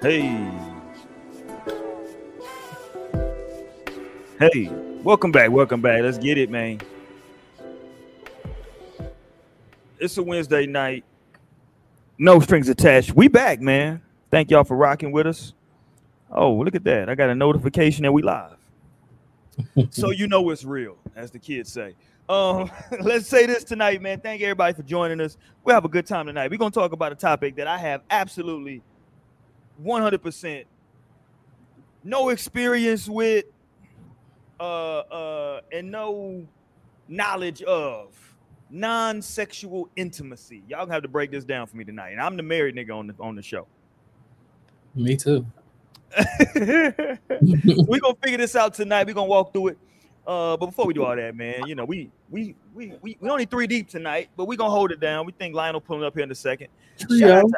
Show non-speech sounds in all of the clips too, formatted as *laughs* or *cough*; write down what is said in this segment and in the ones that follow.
Hey. Hey, welcome back. Welcome back. Let's get it, man. It's a Wednesday night. No strings attached. We back, man. Thank y'all for rocking with us. Oh, look at that. I got a notification that we live. So you know it's real, as the kids say. Um, *laughs* let's say this tonight, man. Thank everybody for joining us. We'll have a good time tonight. We're gonna talk about a topic that I have absolutely 100% no experience with uh uh and no knowledge of non-sexual intimacy. Y'all gonna have to break this down for me tonight. And I'm the married nigga on the on the show. Me too. *laughs* We're gonna figure this out tonight. We're gonna walk through it. Uh, but before we do all that, man, you know, we we we we, we only three deep tonight, but we're gonna hold it down. We think Lionel pulling up here in a second. Shout out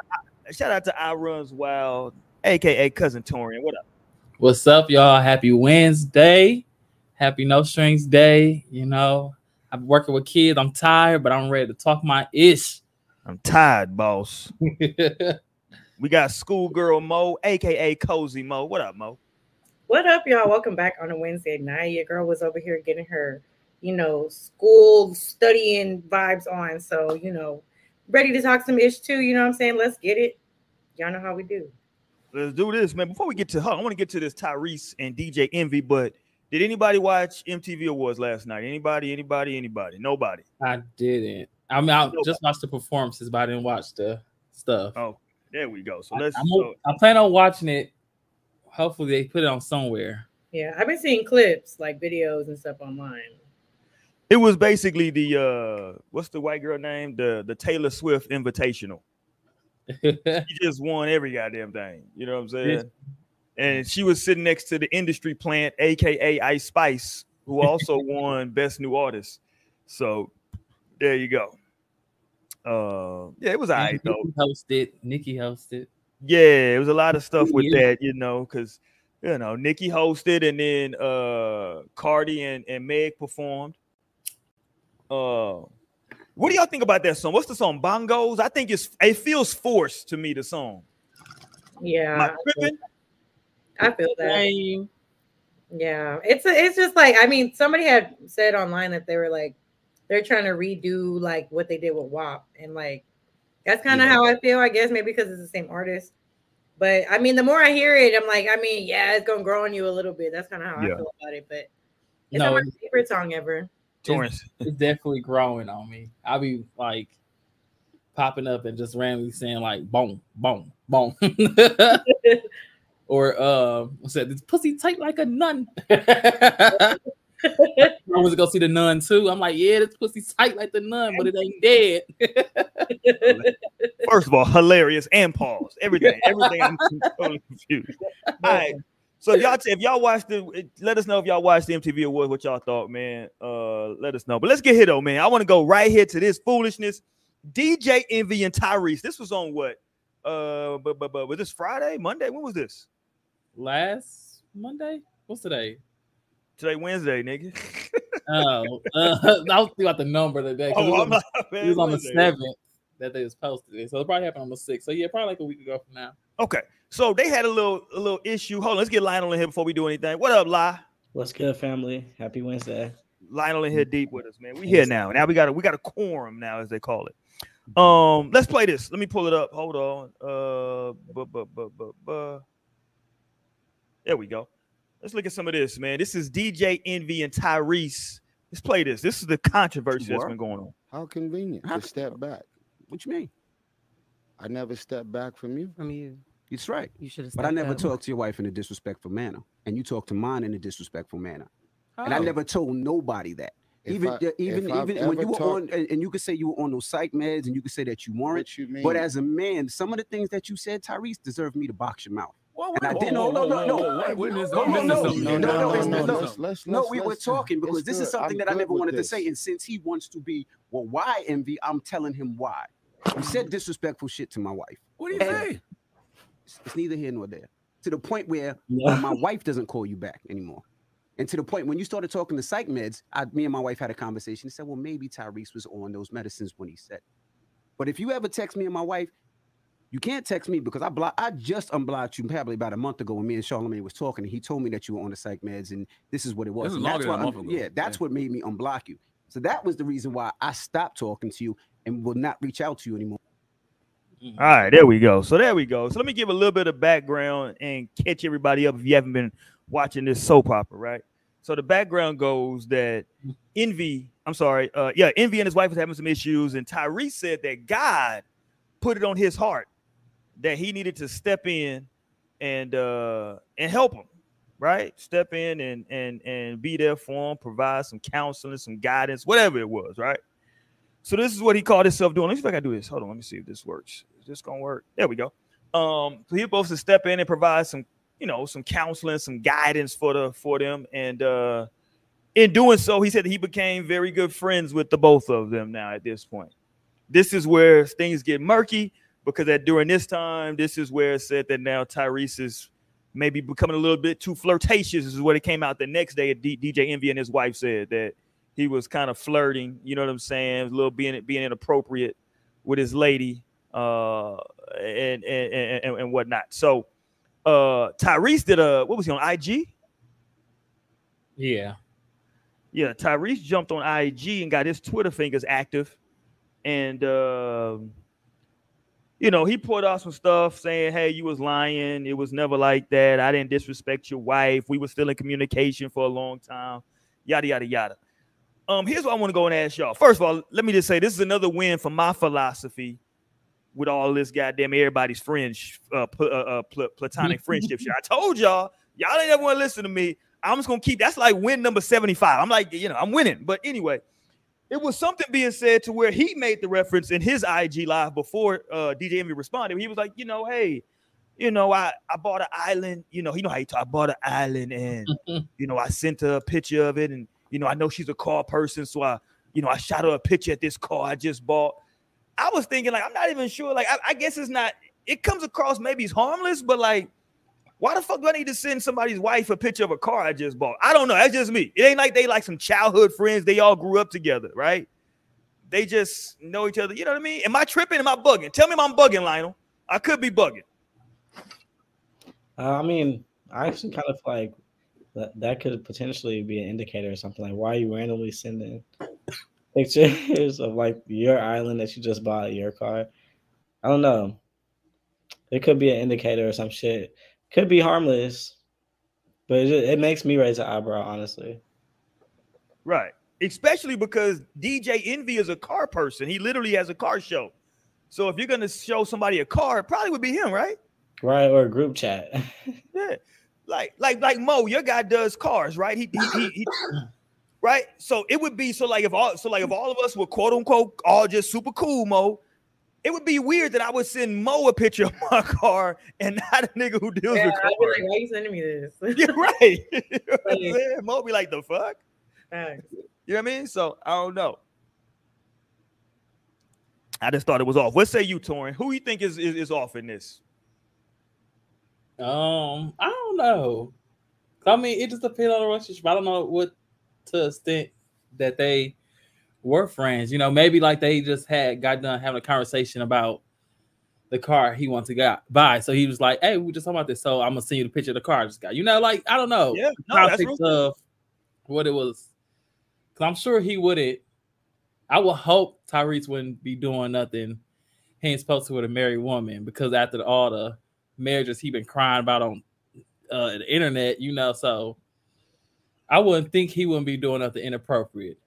to, shout out to I Runs Wild, aka cousin Torian. What up? What's up, y'all? Happy Wednesday. Happy No Strings Day. You know, I'm working with kids. I'm tired, but I'm ready to talk my ish. I'm tired, boss. *laughs* we got schoolgirl Mo, aka Cozy Mo. What up, Mo? What up, y'all? Welcome back on a Wednesday night. Your girl was over here getting her, you know, school studying vibes on. So, you know, ready to talk some ish too. You know what I'm saying? Let's get it. Y'all know how we do. Let's do this, man. Before we get to her, I want to get to this Tyrese and DJ Envy, but did anybody watch MTV Awards last night? Anybody, anybody, anybody? Nobody. I didn't. I mean, I nobody. just watched the performances, but I didn't watch the stuff. Oh, there we go. So let's. I, so, I plan on watching it. Hopefully, they put it on somewhere. Yeah, I've been seeing clips, like videos and stuff online. It was basically the uh what's the white girl name? The the Taylor Swift Invitational. *laughs* she just won every goddamn thing. You know what I'm saying? and she was sitting next to the industry plant, aka Ice Spice, who also *laughs* won Best New Artist. So there you go. Uh, yeah, it was alright though. Hosted, Nikki hosted. Yeah, it was a lot of stuff with yeah. that, you know, because you know Nikki hosted, and then uh Cardi and and Meg performed. Uh, what do y'all think about that song? What's the song? Bongos. I think it's it feels forced to me. The song. Yeah. I feel that. Same. Yeah, it's a, it's just like I mean, somebody had said online that they were like they're trying to redo like what they did with WAP, and like that's kind of yeah. how I feel. I guess maybe because it's the same artist. But I mean, the more I hear it, I'm like, I mean, yeah, it's gonna grow on you a little bit. That's kind of how yeah. I feel about it. But it's no, not my favorite song ever. It's, it's definitely growing on me. I'll be like popping up and just randomly saying like boom, boom, boom. *laughs* or uh what's that? This pussy tight like a nun. *laughs* *laughs* I was gonna see the nun too. I'm like, yeah, this pussy tight like the nun, but it ain't dead. *laughs* First of all, hilarious and pause. Everything, everything. I'm totally confused. *laughs* All right. So y'all, if y'all watched the, let us know if y'all watched the MTV Awards, what y'all thought, man. Uh, let us know. But let's get here though, man. I want to go right here to this foolishness. DJ Envy and Tyrese. This was on what? Uh, but but but was this Friday, Monday? When was this? last Monday. What's today? Today Wednesday, nigga. *laughs* oh, uh, *laughs* I was thinking about the number today. Oh, it was, on, not, man, it was on the seventh that they was posted. So it probably happened on the sixth. So yeah, probably like a week ago from now. Okay. So they had a little a little issue. Hold on, let's get Lionel in here before we do anything. What up, Lie? What's good, family? Happy Wednesday. Lionel in here deep with us, man. We here now. Now we got a we got a quorum now, as they call it. Um, let's play this. Let me pull it up. Hold on. Uh, bu- bu- bu- bu- bu- there we go. Let's look at some of this, man. This is DJ Envy and Tyrese. Let's play this. This is the controversy that's been going on. How convenient How to step back. What you mean? I never stepped back from you. I mean, It's right. You should have. But I never talked to your wife in a disrespectful manner, and you talked to mine in a disrespectful manner. Oh. And I never told nobody that. If even I, even even when you were talk, on, and you could say you were on those psych meds, and you could say that you weren't. You but as a man, some of the things that you said, Tyrese, deserve me to box your mouth. Well, and I didn't. No, no, no, no. No, no, no, no. We were talking because this is something that I never wanted to say, and since he wants to be, well, why envy? I'm telling him why. You said disrespectful shit to my wife. What do you say? It's neither here nor there. To the point where my wife doesn't call you back anymore And to the point when you started talking to psych meds, I, me and my wife had a conversation. He said, "Well, maybe Tyrese was on those medicines when he said." But if you ever text me and my wife, you can't text me because I block. I just unblocked you probably about a month ago when me and Charlamagne was talking, and he told me that you were on the psych meds, and this is what it was. that's why yeah, that's yeah. what made me unblock you. So that was the reason why I stopped talking to you and will not reach out to you anymore. Mm-hmm. All right, there we go. So there we go. So let me give a little bit of background and catch everybody up if you haven't been watching this soap opera, right? So the background goes that Envy, I'm sorry, uh, yeah, Envy and his wife was having some issues, and Tyrese said that God put it on his heart that he needed to step in and uh and help him, right? Step in and and and be there for him, provide some counseling, some guidance, whatever it was, right? So this is what he called himself doing. Let me see if I can do this. Hold on, let me see if this works. Is this gonna work? There we go. Um, so he's supposed to step in and provide some, you know, some counseling, some guidance for the for them, and uh in doing so, he said he became very good friends with the both of them now at this point. This is where things get murky because at during this time, this is where it said that now Tyrese is maybe becoming a little bit too flirtatious. This is what it came out the next day. D- DJ Envy and his wife said that he was kind of flirting. You know what I'm saying? A little being being inappropriate with his lady uh, and, and and and whatnot. So uh, Tyrese did a what was he on IG? Yeah, yeah. Tyrese jumped on IG and got his Twitter fingers active, and uh, you know he put out some stuff saying, "Hey, you was lying. It was never like that. I didn't disrespect your wife. We were still in communication for a long time." Yada yada yada. Um, here's what I want to go and ask y'all. First of all, let me just say this is another win for my philosophy with all this goddamn everybody's fringe, uh, pl- uh, uh pl- platonic *laughs* friendship shit. I told y'all, y'all ain't ever want to listen to me. I'm just gonna keep that's like win number 75. I'm like, you know, I'm winning. But anyway, it was something being said to where he made the reference in his IG live before uh, DJ Envy responded. He was like, you know, hey, you know, I, I bought an island, you know, you know how you talk, I bought an island and *laughs* you know, I sent her a picture of it and you know, I know she's a car person, so I, you know, I shot her a picture at this car I just bought. I was thinking, like, I'm not even sure. Like, I, I guess it's not. It comes across maybe it's harmless, but like, why the fuck do I need to send somebody's wife a picture of a car I just bought? I don't know. That's just me. It ain't like they like some childhood friends. They all grew up together, right? They just know each other. You know what I mean? Am I tripping? Am I bugging? Tell me if I'm bugging, Lionel. I could be bugging. Uh, I mean, I actually kind of like that that could potentially be an indicator or something like why are you randomly sending *laughs* pictures of like your island that you just bought your car i don't know it could be an indicator or some shit could be harmless but it, it makes me raise an eyebrow honestly right especially because dj envy is a car person he literally has a car show so if you're going to show somebody a car it probably would be him right right or a group chat *laughs* yeah like like like Mo, your guy does cars, right? He, he, he, he right. So it would be so like if all so like if all of us were quote unquote all just super cool, Mo. It would be weird that I would send Mo a picture of my *laughs* car and not a nigga who deals yeah, with cars. I'd be like, why are you sending me this? *laughs* You're right. *laughs* you know Mo be like, the fuck? Thanks. You know what I mean? So I don't know. I just thought it was off. What say you, Torian? Who you think is, is, is off in this? Um, I don't know. I mean, it just depends on the relationship. I don't know what to extent that they were friends. You know, maybe like they just had got done having a conversation about the car he wanted to get buy. So he was like, "Hey, we just talking about this. So I'm gonna send you the picture of the car I just got." You know, like I don't know. Yeah, no, of what it was. Cause I'm sure he wouldn't. I would hope Tyrese wouldn't be doing nothing. He ain't supposed to with a married woman because after all the marriages he been crying about on uh, the internet, you know. So I wouldn't think he wouldn't be doing nothing inappropriate.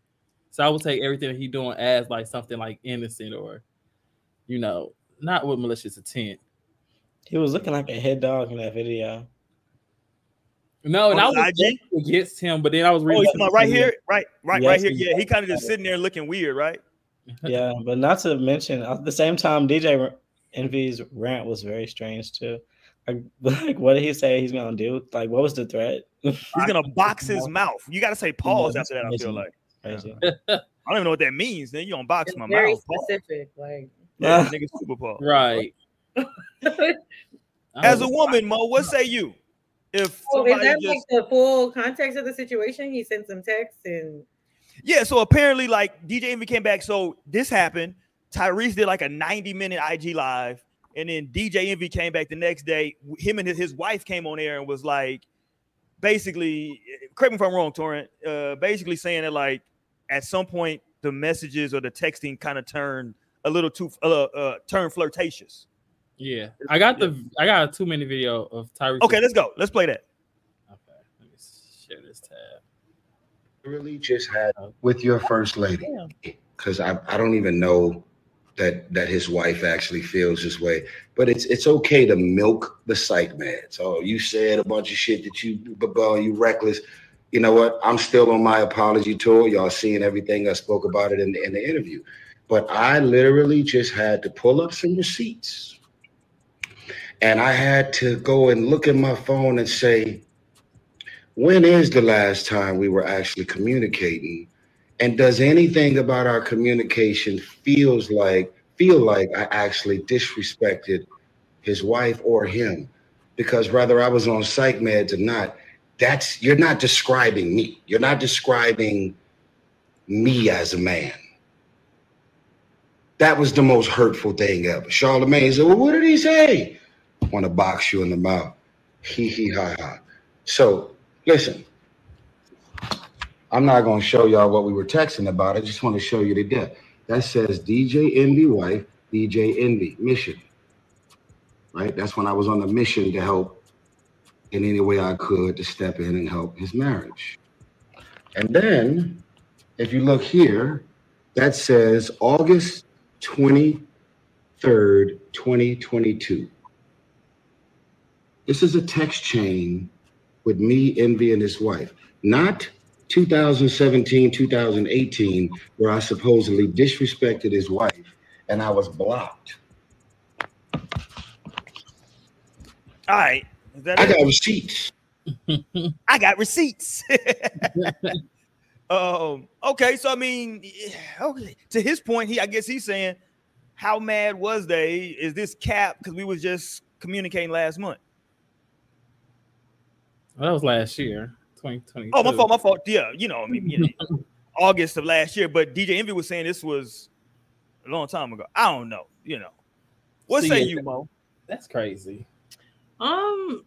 So I would take everything he doing as like something like innocent or, you know, not with malicious intent. He was looking like a head dog in that video. No, and I was against him, but then I was reading. Oh, right here, right, right, yes, right here. Yeah, he kind of just sitting there looking weird, right? *laughs* yeah, but not to mention at the same time, DJ Envy's rant was very strange too. Like, *laughs* like, what did he say he's gonna do? Like, what was the threat? He's gonna *laughs* box his mouth. You got to say pause after that. I feel like. Crazy. Yeah. *laughs* I don't even know what that means. Then you gonna box it's my very mouth. Very specific, like. Yeah, nigga super pause. Right. *laughs* As a woman, Mo, what say you? if oh, is that just, like the full context of the situation? He sent some texts and yeah. So apparently, like DJ Envy came back. So this happened. Tyrese did like a 90 minute IG live, and then DJ Envy came back the next day. Him and his, his wife came on air and was like, basically, correct me if I'm wrong, Torian. Uh, basically saying that like at some point the messages or the texting kind of turned a little too uh, uh turn flirtatious. Yeah, I got the I got a two minute video of Tyrese. Okay, let's go. Let's play that. Okay, let me share this tab. Really, just had with your first lady, because I I don't even know that that his wife actually feels this way. But it's it's okay to milk the psych meds. Oh, you said a bunch of shit that you but you reckless. You know what? I'm still on my apology tour. Y'all seeing everything I spoke about it in the, in the interview. But I literally just had to pull up some receipts. And I had to go and look at my phone and say, when is the last time we were actually communicating and does anything about our communication feels like feel like I actually disrespected his wife or him? Because whether I was on psych meds or not, that's you're not describing me. You're not describing me as a man. That was the most hurtful thing ever. Charlamagne said, Well, what did he say? Want to box you in the mouth. Hee hee ha ha. So listen, I'm not going to show y'all what we were texting about. I just want to show you the death. That says DJ Envy wife, DJ Envy mission. Right? That's when I was on the mission to help in any way I could to step in and help his marriage. And then, if you look here, that says August 23rd, 2022. This is a text chain with me, Envy, and his wife. Not 2017, 2018, where I supposedly disrespected his wife and I was blocked. All right. *laughs* I got receipts. I got receipts. um, okay, so I mean, okay. To his point, he I guess he's saying, how mad was they? Is this cap because we was just communicating last month? Well, that was last year. 2020. Oh, my fault, my fault. Yeah, you know, I mean, you know, *laughs* August of last year. But DJ Envy was saying this was a long time ago. I don't know, you know. What say you, Mo? That's crazy. Um,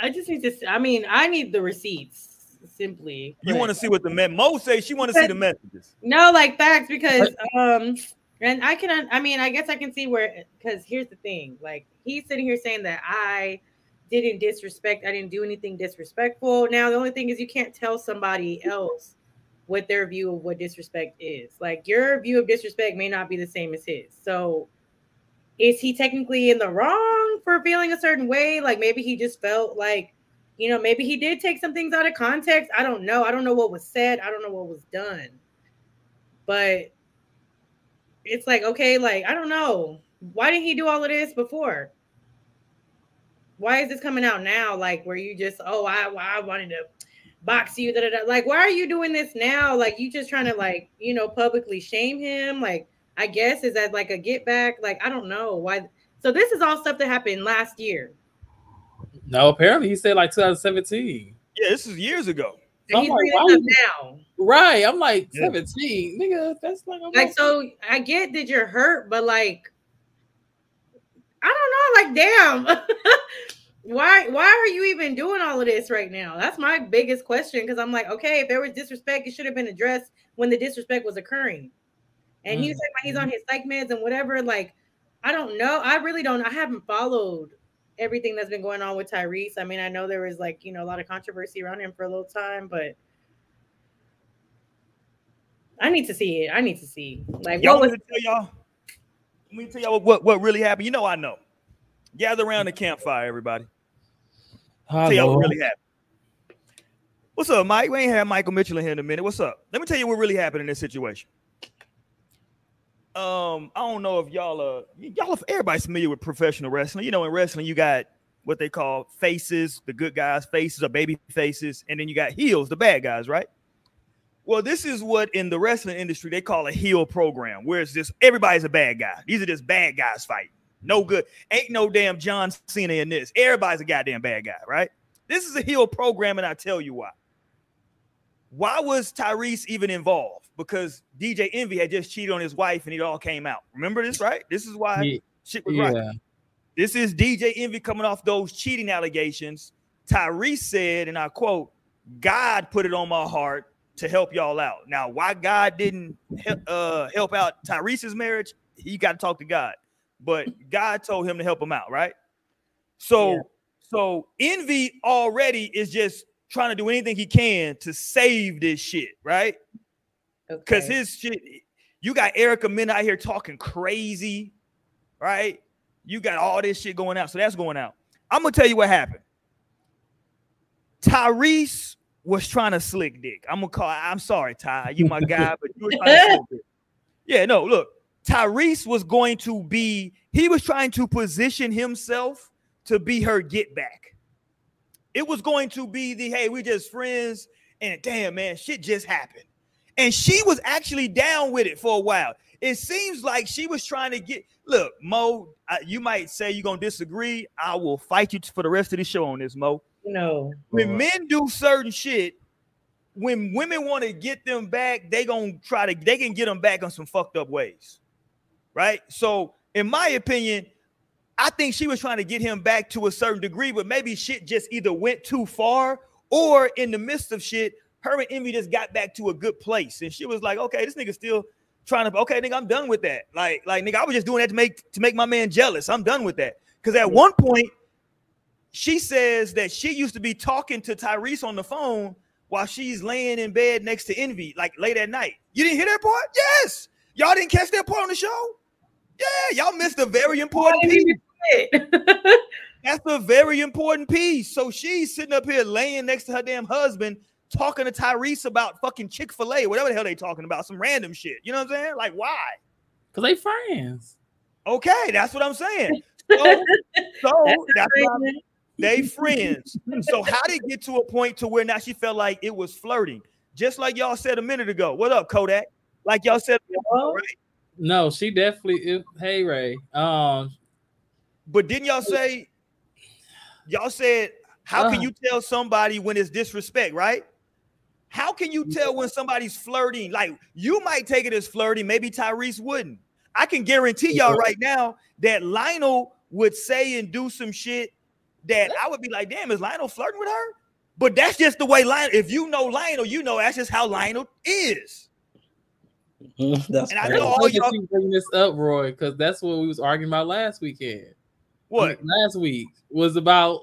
I just need to. I mean, I need the receipts. Simply, you want to see what the men Mo say? She want to see the messages. No, like facts, because um, and I can. I mean, I guess I can see where. Because here's the thing: like he's sitting here saying that I didn't disrespect. I didn't do anything disrespectful. Now the only thing is you can't tell somebody else what their view of what disrespect is. Like your view of disrespect may not be the same as his. So is he technically in the wrong for feeling a certain way? Like maybe he just felt like, you know, maybe he did take some things out of context. I don't know. I don't know what was said. I don't know what was done. But it's like, okay, like, I don't know. Why didn't he do all of this before? why is this coming out now? Like where you just oh I I wanted to box you da, da, da. like why are you doing this now? Like you just trying to like you know publicly shame him? Like I guess is that like a get back? Like I don't know why. So this is all stuff that happened last year. No, apparently he said like 2017. Yeah, this is years ago. So he's like, up now. Right. I'm like yeah. 17. Nigga, that's like like so I get that you're hurt, but like I don't know, like damn. *laughs* why why are you even doing all of this right now? That's my biggest question because I'm like, okay, if there was disrespect, it should have been addressed when the disrespect was occurring. And mm-hmm. he's like he's on his psych meds and whatever. Like, I don't know. I really don't. I haven't followed everything that's been going on with Tyrese. I mean, I know there was like you know a lot of controversy around him for a little time, but I need to see it. I need to see like y'all what was. Tell y'all let me tell y'all what, what really happened. You know, I know. Gather around the campfire, everybody. Hello. Tell y'all what really happened. What's up, Mike? We ain't had Michael Mitchell in here in a minute. What's up? Let me tell you what really happened in this situation. Um, I don't know if y'all are y'all everybody's familiar with professional wrestling. You know, in wrestling, you got what they call faces, the good guys, faces or baby faces, and then you got heels, the bad guys, right? Well, this is what in the wrestling industry they call a heel program, where it's just everybody's a bad guy. These are just bad guys fighting. No good. Ain't no damn John Cena in this. Everybody's a goddamn bad guy, right? This is a heel program, and I tell you why. Why was Tyrese even involved? Because DJ Envy had just cheated on his wife, and it all came out. Remember this, right? This is why yeah. shit was yeah. right. This is DJ Envy coming off those cheating allegations. Tyrese said, and I quote, God put it on my heart to help y'all out. Now, why God didn't help, uh, help out Tyrese's marriage, he got to talk to God. But God told him to help him out, right? So, yeah. so Envy already is just trying to do anything he can to save this shit, right? Because okay. his shit, you got Erica Mena out here talking crazy, right? You got all this shit going out. So that's going out. I'm gonna tell you what happened. Tyrese was trying to slick dick. I'm gonna call. I'm sorry, Ty. You my guy, but you were trying to slick dick. *laughs* Yeah, no. Look, Tyrese was going to be. He was trying to position himself to be her get back. It was going to be the hey, we just friends, and damn man, shit just happened. And she was actually down with it for a while. It seems like she was trying to get. Look, Mo, you might say you're gonna disagree. I will fight you for the rest of the show on this, Mo. No. When men do certain shit, when women want to get them back, they gonna try to they can get them back on some fucked up ways, right? So, in my opinion, I think she was trying to get him back to a certain degree, but maybe shit just either went too far or in the midst of shit, her and Envy just got back to a good place, and she was like, "Okay, this nigga still trying to okay, nigga, I'm done with that. Like, like nigga, I was just doing that to make to make my man jealous. I'm done with that." Because at one point she says that she used to be talking to Tyrese on the phone while she's laying in bed next to Envy, like late at night. You didn't hear that part? Yes. Y'all didn't catch that part on the show? Yeah, y'all missed a very important piece. *laughs* That's a very important piece. So she's sitting up here laying next to her damn husband, talking to Tyrese about fucking Chick fil A, whatever the hell they talking about, some random shit. You know what I'm saying? Like, why? Because they friends. Okay, that's what I'm saying. *laughs* So, so that's, that's they friends. so how did it get to a point to where now she felt like it was flirting? Just like y'all said a minute ago. What up, Kodak? Like y'all said, right? No, she definitely. Hey, Ray. Um, but didn't y'all say? Y'all said, how uh, can you tell somebody when it's disrespect, right? How can you tell when somebody's flirting? Like you might take it as flirting, maybe Tyrese wouldn't. I can guarantee y'all right now that Lionel would say and do some shit that I would be like, damn, is Lionel flirting with her? But that's just the way Lionel. If you know Lionel, you know that's just how Lionel is. *laughs* that's and I know all y'all bring this up, Roy, because that's what we was arguing about last weekend. What last week was about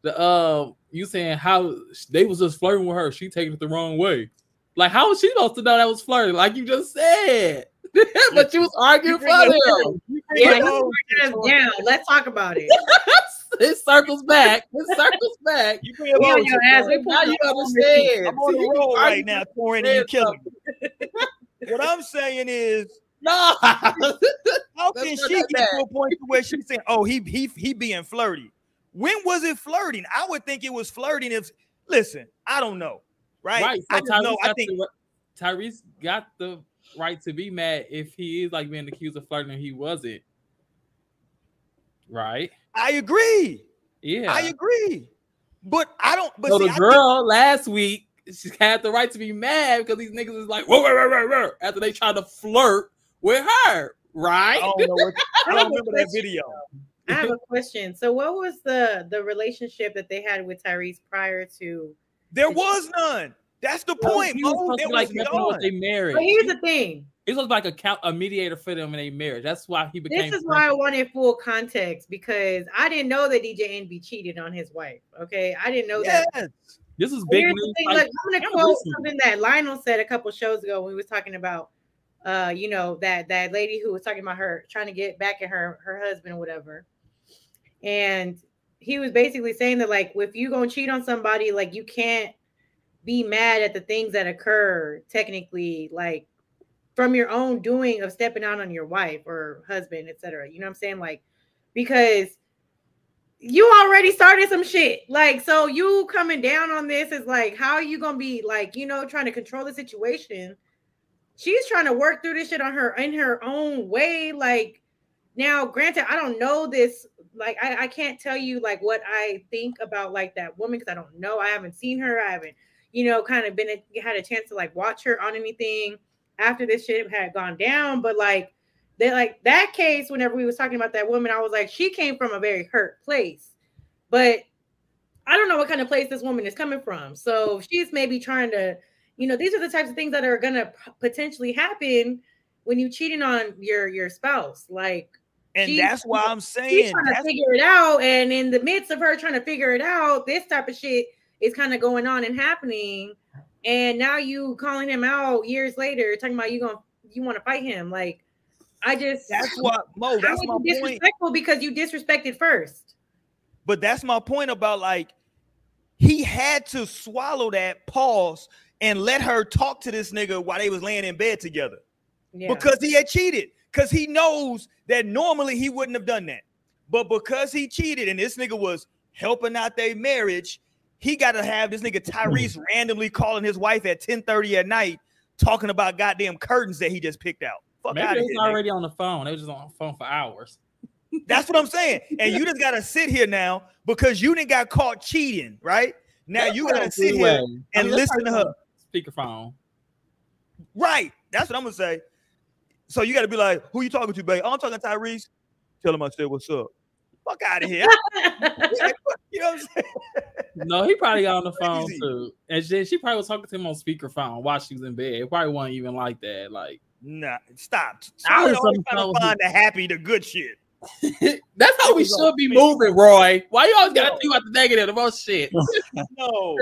the uh you saying how they was just flirting with her. She taking it the wrong way. Like, how was she supposed to know that was flirting? Like you just said. *laughs* but you was arguing for them. *laughs* Yeah, down. Let's talk about it. *laughs* it circles back. It circles back. You bring it on your ass. Now you understand. I'm on the roll right now, pouring and you killing me. what I'm saying is, no. *laughs* how can she get that. to a point where she's saying, "Oh, he he he being flirty"? When was it flirting? I would think it was flirting. If listen, I don't know, right? Right. So I Tyrese know. I think the, Tyrese got the right to be mad if he is like being accused of flirting and he wasn't. Right. I agree. Yeah, I agree. But I don't. But so see, the girl think, last week she had the right to be mad because these niggas is like whoa, whoa, whoa, whoa, whoa, after they tried to flirt with her, right? I don't, what, *laughs* I don't remember that video. I have a question. So, what was the the relationship that they had with Tyrese prior to? There was none. That's the point. Well, Mo. There was like none. They married. But here's the thing: he was like a count, a mediator for them in a marriage. That's why he became. This is why I wanted full context because I didn't know that DJ Envy cheated on his wife. Okay, I didn't know yes. that. This is big news. Thing, like, I'm gonna quote something that Lionel said a couple shows ago when we was talking about, uh, you know, that that lady who was talking about her trying to get back at her her husband or whatever, and he was basically saying that like if you gonna cheat on somebody, like you can't be mad at the things that occur technically, like from your own doing of stepping out on your wife or husband, etc. You know what I'm saying? Like, because you already started some shit. Like, so you coming down on this is like, how are you gonna be like, you know, trying to control the situation? She's trying to work through this shit on her in her own way. Like, now, granted, I don't know this. Like, I, I can't tell you like what I think about like that woman because I don't know. I haven't seen her. I haven't, you know, kind of been a, had a chance to like watch her on anything after this shit had gone down. But like, they like that case. Whenever we was talking about that woman, I was like, she came from a very hurt place, but I don't know what kind of place this woman is coming from. So she's maybe trying to, you know, these are the types of things that are gonna potentially happen when you cheating on your your spouse. Like and she, that's why I'm saying she's trying to figure it out. And in the midst of her trying to figure it out, this type of shit is kind of going on and happening. And now you calling him out years later, talking about you going you want to fight him. Like, I just that's what Mo. That's my disrespectful point. because you disrespected first. But that's my point about like he had to swallow that pause and let her talk to this nigga while they was laying in bed together. Yeah. Because he had cheated because he knows that normally he wouldn't have done that. But because he cheated and this nigga was helping out their marriage, he got to have this nigga Tyrese hmm. randomly calling his wife at 10 30 at night talking about goddamn curtains that he just picked out. Fuck Maybe he's already on the phone. They was just on the phone for hours. *laughs* That's what I'm saying. And you just gotta sit here now because you didn't got caught cheating, right? Now That's you gotta sit here and I mean, listen to her. Speakerphone. Right. That's what I'm gonna say. So you got to be like, who you talking to, babe? Oh, I'm talking to Tyrese. Tell him I said, what's up? Fuck out of here. *laughs* you know what I'm saying? No, he probably got on the phone too. And she, she probably was talking to him on speakerphone while she was in bed. It probably wasn't even like that. Like, nah, stop. I was trying to find the happy, the good shit. *laughs* That's how we should be moving, Roy. Why you always gotta think about the negative, the most shit? *laughs* no,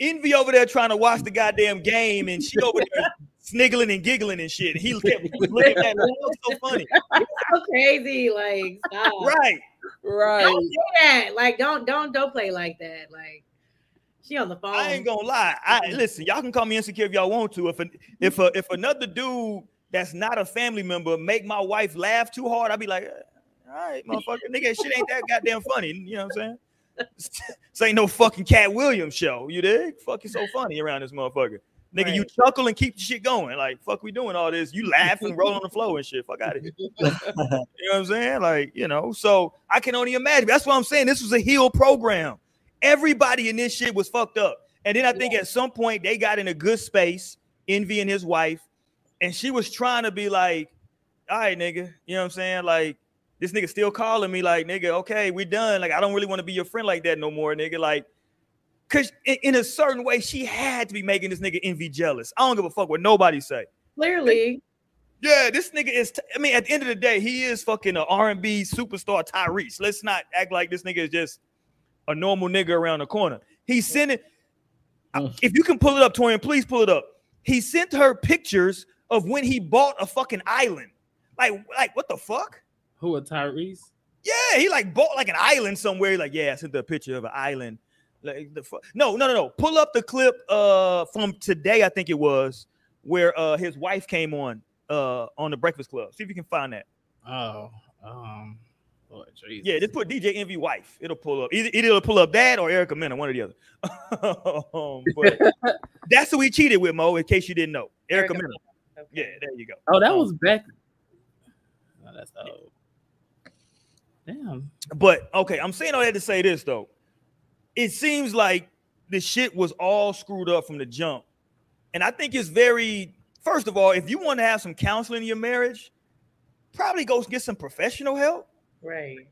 Envy over there trying to watch the goddamn game, and she over there *laughs* sniggling and giggling and shit. He kept *laughs* looking at me. so funny. so crazy. Like, stop. right, right. Don't do that. Like, don't don't don't play like that. Like, she on the phone. I ain't gonna lie. I listen. Y'all can call me insecure if y'all want to. If a, if a, if another dude that's not a family member make my wife laugh too hard, I'd be like, eh, all right, motherfucker, nigga, shit ain't that goddamn funny. You know what I'm saying? This ain't no fucking Katt Williams show. You dig? Fucking so funny around this motherfucker. Nigga, right. you chuckle and keep the shit going. Like, fuck, we doing all this. You laugh and roll on the floor and shit. Fuck out of here. *laughs* you know what I'm saying? Like, you know, so I can only imagine. That's what I'm saying. This was a heel program. Everybody in this shit was fucked up. And then I think yeah. at some point they got in a good space, Envy and his wife, and she was trying to be like, all right, nigga, you know what I'm saying? Like, this nigga still calling me, like, nigga, okay, we done. Like, I don't really want to be your friend like that no more, nigga. Like, Cause in, in, a certain way, she had to be making this nigga envy jealous. I don't give a fuck what nobody say. Clearly. Yeah, this nigga is. T- I mean, at the end of the day, he is fucking an R and B superstar, Tyrese. Let's not act like this nigga is just a normal nigga around the corner. He sent it. If you can pull it up, Torian, please pull it up. He sent her pictures of when he bought a fucking island. Like, like what the fuck? Who a Tyrese? Yeah, he like bought like an island somewhere. like, yeah, I sent the picture of an island like the no, no, no, no. Pull up the clip uh from today, I think it was, where uh his wife came on uh on the Breakfast Club. See if you can find that. Oh, um, Lord Jesus. Yeah, just put DJ Envy wife. It'll pull up. Either, either it'll pull up that or Erica Mena, one or the other. *laughs* um, but *laughs* that's who he cheated with, Mo. In case you didn't know, Erica, Erica Mena. Okay. Yeah, there you go. Oh, that um, was back. Oh, that's old. Damn. But okay, I'm saying all that to say this though it seems like the shit was all screwed up from the jump. And I think it's very, first of all, if you want to have some counseling in your marriage, probably go get some professional help. Right.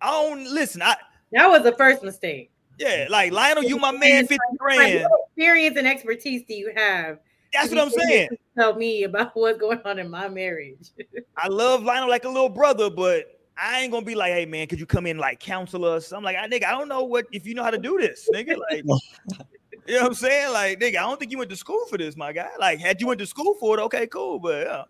I don't listen. I that was the first mistake. Yeah, like Lionel, you my man, 50 grand. What experience and expertise do you have? That's what I'm saying. Tell me about *laughs* what's going on in my marriage. I love Lionel like a little brother, but I ain't gonna be like, hey man, could you come in like counsel us? I'm like, I nigga, I don't know what if you know how to do this, nigga. Like, *laughs* you know what I'm saying? Like, nigga, I don't think you went to school for this, my guy. Like, had you went to school for it, okay, cool, but yeah.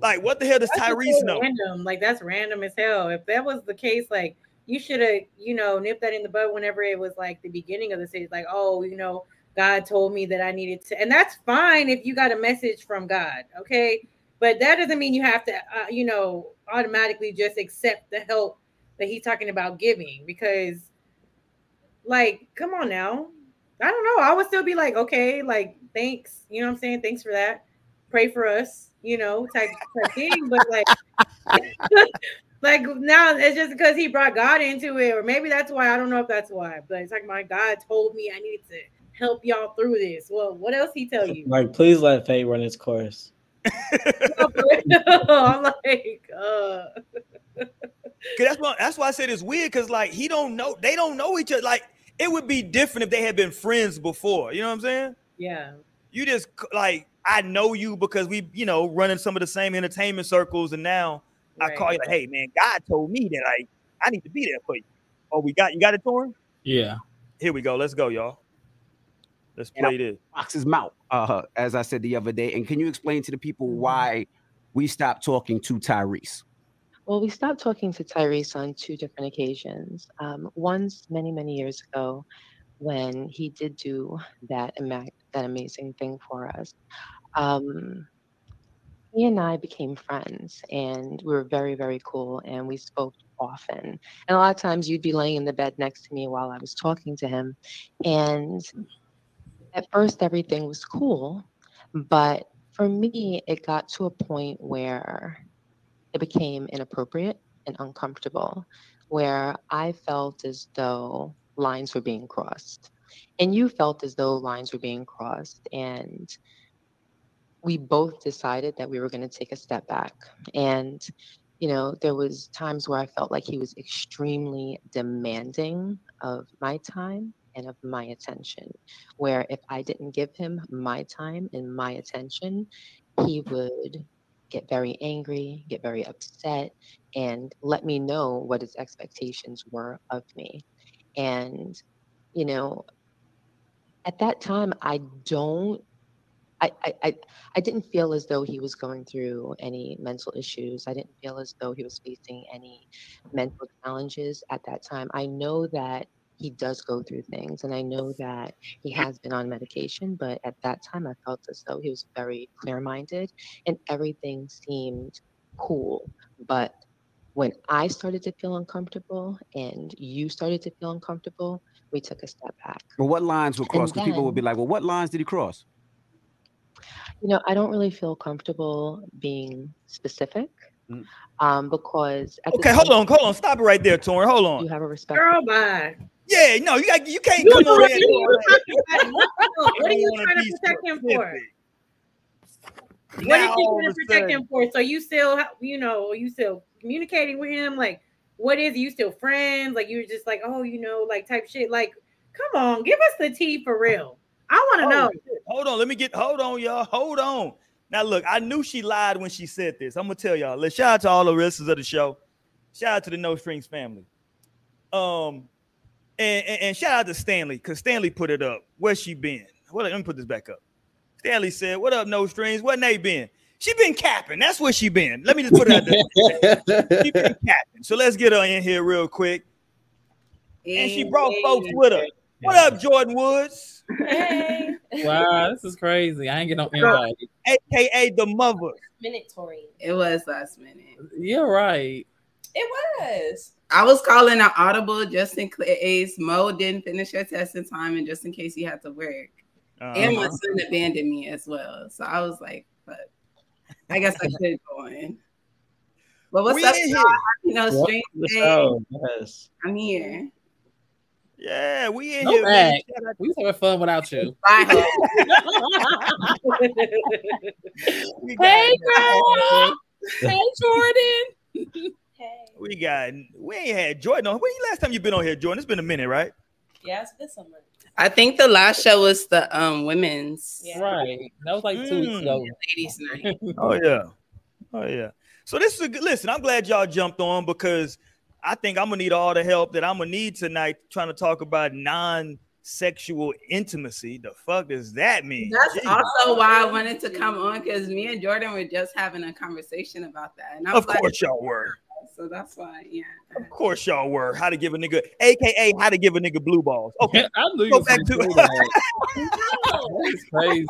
Like, what the hell does that's Tyrese know? Random, like that's random as hell. If that was the case, like you should have, you know, nipped that in the bud whenever it was like the beginning of the series. Like, oh, you know, God told me that I needed to, and that's fine if you got a message from God, okay. But that doesn't mean you have to, uh, you know, automatically just accept the help that he's talking about giving because, like, come on now. I don't know. I would still be like, okay, like, thanks. You know what I'm saying? Thanks for that. pray for us, you know, type, type thing. But like, *laughs* like now it's just because he brought God into it, or maybe that's why. I don't know if that's why, but it's like my God told me I need to help y'all through this. Well, what else he tell you? Like, please let fate run its course. *laughs* I'm like, uh. that's why that's why I said it's weird because like he don't know they don't know each other. Like it would be different if they had been friends before. You know what I'm saying? Yeah. You just like I know you because we, you know, running some of the same entertainment circles, and now right. I call you like, hey man, God told me that I I need to be there for you. Oh, we got you got it, Torn? Yeah. Here we go. Let's go, y'all. Let's play this. Fox's mouth, uh, as I said the other day. And can you explain to the people mm-hmm. why we stopped talking to Tyrese? Well, we stopped talking to Tyrese on two different occasions. Um, once, many, many years ago, when he did do that, ama- that amazing thing for us. Um, he and I became friends, and we were very, very cool, and we spoke often. And a lot of times, you'd be laying in the bed next to me while I was talking to him, and at first everything was cool, but for me, it got to a point where it became inappropriate and uncomfortable, where I felt as though lines were being crossed. And you felt as though lines were being crossed. And we both decided that we were going to take a step back. And, you know, there was times where I felt like he was extremely demanding of my time and of my attention. Where if I didn't give him my time and my attention, he would get very angry, get very upset, and let me know what his expectations were of me. And, you know, at that time, I don't I, I, I didn't feel as though he was going through any mental issues. I didn't feel as though he was facing any mental challenges at that time. I know that he does go through things. And I know that he has been on medication, but at that time I felt as though he was very clear minded and everything seemed cool. But when I started to feel uncomfortable and you started to feel uncomfortable, we took a step back. Well, what lines were crossed? Because people would be like, well, what lines did he cross? You know, I don't really feel comfortable being specific. Mm. Um, because okay, hold on, hold on, stop it right there, Torn. Hold on. You have a respect. Girl, bye. Yeah, no, you got you can't you come over here. What are you *laughs* trying to protect him for? What are you trying to protect him for? So you still, you know, you still communicating with him? Like, what is you still friends? Like you're just like, oh, you know, like type shit. Like, come on, give us the tea for real. I want to oh, know. Shit. Hold on, let me get. Hold on, y'all. Hold on. Now look, I knew she lied when she said this. I'm gonna tell y'all. Let's shout out to all the listeners of the show. Shout out to the No Strings family. Um, and, and, and shout out to Stanley because Stanley put it up. Where's she been? Well, let me put this back up. Stanley said, "What up, no strings? What they been? She been capping. That's where she been. Let me just put it out there. *laughs* she been capping. So let's get her in here real quick. And she brought folks with her. What up, Jordan Woods? Hey. wow, this is crazy. I ain't get no invite. AKA the mother. Minute Tori. It was last minute. You're right. It was. I was calling an audible just in case Mo didn't finish her test in time and just in case he had to work. Uh-huh. And my son abandoned me as well. So I was like, but I guess I could go in. But what's we up, y'all? You know, strange Yes. I'm here. Yeah, we in no here. Man. We having fun without you. *laughs* hey, girl. *laughs* hey, Jordan. *laughs* Hey. We got we ain't had Jordan on. When the last time you been on here, Jordan? It's been a minute, right? Yeah, it's been some months. I think the last show was the um women's. Yeah. Right. That was like two weeks mm. ago. Ladies *laughs* night. oh yeah. Oh yeah. So this is a good listen. I'm glad y'all jumped on because I think I'm gonna need all the help that I'm gonna need tonight trying to talk about non sexual intimacy. The fuck does that mean? That's Jeez. also why I wanted to come on because me and Jordan were just having a conversation about that. And I of course, y'all were so that's why, yeah. Of course, y'all were how to give a nigga, aka how to give a nigga blue balls. Okay, I knew go back to *laughs* that. That's crazy.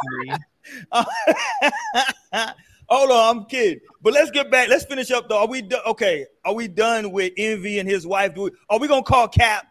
*laughs* Hold on, I'm kidding. But let's get back. Let's finish up though. Are we done? Okay, are we done with Envy and his wife? Do we, are we gonna call Cap?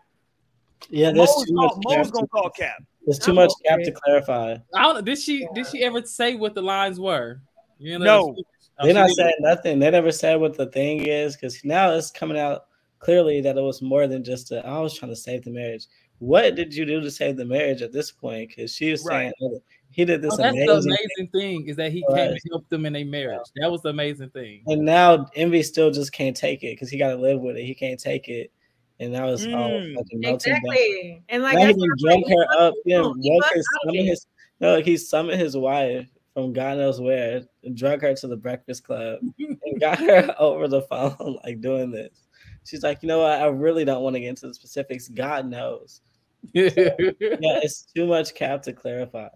Yeah, there's Mo's, too much Mo's gonna call Cap. There's too much Cap to clarify. I don't, did she did she ever say what the lines were? You know, no, they're not saying nothing. They never said what the thing is because now it's coming out clearly that it was more than just a, I was trying to save the marriage. What did you do to save the marriage at this point? Because she was right. saying oh, he did this. Oh, that's amazing the amazing thing. thing is that he right. came and helped them in a marriage. That was the amazing thing. And now Envy still just can't take it because he got to live with it. He can't take it. And that was mm, all exactly. Down. And like now he drunk her up. Yeah, woke his, his no, he summoned his wife from God knows where and drug her to the Breakfast Club and *laughs* got her *laughs* over the phone, like doing this. She's like, you know what? I really don't want to get into the specifics. God knows. *laughs* yeah, it's too much cap to clarify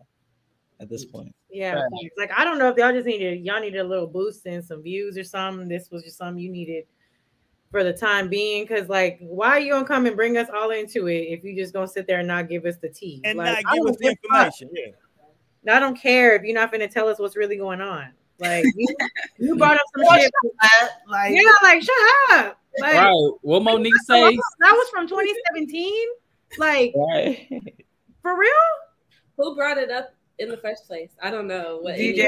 at this point. Yeah, right. like I don't know if y'all just needed y'all needed a little boost and some views or something. This was just something you needed for the time being. Cause like, why are you gonna come and bring us all into it if you just gonna sit there and not give us the tea and like, not give us the information? Yeah. I don't care if you're not going to tell us what's really going on. Like you, you *laughs* brought up some shit. Like yeah, like shut up. Like, right. What Monique say? That was from 2017. Like right. for real? Who brought it up in the first place? I don't know. What DJ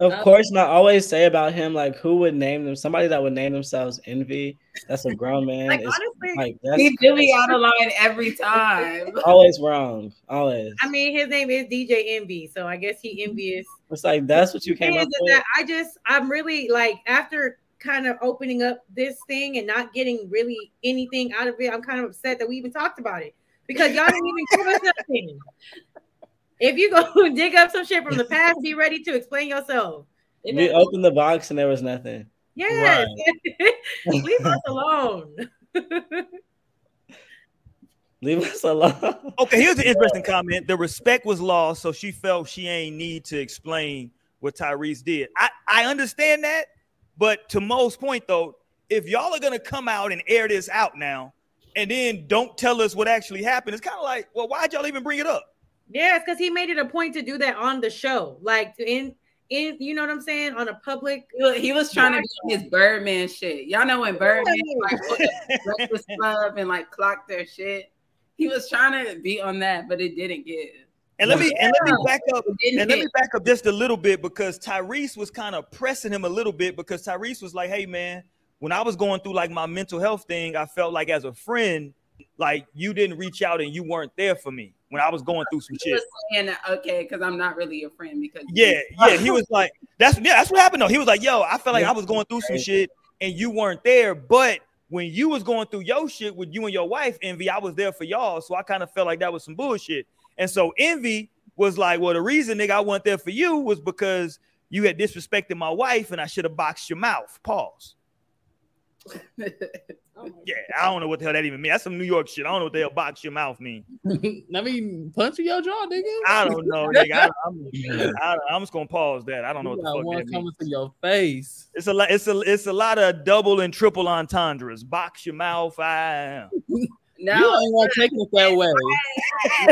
of um, course, not always say about him like who would name them. Somebody that would name themselves Envy. That's a grown *laughs* man. like honestly, like that's he do be out of line every time. *laughs* always wrong. Always. I mean, his name is DJ Envy, so I guess he envious. It's like that's what you came up with. I just, I'm really like after kind of opening up this thing and not getting really anything out of it. I'm kind of upset that we even talked about it because y'all didn't even give us *laughs* nothing. If you go *laughs* dig up some shit from the past, be ready to explain yourself. We opened the box and there was nothing. Yes. Right. *laughs* Leave us alone. *laughs* Leave us alone. Okay, here's an interesting comment. The respect was lost, so she felt she ain't need to explain what Tyrese did. I, I understand that, but to Mo's point though, if y'all are gonna come out and air this out now and then don't tell us what actually happened, it's kind of like, well, why'd y'all even bring it up? Yes, because he made it a point to do that on the show, like to in in you know what I'm saying on a public. He was trying to do his Birdman shit. Y'all know when Birdman like *laughs* Breakfast Club and like clock their shit. He was trying to be on that, but it didn't get. And let me and let me back up and let me back up just a little bit because Tyrese was kind of pressing him a little bit because Tyrese was like, "Hey man, when I was going through like my mental health thing, I felt like as a friend, like you didn't reach out and you weren't there for me." When I was going through some he shit. saying okay, because I'm not really your friend because yeah, *laughs* yeah, he was like, that's yeah, that's what happened though. He was like, yo, I felt like I was going through some shit and you weren't there, but when you was going through your shit with you and your wife, Envy, I was there for y'all. So I kind of felt like that was some bullshit. And so Envy was like, well, the reason nigga I went there for you was because you had disrespected my wife and I should have boxed your mouth. Pause. Oh yeah, I don't know what the hell that even means. That's some New York shit. I don't know what the hell box your mouth mean. *laughs* I mean, punch your jaw, nigga. I don't know, nigga. I, am *laughs* I, I'm just gonna pause that. I don't know you what the fuck one that coming means. to your face. It's a lot. It's a it's a lot of double and triple entendres. Box your mouth. I *laughs* No, you ain't want to take it that way. *laughs*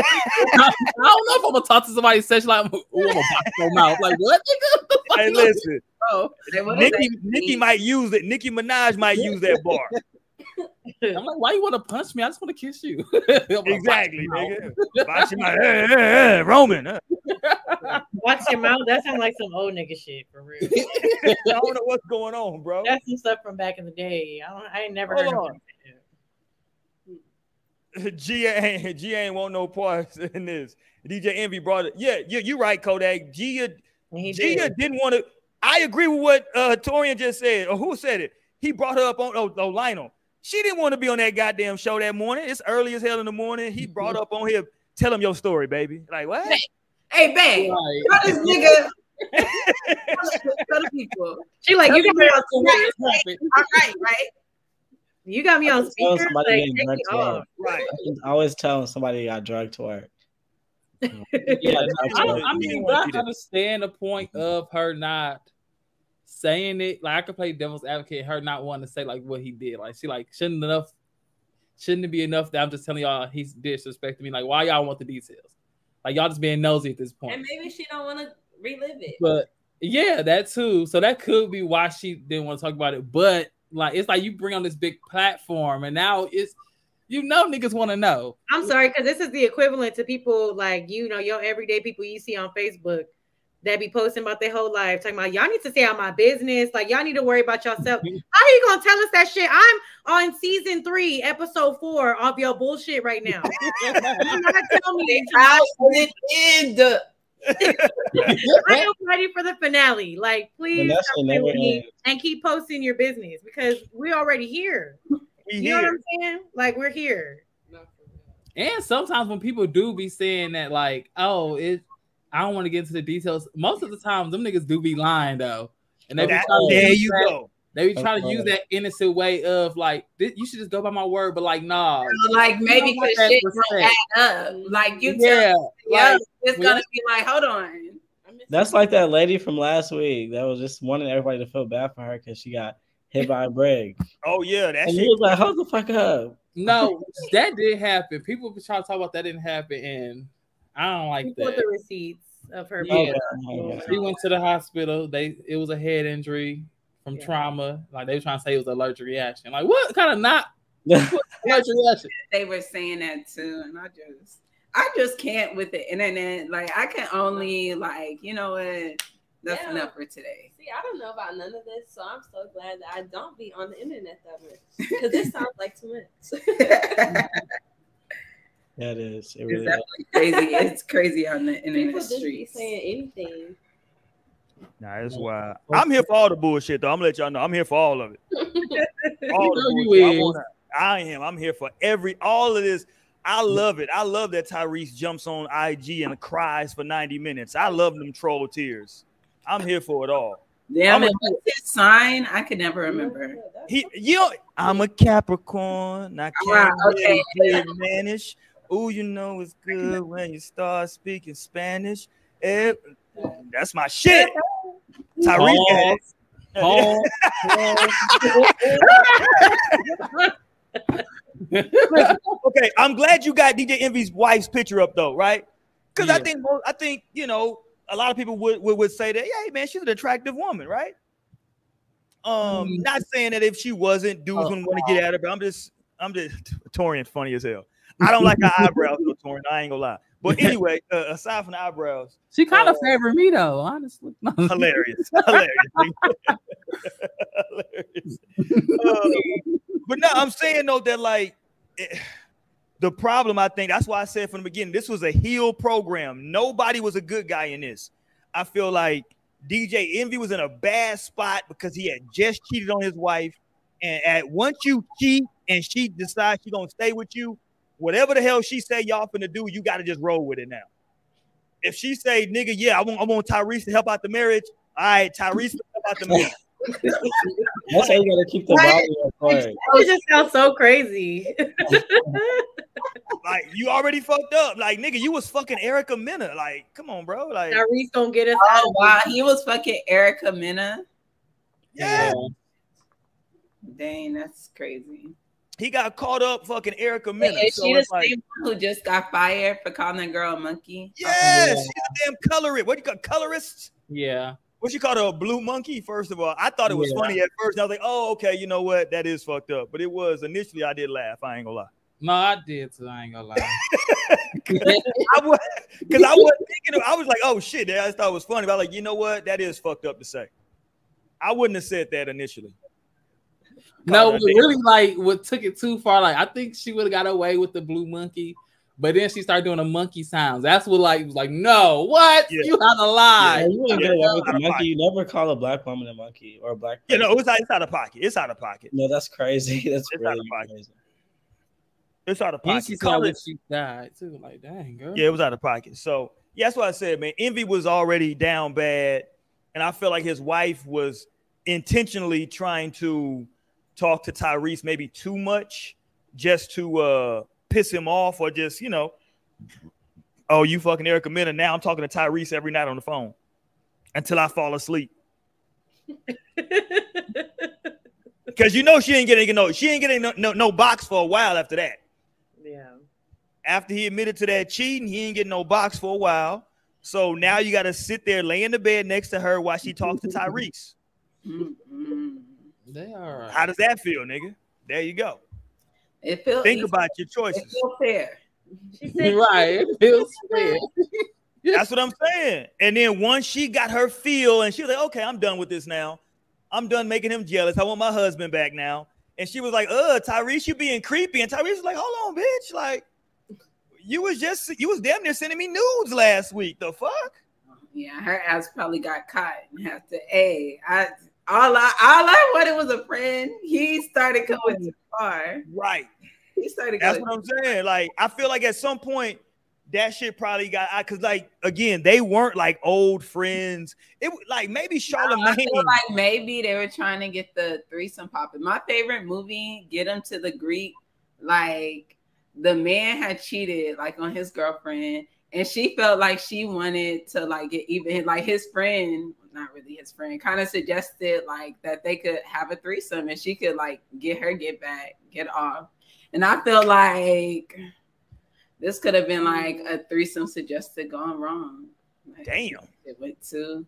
I, don't know if I'm gonna talk to somebody such like, "Oh, I'm gonna box your mouth." Like what? *laughs* hey, listen. Oh, Nicki, Nicki might use it. Nicki Minaj might use that bar. *laughs* I'm like, why you want to punch me? I just want to kiss you. exactly, nigga. Watch your mouth. Hey, hey, hey, Roman. Huh? Watch your mouth. That sounds like some old nigga shit for real. I don't know what's going on, bro. That's some stuff from back in the day. I, don't, I ain't never Hold heard on. of *laughs* G ain't G ain't want no parts *laughs* in this. DJ Envy brought it. Yeah, you you right, Kodak. Gia Gia did. didn't want to. I agree with what uh Torian just said, or who said it. He brought her up on oh, oh Lionel. She didn't want to be on that goddamn show that morning. It's early as hell in the morning. He brought up on here, tell him your story, baby. Like what? Hey, babe, right. this nigga. *laughs* Tell the people. She like you got me on right, all right, right. You got me on speaker. Like, right. I always telling somebody got drugged to work. *laughs* yeah, I, I mean, I understand the point of her not saying it, like I could play devil's advocate, her not wanting to say like what he did. Like she like shouldn't enough, shouldn't it be enough that I'm just telling y'all he's disrespecting me? Like why y'all want the details? Like y'all just being nosy at this point. And maybe she don't want to relive it. But yeah, that too. So that could be why she didn't want to talk about it. But like it's like you bring on this big platform and now it's you know niggas want to know. I'm sorry, because this is the equivalent to people like you know, your everyday people you see on Facebook that be posting about their whole life, talking about y'all need to stay out my business. Like y'all need to worry about yourself. Mm-hmm. How are you gonna tell us that shit? I'm on season three, episode four of your bullshit right now. *laughs* you not tell me how it end. *laughs* I am ready for the finale. Like, please and, and keep posting your business because we're already here. We you here. know what I'm saying? Like, we're here. And sometimes when people do be saying that, like, oh, it I don't want to get into the details. Most of the time, them niggas do be lying though, and they be trying there you go. They be trying to use that innocent way of like, you should just go by my word, but like, nah. Like maybe because shit don't add up. Like you, yeah, yeah, like, it's gonna be like, hold on. That's like that lady from last week that was just wanting everybody to feel bad for her because she got hit by a brick. Oh yeah, that and shit. he was like, hold the fuck up. No, that did happen. People be trying to talk about that didn't happen, and I don't like that. the receipts of her. Oh, yeah, she went to the hospital. They it was a head injury from yeah. trauma. Like they were trying to say it was a allergic reaction. Like what kind of not *laughs* allergic reaction? They were saying that too, and I just I just can't with the internet. Like I can only like you know what. That's yeah. enough for today. See, I don't know about none of this, so I'm so glad that I don't be on the internet that much because this sounds like too much. *laughs* That is. It really it's crazy. It's crazy on the internet People just streets. saying anything. Nah, that's why I'm here for all the bullshit though. I'm gonna let y'all know I'm here for all of it. *laughs* all the bullshit. I, wanna, I am. I'm here for every all of this. I love it. I love that Tyrese jumps on IG and cries for 90 minutes. I love them troll tears. I'm here for it all. Damn it, what's his sign? I could never remember. He, you know, I'm a Capricorn. I can't okay. manage. Oh, you know it's good when you start speaking Spanish. It, that's my shit. Tyrese. Oh. *laughs* okay, I'm glad you got DJ Envy's wife's picture up though, right? Because yeah. I think I think you know a lot of people would, would, would say that, yeah, man, she's an attractive woman, right? Um, mm-hmm. not saying that if she wasn't, dudes oh, wouldn't want to get at her, but I'm just I'm just *laughs* Torian funny as hell. I don't like her eyebrows, though, Torian. I ain't gonna lie. But *laughs* anyway, uh, aside from the eyebrows, she kind of uh, favored me though, honestly. *laughs* hilarious, *laughs* hilarious, hilarious. Uh, but no, I'm saying though that like it, eh, the problem, I think that's why I said from the beginning, this was a heel program. Nobody was a good guy in this. I feel like DJ Envy was in a bad spot because he had just cheated on his wife, and at once you cheat and she decides she's gonna stay with you, whatever the hell she say y'all finna do, you got to just roll with it now. If she say, nigga, yeah, I want, I want Tyrese to help out the marriage. All right, Tyrese to help out the marriage. *laughs* That's how you gotta keep the body apart. It just sounds so crazy. *laughs* like you already fucked up. Like nigga, you was fucking Erica Mena. Like, come on, bro. Like Tyrese don't get us. Oh wow, he was fucking Erica Mena. Yeah. Dang, that's crazy. He got caught up fucking Erica Mena. Is so she the like, same one who just got fired for calling that girl a monkey? Yes, yeah. she's a damn colorist. What you call colorist? Yeah. What you call her a blue monkey? First of all, I thought it was yeah. funny at first. I was like, oh, okay, you know what? That is fucked up. But it was initially I did laugh. I ain't gonna lie. No, I did too. I ain't gonna lie. Because *laughs* *laughs* I, was, I wasn't thinking. Of, I was like, oh shit. I thought it was funny. But I was like, you know what? That is fucked up to say. I wouldn't have said that initially. No, really, like what took it too far. Like I think she would have got away with the blue monkey, but then she started doing the monkey sounds. That's what like was like, no, what yeah. you had a lie. Yeah, you wouldn't get away with the monkey. You never call a black woman a monkey or a black. You know, it's, it's out of pocket. It's out of pocket. No, that's crazy. *laughs* That's it's really out of pocket. crazy. It's out of pocket. She saw that she died too. Like, dang, girl. Yeah, it was out of pocket. So yeah, that's what I said, man. Envy was already down bad, and I feel like his wife was intentionally trying to talk to Tyrese maybe too much, just to uh piss him off, or just you know, oh, you fucking Erica Mena. Now I'm talking to Tyrese every night on the phone until I fall asleep. *laughs* Because you know she ain't getting no, she ain't getting no, no, no box for a while after that. Yeah. After he admitted to that cheating, he ain't getting no box for a while. So now you got to sit there, lay in the bed next to her while she talks to *laughs* Tyrese. They are. How does that feel, nigga? There you go. It feels. Think about your choices. It feels fair. She said, *laughs* right. It feels *laughs* fair. That's what I'm saying. And then once she got her feel, and she was like, "Okay, I'm done with this now. I'm done making him jealous. I want my husband back now." And she was like, "Uh, Tyrese, you being creepy." And Tyrese was like, "Hold on, bitch. Like, you was just you was damn near sending me nudes last week. The fuck." Yeah, her ass probably got caught and have to. Hey, I all I all I wanted was a friend. He started going too far. Right. He started. That's what I'm saying. Like, I feel like at some point that shit probably got because like again they weren't like old friends it like maybe Charlamagne no, like maybe they were trying to get the threesome popping my favorite movie get him to the greek like the man had cheated like on his girlfriend and she felt like she wanted to like get even like his friend not really his friend kind of suggested like that they could have a threesome and she could like get her get back get off and i feel like this could have been like a threesome suggested gone wrong. Like, Damn. It went to.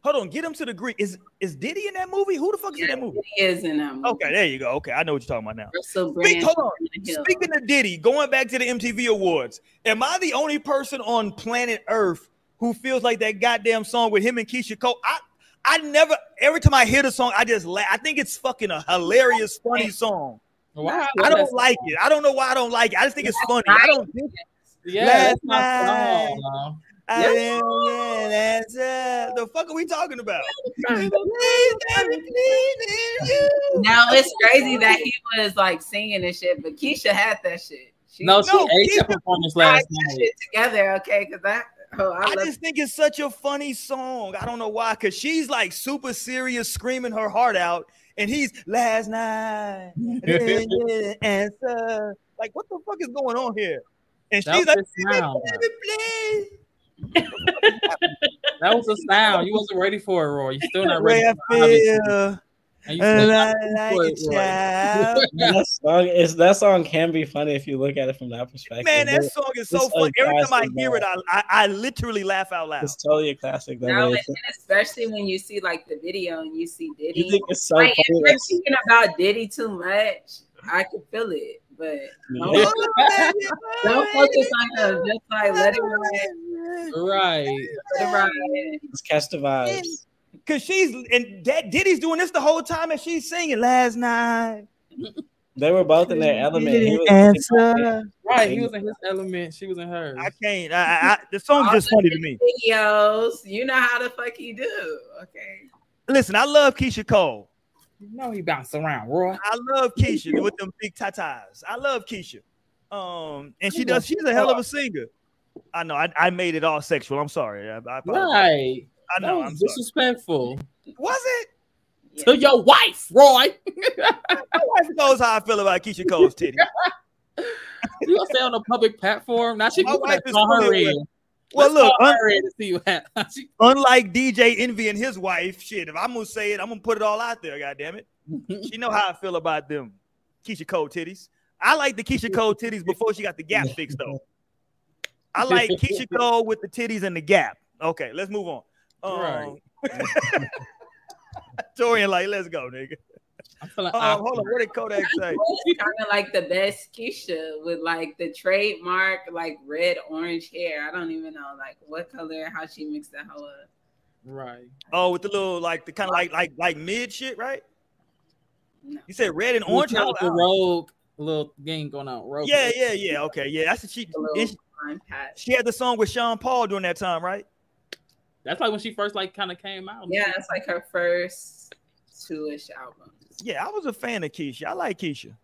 Hold on, get him to the Greek. Is is Diddy in that movie? Who the fuck is yeah, in that movie? He is in that movie. Okay, there you go. Okay, I know what you're talking about now. Speak, hold on. Speaking of Diddy, going back to the MTV Awards, am I the only person on planet Earth who feels like that goddamn song with him and Keyshia Cole? I I never every time I hear the song, I just laugh. I think it's fucking a hilarious, funny song. Why? I don't like it. I don't know why I don't like it. I just think it's funny. I don't think yeah, that's my song. I yeah. that's uh, the fuck are we talking about? now it's crazy that he was like singing and shit, but Keyshia had that shit. She, no, she no, ate that performance last night. Together, okay? Because that. Oh, I, I just think it's such a funny song. I don't know why, because she's like super serious, screaming her heart out, and he's last night *laughs* answer. Like, what the fuck is going on here? And that she's like, sound, that was a sound. You wasn't ready for it, Roy. You still not ready. For and like *laughs* that song is that song can be funny if you look at it from that perspective. Man, that song is so funny. Every time I hear it, I, I, I literally laugh out loud. It's totally a classic. No, and especially when you see like the video and you see Diddy. You think it's so like, funny? If you're thinking about Diddy too much, I can feel it. But don't, don't focus oh, on him. Just like let it ride. Right. Let it ride. Let's catch the vibes. Cause she's and that Diddy's doing this the whole time and she's singing last night. *laughs* They were both in their element. He answer. Right, he was in his element. She was in hers. I can't. I, I, the song's just funny to me. Videos, you know how the fuck he do. Okay. Listen, I love Keyshia Cole. You know he bounced around, Roy. I love Keyshia with them big tatas. I love Keyshia. Um, and she does. She's a hell of a singer. I know. I, I made it all sexual. I'm sorry. I, I right. I know. I'm disrespectful. Sorry. Was it? Yeah. To your wife, Roy. *laughs* My wife knows how I feel about Keyshia Cole's titty. you gonna stay on a public platform? Now she My wife is her in. Well, look, un- unlike DJ Envy and his wife, shit. If I'm gonna say it, I'm gonna put it all out there. God damn it, *laughs* she know how I feel about them Keyshia Cole titties. I like the Keyshia Cole titties before she got the gap fixed though. I like *laughs* Keyshia Cole with the titties and the gap. Okay, let's move on. Um, *laughs* *laughs* right. Torian, like, let's go, nigga. I'm feeling uh, hold on, what did Kodak say? Kind of like the best Keyshia with like the trademark like red orange hair. I don't even know like what color, how she mixed that hoe up. Right. Oh, with the little like the kind of like like like mid shit, right? No. You said red and orange. How the rogue little game going on. Rogue yeah, yeah, yeah. Okay, yeah. That's a she. She, she had the song with Sean Paul during that time, right? That's like when she first like kind of came out. Yeah, it's like her first two-ish album. Yeah, I was a fan of Keyshia. I like Keyshia.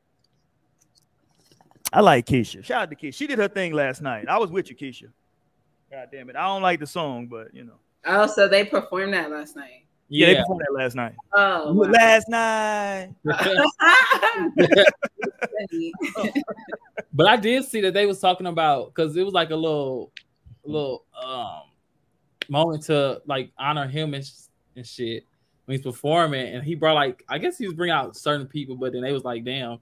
I like Keyshia. Shout out to Keyshia. She did her thing last night. I was with you, Keyshia. God damn it. I don't like the song, but you know. Oh, so they performed that last night. Yeah, yeah they performed that last night. Oh, wow. last night. *laughs* *laughs* but I did see that they was talking about because it was like a little, little um moment to like honor him and, and shit when he's performing, and he brought like I guess he was bringing out certain people, but then they was like, damn,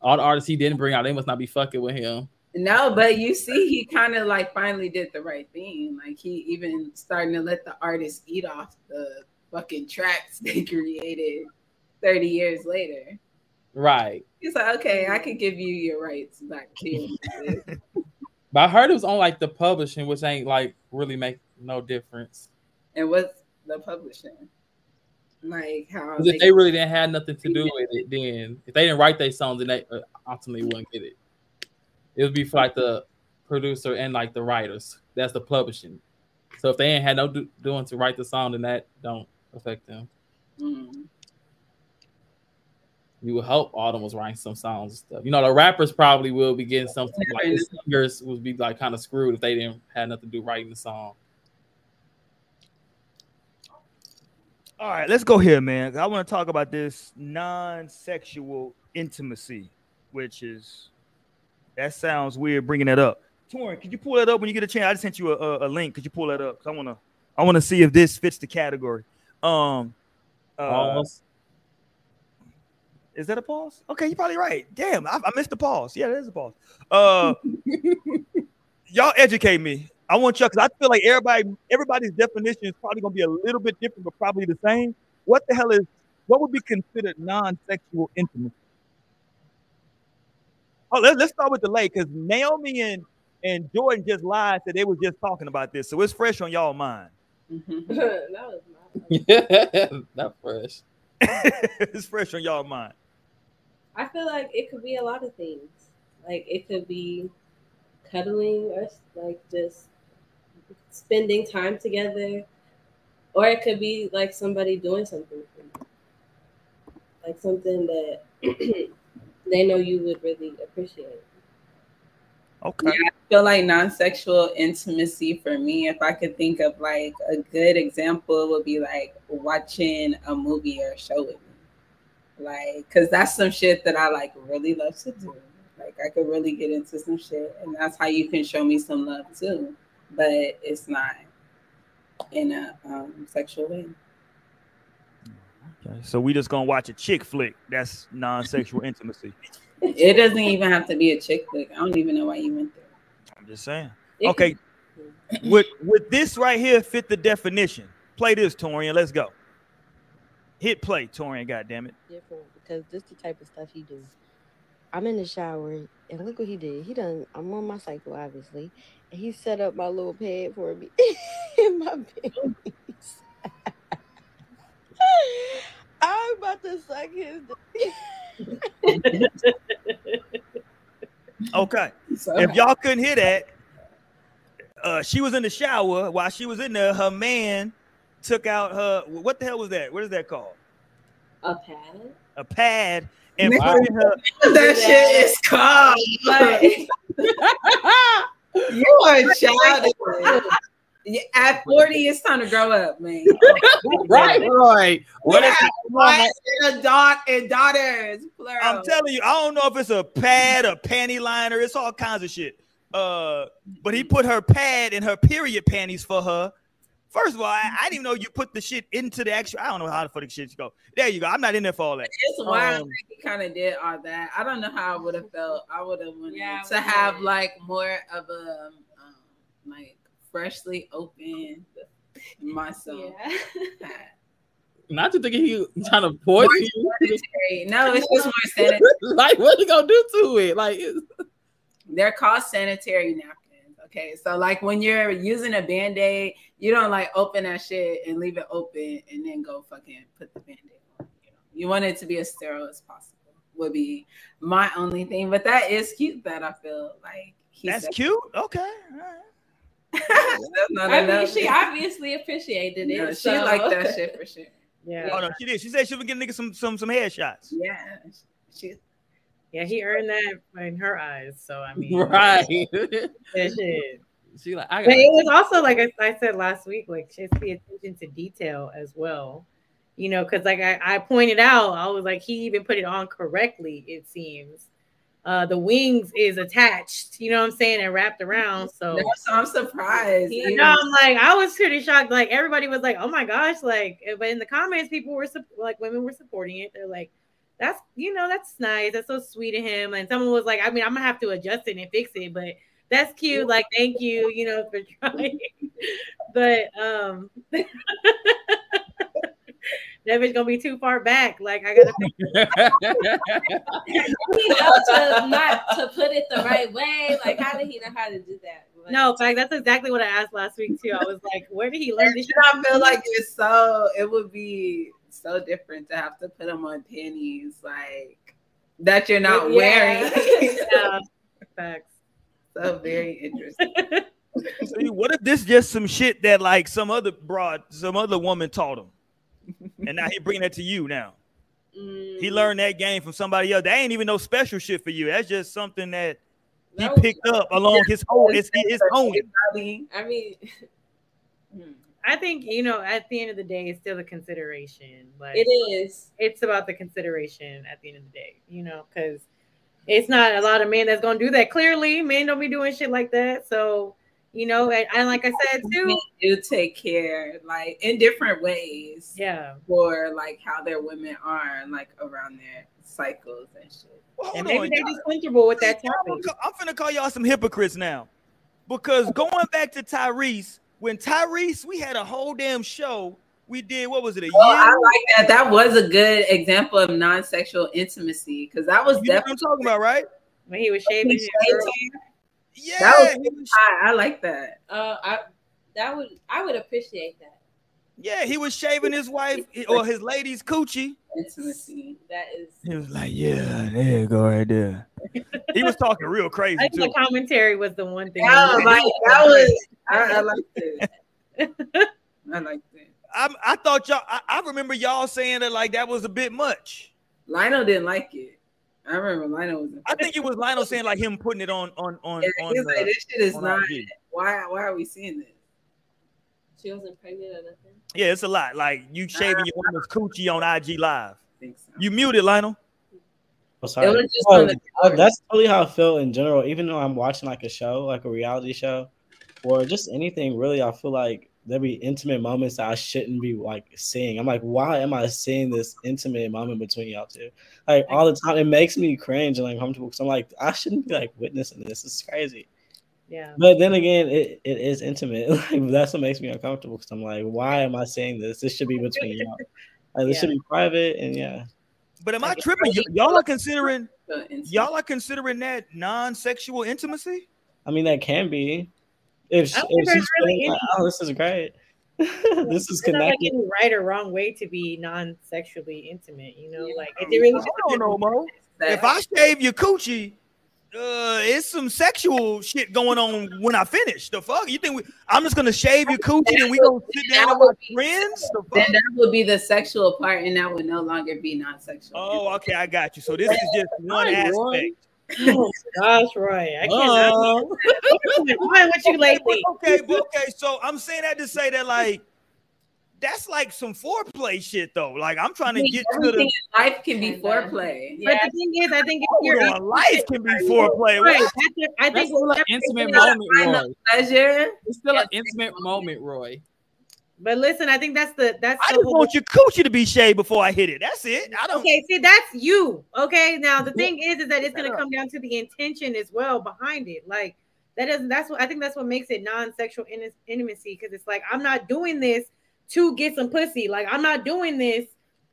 all the artists he didn't bring out, they must not be fucking with him. No, but you see, he kind of like finally did the right thing. Like he even starting to let the artists eat off the fucking tracks *laughs* they created 30 years later. Right. He's like, okay, I can give you your rights back to *laughs* But I heard it was on like the publishing, which ain't like really make no difference. And what's the publishing? Like how they, if they really didn't have nothing to do with it, then if they didn't write their songs, then they uh, ultimately wouldn't get it. It would be for like the producer and like the writers. That's the publishing. So if they ain't had no do- doing to write the song, then that don't affect them. Mm. You would hope Autumn was writing some songs and stuff. You know, the rappers probably will be getting something like the singers would be like kind of screwed if they didn't have nothing to do writing the song. All right, let's go here, man. I want to talk about this non-sexual intimacy, which is that sounds weird bringing that up. Torian, could you pull that up when you get a chance? I just sent you a, a, a link. Could you pull that up? I want to I want to see if this fits the category. Um, uh, is that a pause? Okay, you're probably right. Damn, I, I missed the pause. Yeah, there's a pause. Uh, *laughs* y'all educate me. I want y'all because I feel like everybody, everybody's definition is probably gonna be a little bit different, but probably the same. What the hell is what would be considered non-sexual intimacy? Oh, let's, let's start with the late because Naomi and and Jordan just lied that they were just talking about this, so it's fresh on y'all mind. Mm-hmm. *laughs* that was yeah, *laughs* not fresh. *laughs* it's fresh on y'all mind. I feel like it could be a lot of things. Like it could be cuddling or like just spending time together, or it could be like somebody doing something for you, like something that *clears throat* they know you would really appreciate. Okay. Yeah, I feel like non-sexual intimacy for me, if I could think of like a good example, would be like watching a movie or a show with me. Like, cause that's some shit that I like really love to do. Like I could really get into some shit, and that's how you can show me some love too. But it's not in a um, sexual way. Okay, so we just gonna watch a chick flick. That's non-sexual *laughs* intimacy. It doesn't even have to be a chick flick. I don't even know why you went there. I'm just saying. Okay, would would this right here fit the definition? Play this, Torian. Let's go. Hit play, Torian. God damn it. Different because this the type of stuff he do. I'm in the shower and look what he did. He done. I'm on my cycle, obviously, and he set up my little pad for me *laughs* in my panties. *laughs* I'm about to suck his. *laughs* okay. So, if y'all couldn't hear that, uh, she was in the shower while she was in there. Her man took out her. What the hell was that? What is that called? A pad. A pad. And put in her. That shit is called. You are childish. Yeah, at 40, it's time to grow up, man. *laughs* right, right. What is wives and a dog and daughters. Plural. I'm telling you, I don't know if it's a pad, a panty liner, it's all kinds of shit. Uh, but he put her pad and her period panties for her. First of all, I, I, didn't even know you put the shit into the actual. I don't know how the fuck the shit go. There you go. I'm not in there for all that. It's wild um, he kind of did all that. I don't know how I would have felt. I would have wanted yeah, to have did. like more of a um, like freshly opened myself. Yeah. *laughs* Not to think he trying to poison you. No, it's just more *laughs* sanitary. like, what he gonna do to it? Like, they're called sanitary napkins. Okay, so like when you're using a band aid, you don't like open that shit and leave it open and then go fucking put the band aid on. You know, you want it to be as sterile as possible. Would be my only thing, but that is cute. That I feel like that's cute. Okay, all right. *laughs* I mean, she obviously appreciated it. No, she liked that shit for sure. Yeah. Oh no, she did. She said she was giving niggas some some some headshots. Yeah. She. Yeah, he earned that in her eyes. So I mean, *laughs* right. *laughs* shit. She like, I but it was also like I, I said last week, like she has to pay attention to detail as well. You know, because like I, I pointed out, I was like, he even put it on correctly. It seems uh the wings is attached, you know what I'm saying, and wrapped around. So, *laughs* no, so I'm surprised. You know, I'm like, I was pretty shocked. Like everybody was like, oh my gosh, like, but in the comments, people were like, women were supporting it. They're like, that's you know, that's nice. That's so sweet of him. And someone was like, I mean, I'm gonna have to adjust it and fix it, but that's cute. Like, thank you, you know, for *laughs* trying. but um *laughs* that bitch gonna be too far back. Like I gotta. he know to not to put it the right way. Like how did he know how to do that? But, no, fact that's exactly what I asked last week too. I was like, where did he learn this? I feel like it's so. It would be so different to have to put them on panties like that you're not yeah. wearing. *laughs* *laughs* yeah, facts. So very interesting. *laughs* See, what if this just some shit that like some other broad, some other woman taught him, and now he bringing that to you now? Mm. He learned that game from somebody else. That ain't even no special shit for you. That's just something that he picked up along his whole his, his own. I mean, *laughs* hmm. I think you know at the end of the day, it's still a consideration. Like it is. It's about the consideration at the end of the day, you know, because it's not a lot of men that's gonna do that. Clearly, men don't be doing shit like that. So you know, and, and like I said too, do take care, like in different ways. Yeah, for like how their women are, like around their cycles and shit. Well, and maybe on, they're just comfortable with that topic. I'm gonna call y'all some hypocrites now, because going back to Tyrese, when Tyrese, we had a whole damn show. We did what was it a well, year? I like that. That was a good example of non-sexual intimacy because that was you definitely I'm talking about, right? When he was shaving his yeah, that was, I, I like that. Uh, I that would I would appreciate that. Yeah, he was shaving his wife *laughs* or his lady's coochie. Intimacy. That is. He was like, "Yeah, there you go, right there." he was talking real crazy I too. The commentary was the one thing. Yeah, like that was. I, I liked it. I liked it. I, I thought y'all. I, I remember y'all saying that like that was a bit much. Lionel didn't like it. I remember Lionel was. I think it was Lionel saying like him putting it on on on. Yeah, on, like, this shit is not. Why why are we seeing this? She wasn't pregnant or nothing. Yeah, it's a lot. Like you shaving your woman's coochie on IG Live. So. You muted Lionel. Oh, sorry. Oh, oh, that's totally how I feel in general. Even though I'm watching like a show, like a reality show, or just anything really, I feel like there be intimate moments that I shouldn't be like seeing. I'm like, why am I seeing this intimate moment between y'all two? Like all the time, it makes me cringe and uncomfortable because I'm like, I shouldn't be like witnessing this. It's crazy. Yeah. But then again, it, it is intimate. *laughs* Like that's what makes me uncomfortable because I'm like, why am I saying this? This should be *laughs* between y'all. *laughs* Like this yeah. should be private and yeah. But am I tripping? Y- y'all are considering y'all are considering that non-sexual intimacy? I mean, that can be. If, if she's really like, oh, this is great. this is connected. Like right or wrong way to be non-sexually intimate. You know, like it really. I don't know, Mo. If I shave your coochie, uh, it's some sexual shit going on when I finish. The fuck you think? We, I'm just gonna shave your coochie and we gonna sit down with my friends? The then that would be the sexual part, and that would no longer be non-sexual. Oh, okay, I got you. So this is just *laughs* one aspect. Oh gosh, Roy. I can't. Uh, *laughs* what you lately? Okay, but okay. So I'm saying that to say that like that's like some foreplay shit though. Like I'm trying to I mean, get to the life can be foreplay. But the thing is, I think if oh, you're on, life can be foreplay. Right. I think it's an intimate moment, Roy. Pleasure. It's still an intimate moment, Roy. But listen, I think that's the that's. I the just whole... want your coochie to be shaved before I hit it. That's it. I don't. Okay, see, that's you. Okay, now the thing is, is that it's going to come down to the intention as well behind it. Like that doesn't. That's what I think. That's what makes it non-sexual in- intimacy because it's like I'm not doing this to get some pussy. Like I'm not doing this.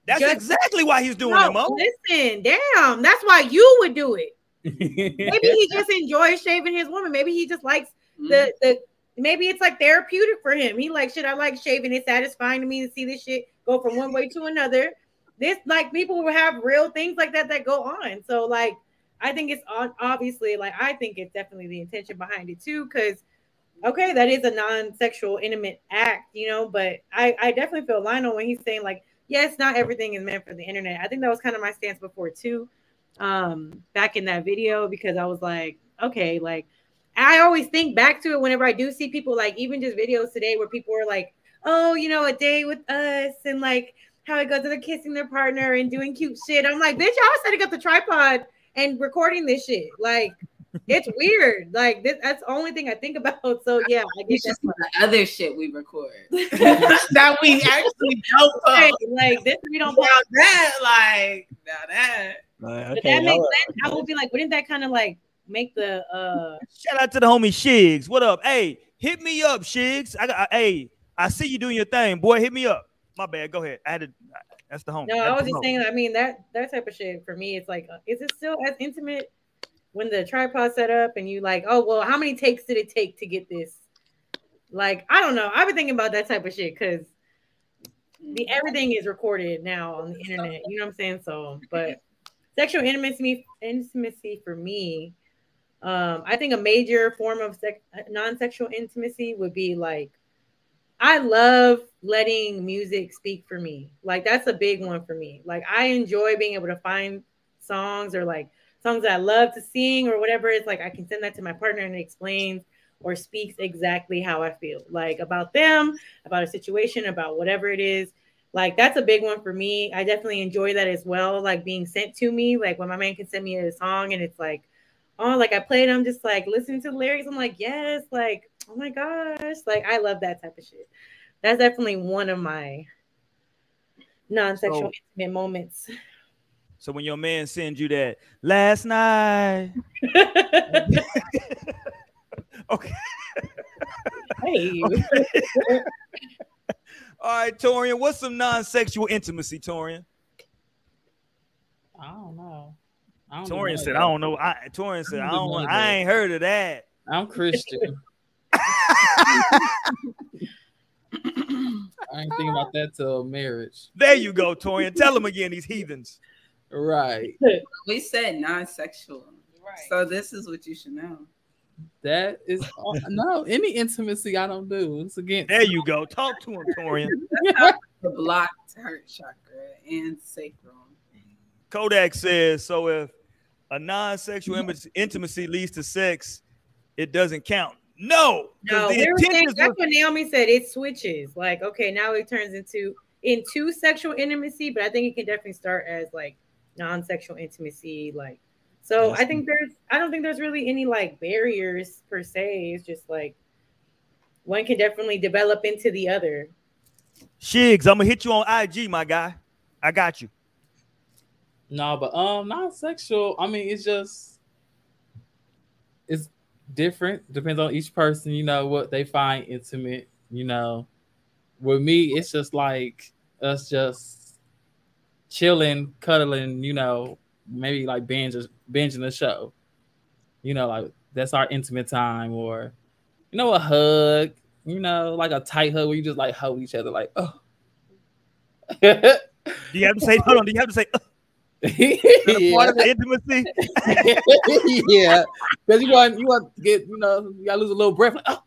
That's just... exactly why he's doing no, it, Mo. Listen, damn, that's why you would do it. *laughs* Maybe he just enjoys shaving his woman. Maybe he just likes mm-hmm. the the maybe it's like therapeutic for him. He like shit. I like shaving. It's satisfying to me to see this shit go from one way to another. This like people will have real things like that that go on. So like I think it's obviously like I think it's definitely the intention behind it too. Because okay, that is a non-sexual intimate act, you know. But I I definitely feel Lionel when he's saying like yes, not everything is meant for the internet. I think that was kind of my stance before too. Um, back in that video because I was like, okay, like I always think back to it whenever I do see people like even just videos today where people are like, oh, you know, a day with us and like how it goes to they're kissing their partner and doing cute shit. I'm like, bitch, I was setting up the tripod and recording this shit. Like, it's weird. Like this, that's the only thing I think about. So yeah, I guess that's the other shit we record *laughs* *laughs* that we actually don't post. Like this, we don't. Now that, like, now that. Like, okay, but that makes sense. I would be like, wouldn't that kind of like make the uh shout out to the homie Shigs. What up? Hey, hit me up, Shigs. I got hey, I see you doing your thing, boy. Hit me up. My bad. Go ahead. I had to, that's the home. No, I was just home. saying. I mean that that type of shit for me. It's like, uh, is it still as intimate when the tripod set up and you like, oh well, how many takes did it take to get this? Like, I don't know. I've been thinking about that type of shit because the everything is recorded now on the internet. You know what I'm saying? So, but sexual intimacy intimacy for me, um, I think a major form of sex, non-sexual intimacy would be like I love letting music speak for me. Like that's a big one for me. Like I enjoy being able to find songs or like songs that I love to sing or whatever. It's like I can send that to my partner and it explains or speaks exactly how I feel, like about them, about a situation, about whatever it is. Like that's a big one for me. I definitely enjoy that as well. Like being sent to me, like when my man can send me a song and it's like, oh, like I played, I'm just like listening to the lyrics. I'm like, yes, like oh my gosh, like I love that type of shit. That's definitely one of my non-sexual so, intimate moments. *laughs* So when your man sends you that last night, *laughs* okay. Hey. *laughs* Okay. All right, Torian, what's some non-sexual intimacy, Torian? I don't know. I don't Torian know said, "I don't know." I Torian said, "I don't. I ain't heard of that." I'm Christian. *laughs* I ain't thinking about that till marriage. There you go, Torian. Tell them again, these heathens. Right. *laughs* We said non-sexual. Right. So this is what you should know. That is no any intimacy I don't do. It's again. There you go. Talk to him, Torian. *laughs* the blocked heart chakra and sacrum. Kodak says so. If a non-sexual intimacy leads to sex, it doesn't count. No, no. We were saying, that's what Naomi said. It switches. Like, okay, now it turns into into sexual intimacy, but I think it can definitely start as like non-sexual intimacy. Like, so I think there's. I don't think there's really any like barriers per se. It's just like one can definitely develop into the other. Shigs, I'm gonna hit you on IG, my guy. I got you. No, but um, non-sexual. I mean, it's just it's different. Depends on each person, you know, what they find intimate. You know, with me, it's just like us just chilling, cuddling, you know, maybe like binge binging the show. You know, like that's our intimate time, or you know, a hug, you know, like a tight hug where you just like hold each other, like, oh. do you have to say, hold on, do you have to say, oh? *laughs* yeah. part of the intimacy. *laughs* yeah, because you want you want to get you know you gotta lose a little breath. Like, oh,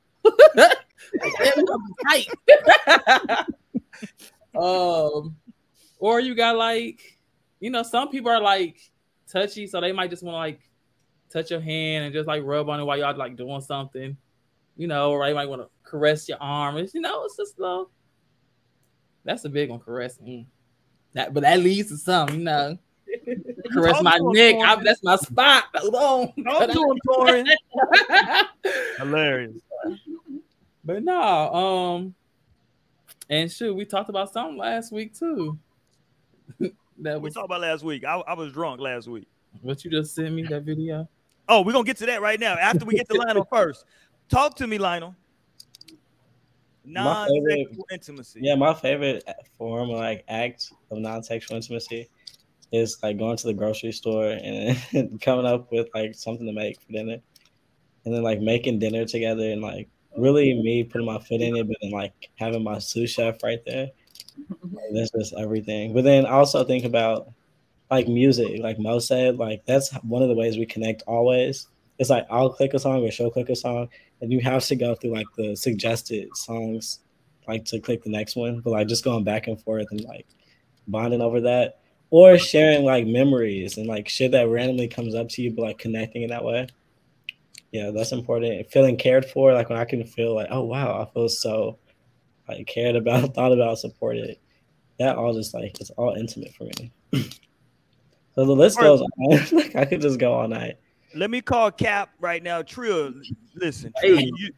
*laughs* tight. um, or you got like you know some people are like touchy, so they might just want to like touch your hand and just like rub on it while y'all like doing something, you know, or you might want to caress your arm. It's, you know, it's just little. That's a big one, caressing. That, but that leads to something, you know. *laughs* Caress my neck. I, that's my spot. Hold on. Talk to him, Tori. *laughs* Hilarious. But no, um, and shoot, we talked about something last week too. *laughs* that we talked about last week. I, I was drunk last week. What you just sent me that video? Oh, we're gonna get to that right now. After we get to Lionel *laughs* first. Talk to me, Lionel. Non-sexual intimacy. Yeah, my favorite form of like act of non-sexual intimacy is like going to the grocery store and *laughs* coming up with like something to make for dinner, and then like making dinner together and like really me putting my foot in it, but then like having my sous chef right there. Mm-hmm. Like, that's just everything. But then also think about like music, like Mo said, like that's one of the ways we connect always. It's like I'll click a song or she'll click a song, and you have to go through like the suggested songs, like to click the next one. But like just going back and forth and like bonding over that or sharing like memories and like shit that randomly comes up to you, but like connecting in that way. Yeah, that's important. Feeling cared for, like when I can feel like, oh wow, I feel so like cared about, *laughs* thought about, supported. That all just like it's all intimate for me. *clears throat* so the list goes on. *laughs* like I could just go all night. Let me call Cap right now. Trill, listen. Trill, you,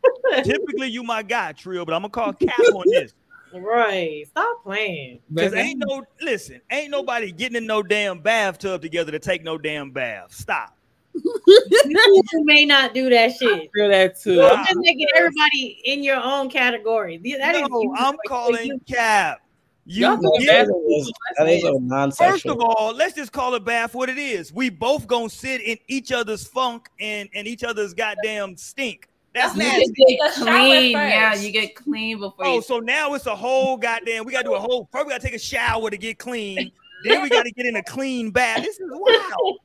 typically you my guy, Trill, but I'm gonna call Cap on this. Right. Stop playing. Because ain't no listen, ain't nobody getting in no damn bathtub together to take no damn bath. Stop. You *laughs* may not do that shit. I feel that too. I'm just making everybody in your own category. That no, I'm calling you. Cap. You get, First of all, let's just call it bath what it is. We both gonna sit in each other's funk and and each other's goddamn stink. That's nasty. Get clean. Yeah, you get clean before. Oh, you... so now it's a whole goddamn. We gotta do a whole. First, we gotta take a shower to get clean. then we gotta get in a clean bath. This is wild.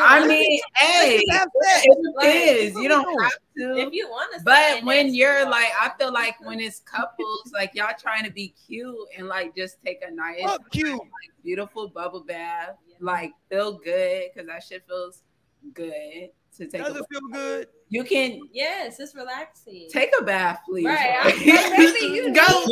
I mean, hey, it is. You don't have to if you want to. But when you're like, I feel like when it's couples, like y'all trying to be cute and like just take a nice, oh, cute, like, beautiful bubble bath, yeah. like feel good because that shit feels good to take. Does it feel good? You can. Yes, it's relaxing. Take a bath, please. Right. maybe *laughs* you go.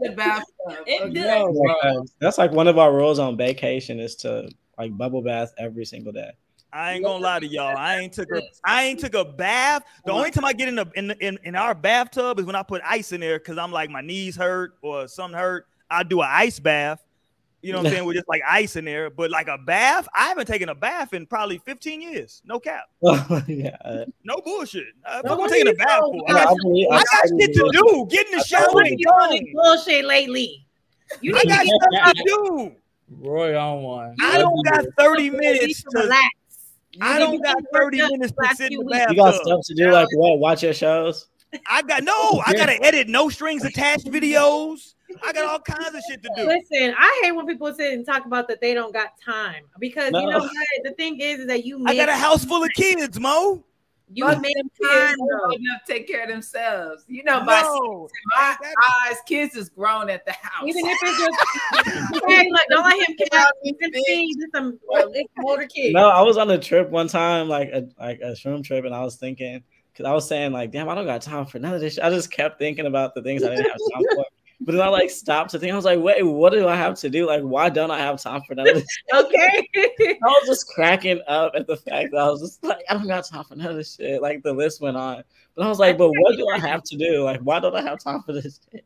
the bathtub. Okay. That's like one of our rules on vacation is to like bubble bath every single day. I ain't gonna lie to y'all. I ain't took a I ain't took a bath. The only time I get in the in in, in our bathtub is when I put ice in there because I'm like my knees hurt or something hurt. I do an ice bath. You know what I'm saying? *laughs* With just like ice in there, but like a bath, I haven't taken a bath in probably 15 years. No cap. *laughs* yeah. No bullshit. Uh, I'm taking a bath for. I got, I got shit to do. Get in the shower and go. Bullshit lately. You I got stuff to do. Roy on one. I don't got 30 minutes to relax. I don't got 30 minutes to sit in the bathtub. You got stuff to do like what? Watch your shows? I got no, I gotta edit no strings attached videos. I got all kinds of shit to do. Listen, I hate when people sit and talk about that they don't got time because no. you know what? The thing is, is that you I got a house full of kids, Mo. You but make them time enough to take care of themselves. You know, my, no, my eyes, kids is grown at the house. Even if it's just *laughs* hey, look, don't let him get out. some older kids. No, I was on a trip one time, like a like a shroom trip, and I was thinking because I was saying like, damn, I don't got time for none of this. I just kept thinking about the things I didn't have time for. But then I like stopped to think. I was like, wait, what do I have to do? Like, why don't I have time for none of this? okay. I was just cracking up at the fact that I was just like, I don't got time for none of this shit. Like the list went on. But I was like, but what do I have to do? Like, why don't I have time for this shit?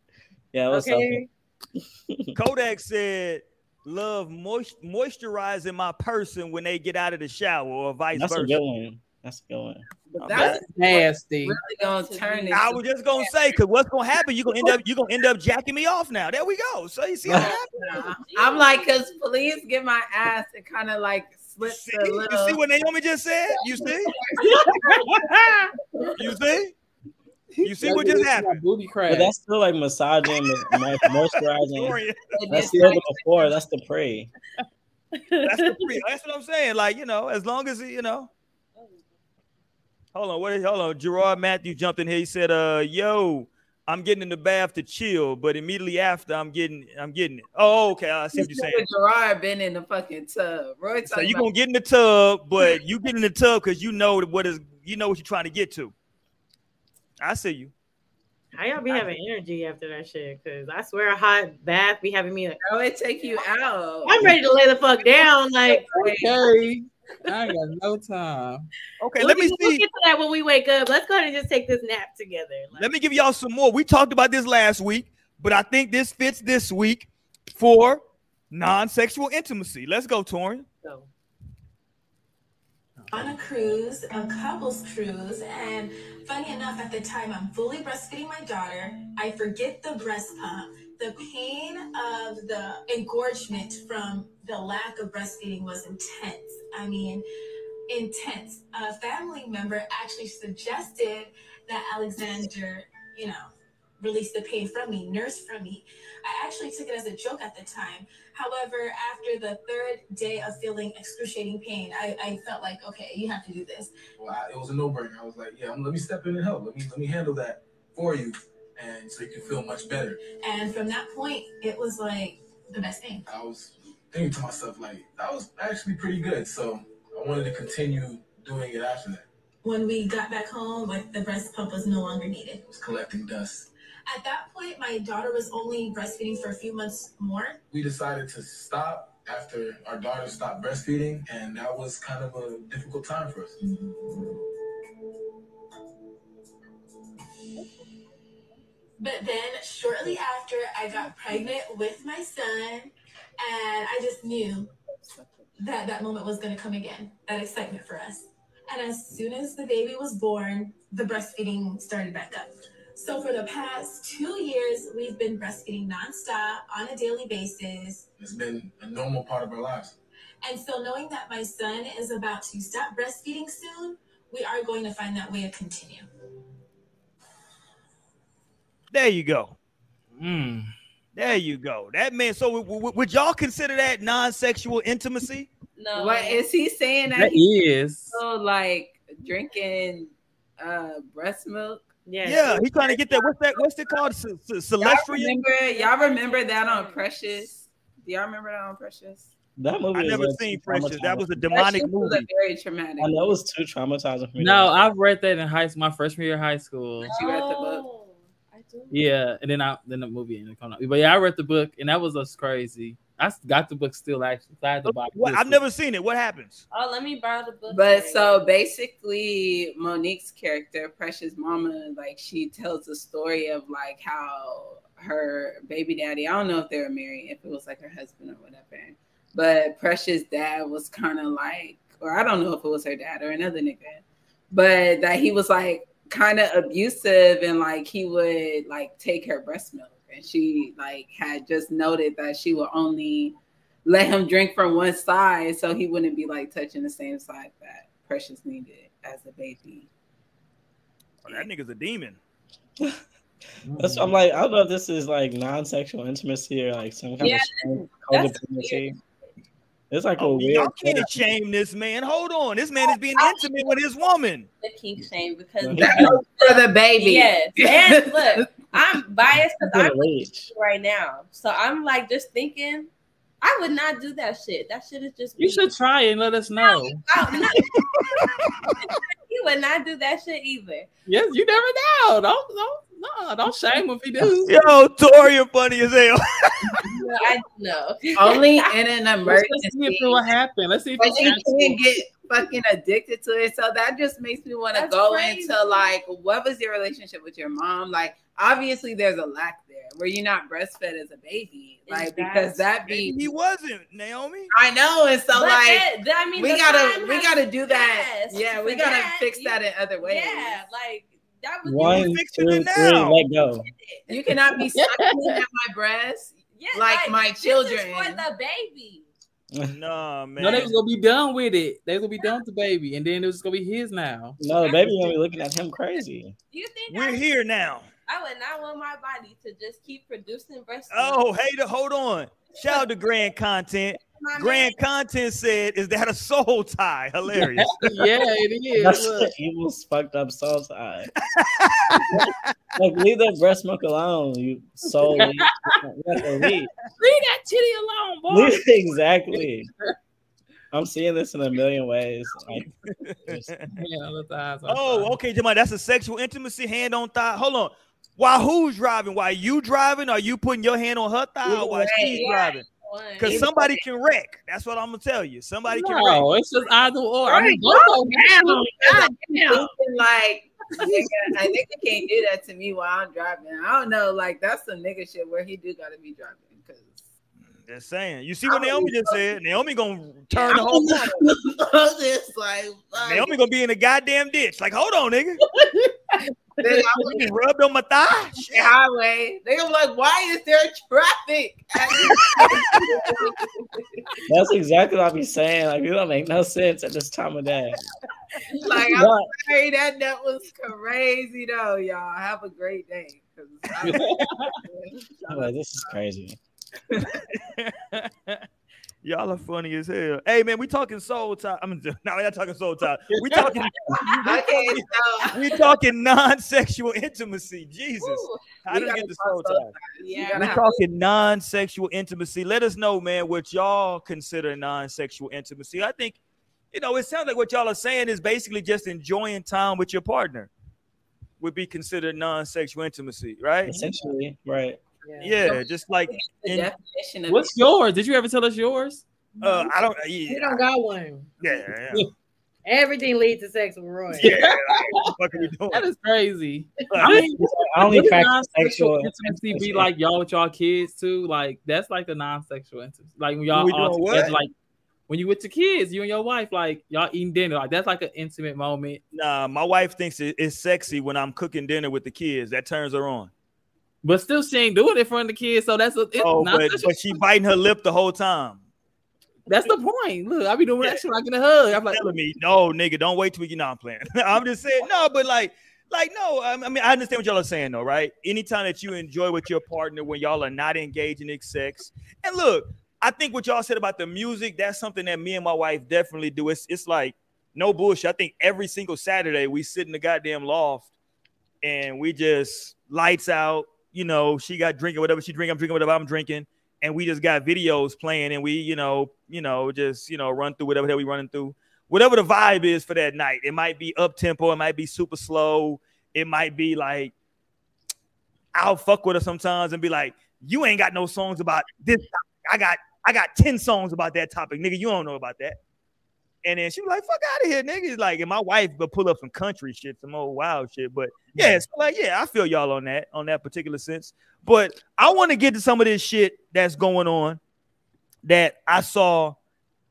Yeah, it was okay. *laughs* Kodak said, love moist- moisturizing my person when they get out of the shower or vice That's versa. A good one. That's a good one. That's nasty. Really gonna turn I was just gonna say, cause what's gonna happen? You're gonna end up you're gonna end up jacking me off now. There we go. So you see how *laughs* I'm like, cause please get my ass and kind of like slip see, little... You see what Naomi just said? You see? *laughs* you see? You see what just happened? Booty crack. But that's still like massaging, moisturizing. that's still the before. That's the pre. That's the pre. That's what I'm saying. Like you know, as long as you know, Hold on, what is hold on? Gerard Matthew jumped in here. He said, uh, yo, I'm getting in the bath to chill, but immediately after I'm getting I'm getting it. Oh, okay. I see what you're saying. *laughs* Gerard been in the fucking tub. Roy so you gonna get in the tub, but you get in the tub because you know what is you know what you're trying to get to. I see you. How y'all be having energy after that shit? Cause I swear a hot bath be having me like, oh, it take you out. I'm ready to lay the fuck down. Like, okay. I got no time. Okay, let me see. We'll get to that when we wake up. Let's go ahead and just take this nap together. Like, let me give y'all some more. We talked about this last week, but I think this fits this week for non-sexual intimacy. Let's go, Torian. Go. On a cruise, a couples cruise, and funny enough, at the time I'm fully breastfeeding my daughter. I forget the breast pump the pain of the engorgement from the lack of breastfeeding was intense. I mean, intense. A family member actually suggested that Alexander, you know, release the pain from me, nurse from me. I actually took it as a joke at the time. However, after the third day of feeling excruciating pain, I, I felt like, okay, you have to do this. Well, I, it was a no-brainer. I was like, yeah, let me step in and help. Let me let me handle that for you and so you can feel much better. And from that point, it was like the best thing. I was thinking to myself, like, that was actually pretty good. So I wanted to continue doing it after that. When we got back home, like the breast pump was no longer needed. It was collecting dust. At that point, my daughter was only breastfeeding for a few months more. We decided to stop after our daughter stopped breastfeeding, and that was kind of a difficult time for us. But then shortly after, I got pregnant with my son, and I just knew that that moment was going to come again, that excitement for us. And as soon as the baby was born, the breastfeeding started back up. So for the past two years, we've been breastfeeding nonstop on a daily basis. It's been a normal part of our lives. And so, knowing that my son is about to stop breastfeeding soon, we are going to find that way to continue. There you go. Mm. There you go. That man. So, w- w- would y'all consider that non-sexual intimacy? No. What is he saying? That, that he is. So, like drinking uh breast milk. Yeah, yeah. He's trying to get that. What's that? What's it called? C- C- celestial. Y'all remember, y'all remember that on Precious? Do y'all remember that on Precious? That movie. I never seen Precious. That was a demonic movie. Was very traumatic. I know it was too traumatizing for me. No, I've read that in high school, my freshman year of high school. You read the book. Oh, Yeah, and then I then the movie ended up coming out. But yeah, I read the book, and that was just crazy. I got the book still actually. I had to oh, buy. What? I've never seen it. What happens? Oh, let me borrow the book. But so basically, Mo'Nique's character, Precious Mama, like she tells a story of like how her baby daddy. I don't know if they were married, if it was like her husband or whatever. But Precious' dad was kind of like, or I don't know if it was her dad or another nigga, but that he was like kind of abusive and like he would like take her breast milk and she like had just noted that she would only let him drink from one side so he wouldn't be like touching the same side that Precious needed as a baby. Oh, that nigga's a demon. *laughs* That's I'm like I don't know if this is like non-sexual intimacy or like some kind Yeah, of that's codependency. It's like a Oh, weird. y'all can't shame this man. Hold on, this man is oh, being intimate with his woman. the kink shame because For the baby. Yes. *laughs* And look, I'm biased because I'm rage. right now. So I'm like just thinking, I would not do that shit. That shit is just You should try and let us know. I'm *laughs* he would not do that shit either. Yes, you never know. Don't don't no, don't shame him if he do. Yo, Tori, you're funny as hell. *laughs* No, I know. *laughs* Only in an emergency. Let's see if it will happen. Let's see if But it's you can't get fucking addicted to it. So that just makes me want to go crazy. into like, what was your relationship with your mom? Like, obviously, there's a lack there where you're not breastfed as a baby, like because that be he wasn't, Naomi. I know, and so But like that- that- I mean, we gotta we gotta do that. passed Yeah, we for gotta that. fix that in other ways. Yeah, like that was One, fixing two, it *laughs* now. let go. You cannot be sucking at my breast yeah, like my this is children. for the baby. Nah, man. No, they was gonna be done with it. They was gonna be done with the baby, and then it was gonna be his now. No, the baby gonna be looking at him crazy. You think We're I, here now. I would not want my body to just keep producing breast Oh, milk? hey, hold on. Shout out to Grand Content. My Grand Content said, "Is that a soul tie?" Hilarious. *laughs* yeah, it is. That's Look. the fucked up soul tie. *laughs* like leave that breast milk alone, you soul. leave. You have to leave. Leave that titty alone, boy. Leave- exactly. I'm seeing this in a million ways. Like, just- *laughs* Yeah, let the eyes on oh, okay, Jamal. That's a sexual intimacy, hand on thigh. Hold on. While who's driving? While you driving? Are you putting your hand on her thigh or while she's Yeah. driving? Because somebody can wreck. That's what I'm gonna tell you. Somebody can wreck. No, it's just either or. I mean, Right, both of them. God damn. Like, nigga, a nigga can't do that to me while I'm driving. I don't know. Like, that's some nigga shit where he do gotta be driving. Cause Just saying. You see what Naomi just said? Naomi gonna *laughs* turn the whole corner. *laughs* I'm just like, fuck. Naomi gonna be in the goddamn ditch. Like, hold on, nigga. *laughs* Then I'm You just rubbed on my thigh. the highway. They gonna like, why is there traffic? *laughs* that's exactly what I be saying. Like it don't make no sense at this time of day. like, I'm But- sorry, that that was crazy though, y'all. Have a great day. I'm *laughs* *laughs* like, this is crazy. Y'all are funny as hell. Hey man, we talking soul tie. I'm *laughs* no, we're not talking soul tie. *laughs* We talking *laughs* okay, so we talking non-sexual intimacy. Jesus. How we do you get the talk soul soul tie? tie. Yeah. We have- talking non-sexual intimacy. Let us know, man, what y'all consider non-sexual intimacy. I think, you know, it sounds like what y'all are saying is basically just enjoying time with your partner would be considered non-sexual intimacy, right? Essentially, right. Yeah, just like in, definition of What's yours? Did you ever tell us yours? uh, I don't, You yeah, don't got one. yeah, yeah. *laughs* Everything leads to sex with Roy. yeah. Like, *laughs* what the fuck are we doing? That is crazy. I mean, I only wouldn't non-sexual intimacy intimacy. be like y'all with y'all kids too? Like that's like the non-sexual intimacy. Like when y'all We all together, what? like when you with your kids, you and your wife, like y'all eating dinner, like that's like an intimate moment. Nah, my wife thinks it- it's sexy when I'm cooking dinner with the kids. That turns her on. But still, she ain't doing it in front of the kids, so that's a. oh, but, but she biting her lip the whole time. That's the point. Look, I be doing that shit like in a hug. I'm like, telling me, no, nigga, don't wait till we get on playing. *laughs* I'm just saying, no, but like, like, no, I mean, I understand what y'all are saying, though, right? Anytime that you enjoy with your partner when y'all are not engaging in sex, and look, I think what y'all said about the music, that's something that me and my wife definitely do. It's it's like no bullshit. I think every single Saturday we sit in the goddamn loft and we just lights out. You know, she got drinking whatever she drink, I'm drinking whatever I'm drinking and we just got videos playing and we, you know, you know, just, you know, run through whatever hell we running through. Whatever the vibe is for that night. It might be up tempo, it might be super slow, it might be like I'll fuck with her sometimes and be like, you ain't got no songs about this topic. I got I got 10 songs about that topic. Nigga, you don't know about that. And then she was like, fuck out of here, niggas. Like, and my wife would pull up some country shit, some old wild shit. But yeah, so like, yeah, I feel y'all on that, on that particular sense. But I want to get to some of this shit that's going on that I saw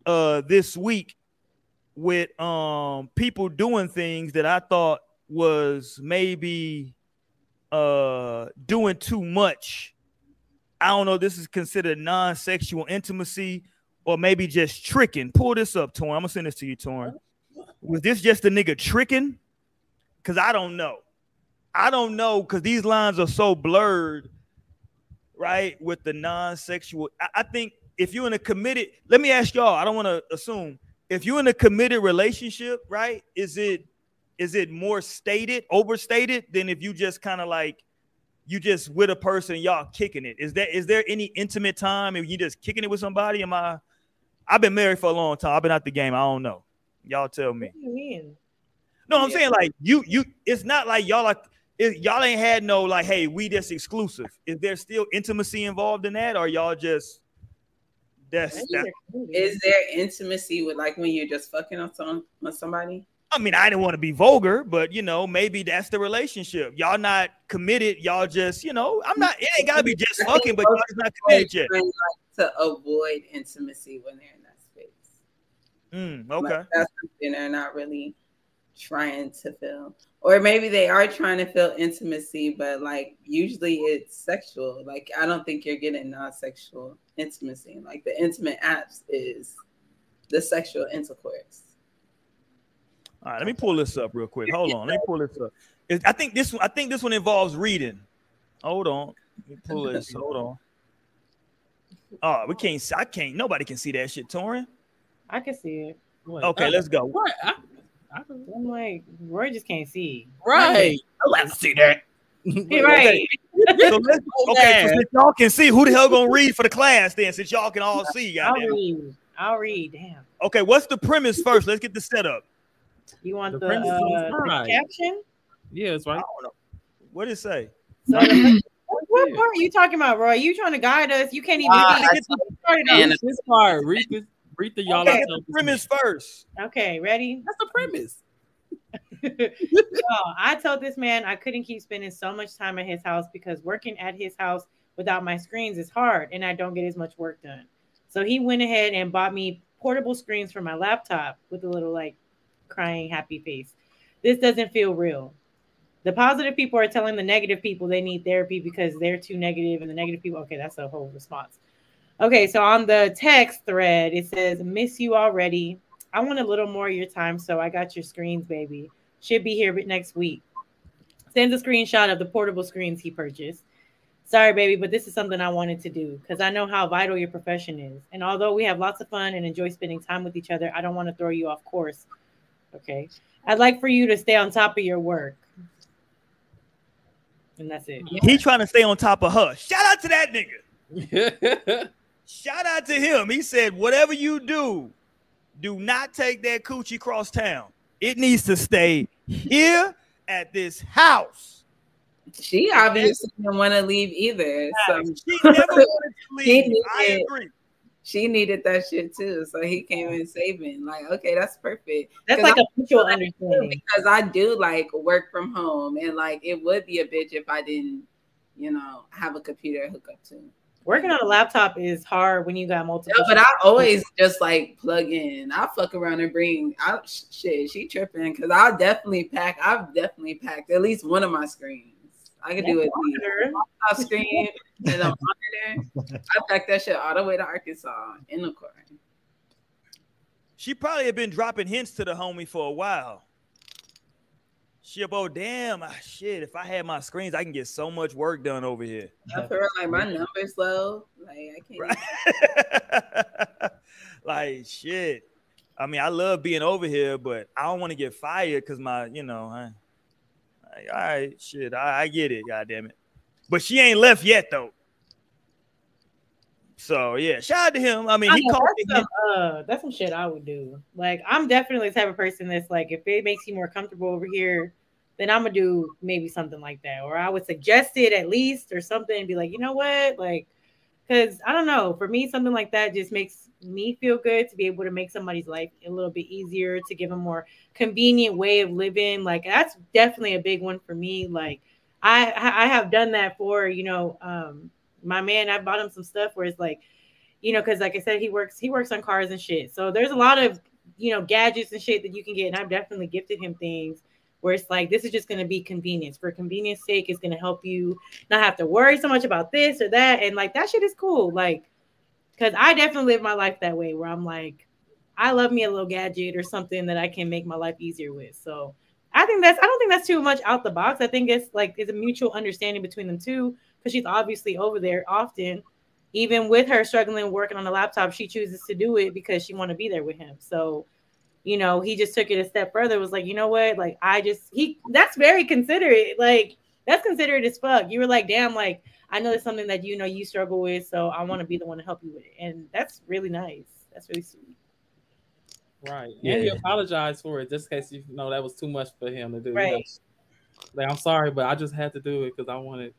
uh this week with um people doing things that I thought was maybe uh doing too much. I don't know. This is considered non-sexual intimacy or maybe just tricking. Pull this up, Torn. I'm gonna send this to you, Torn. Was this just a nigga tricking? Cause I don't know. I don't know because these lines are so blurred, right? With the non-sexual. I, I think if you're in a committed, let me ask y'all, I don't want to assume if you're in a committed relationship, right? Is it is it more stated, overstated than if you just kind of like you just with a person, y'all kicking it? Is that is there any intimate time and you just kicking it with somebody? Am I I've been married for a long time. I've been out the game. I don't know. Y'all tell me. What do you mean? No, I'm yeah. saying like you, you. It's not like y'all like it, y'all ain't had no like, hey, we just exclusive. Is there still intimacy involved in that, or y'all just that's, that's is there intimacy with like when you're just fucking on some on somebody? I mean, I didn't want to be vulgar, but you know, maybe that's the relationship. Y'all not committed. Y'all just, you know, I'm not. It ain't gotta be just fucking, but y'all just not committed yet. Like to avoid intimacy when they're in that space. Mm, okay, like that's something they're not really trying to feel, or maybe they are trying to feel intimacy, but like usually it's sexual. Like I don't think you're getting non-sexual intimacy. Like the intimate apps is the sexual intercourse. All right, let me pull this up real quick. Hold on, let me pull this up. I think this one. I think this one involves reading. Hold on, let me pull this. Hold on. Oh, we can't. I can't. Nobody can see that shit, Torian. I can see it. What? Okay, let's go. What? I, I, am like, Roy just can't see. Right. I like to see that. *laughs* right. so okay, so *laughs* since y'all can see, who the hell gonna read for the class then? Since y'all can all see, I'll read. I'll read. Damn. Okay, what's the premise first? Let's get the setup. You want the, the, uh, the caption? Yeah, it's right. What did it say? So the, *laughs* what part are you talking about, Roy? You trying to guide us? You can't even uh, get started. this part. Read this. Read the y'all. Okay, the premise first. Okay, ready? That's the premise. *laughs* oh, I told this man I couldn't keep spending so much time at his house because working at his house without my screens is hard and I don't get as much work done. So he went ahead and bought me portable screens for my laptop with a little like crying happy face. This doesn't feel real. The positive people are telling the negative people they need therapy because they're too negative, and the negative people, okay, that's a whole response. Okay, so on the text thread, it says, Miss you already. I want a little more of your time, so I got your screens, baby. Should be here next week. Sends a screenshot of the portable screens he purchased. Sorry, baby, but this is something I wanted to do because I know how vital your profession is. And although we have lots of fun and enjoy spending time with each other, I don't want to throw you off course. Okay. I'd like for you to stay on top of your work. And that's it. He trying to stay on top of her. Shout out to that nigga. *laughs* Shout out to him. He said, whatever you do, do not take that coochie cross town. It needs to stay here at this house. She obviously didn't want to leave either. So she never wanted to *laughs* leave. I agree she needed that shit too. So he came in saving. Like, okay, that's perfect. That's like I, a mutual understanding. Because I do like work from home and like it would be a bitch if I didn't, you know, have a computer hook up to. Working on a laptop is hard when you got multiple. No, but I always just like plug in. I fuck around and bring out shit. She tripping because I'll definitely pack. I've definitely packed at least one of my screens. I can do it off screen *laughs* and a monitor. I packed that shit all the way to Arkansas in the car. She probably had been dropping hints to the homie for a while. She oh damn, ah, shit. If I had my screens, I can get so much work done over here. I feel like my numbers low. Like I can't. *laughs* like shit. I mean, I love being over here, but I don't want to get fired because my, you know, I, I, all right, shit, I, I get it, god damn it. But she ain't left yet though. So yeah, shout out to him. I mean, I he called that's, some, uh, that's some shit I would do. Like, I'm definitely the type of person that's like, if it makes you more comfortable over here, then I'm gonna do maybe something like that, or I would suggest it at least, or something, and be like, you know what, like, because I don't know, for me, something like that just makes me feel good to be able to make somebody's life a little bit easier, to give a more convenient way of living. Like, that's definitely a big one for me. Like, I I have done that for you know um my man, I bought him some stuff where it's like, you know, because like I said, he works he works on cars and shit. So there's a lot of you know gadgets and shit that you can get, and I've definitely gifted him things where it's like this is just going to be convenience for convenience sake. It's going to help you not have to worry so much about this or that, and like that shit is cool. Like, because I definitely live my life that way where I'm like, I love me a little gadget or something that I can make my life easier with. So. I think that's I don't think that's too much out the box. I think it's like it's a mutual understanding between them two because she's obviously over there often. Even with her struggling working on the laptop, she chooses to do it because she want to be there with him. So, you know, he just took it a step further. Was like, you know what? Like, I just he that's very considerate. Like, that's considerate as fuck. You were like, damn, like I know it's something that you know you struggle with, so I want to be the one to help you with it, and that's really nice. That's really sweet. Right, yeah. and he apologized for it just in case you know that was too much for him to do. Right. Like, I'm sorry, but I just had to do it because I wanted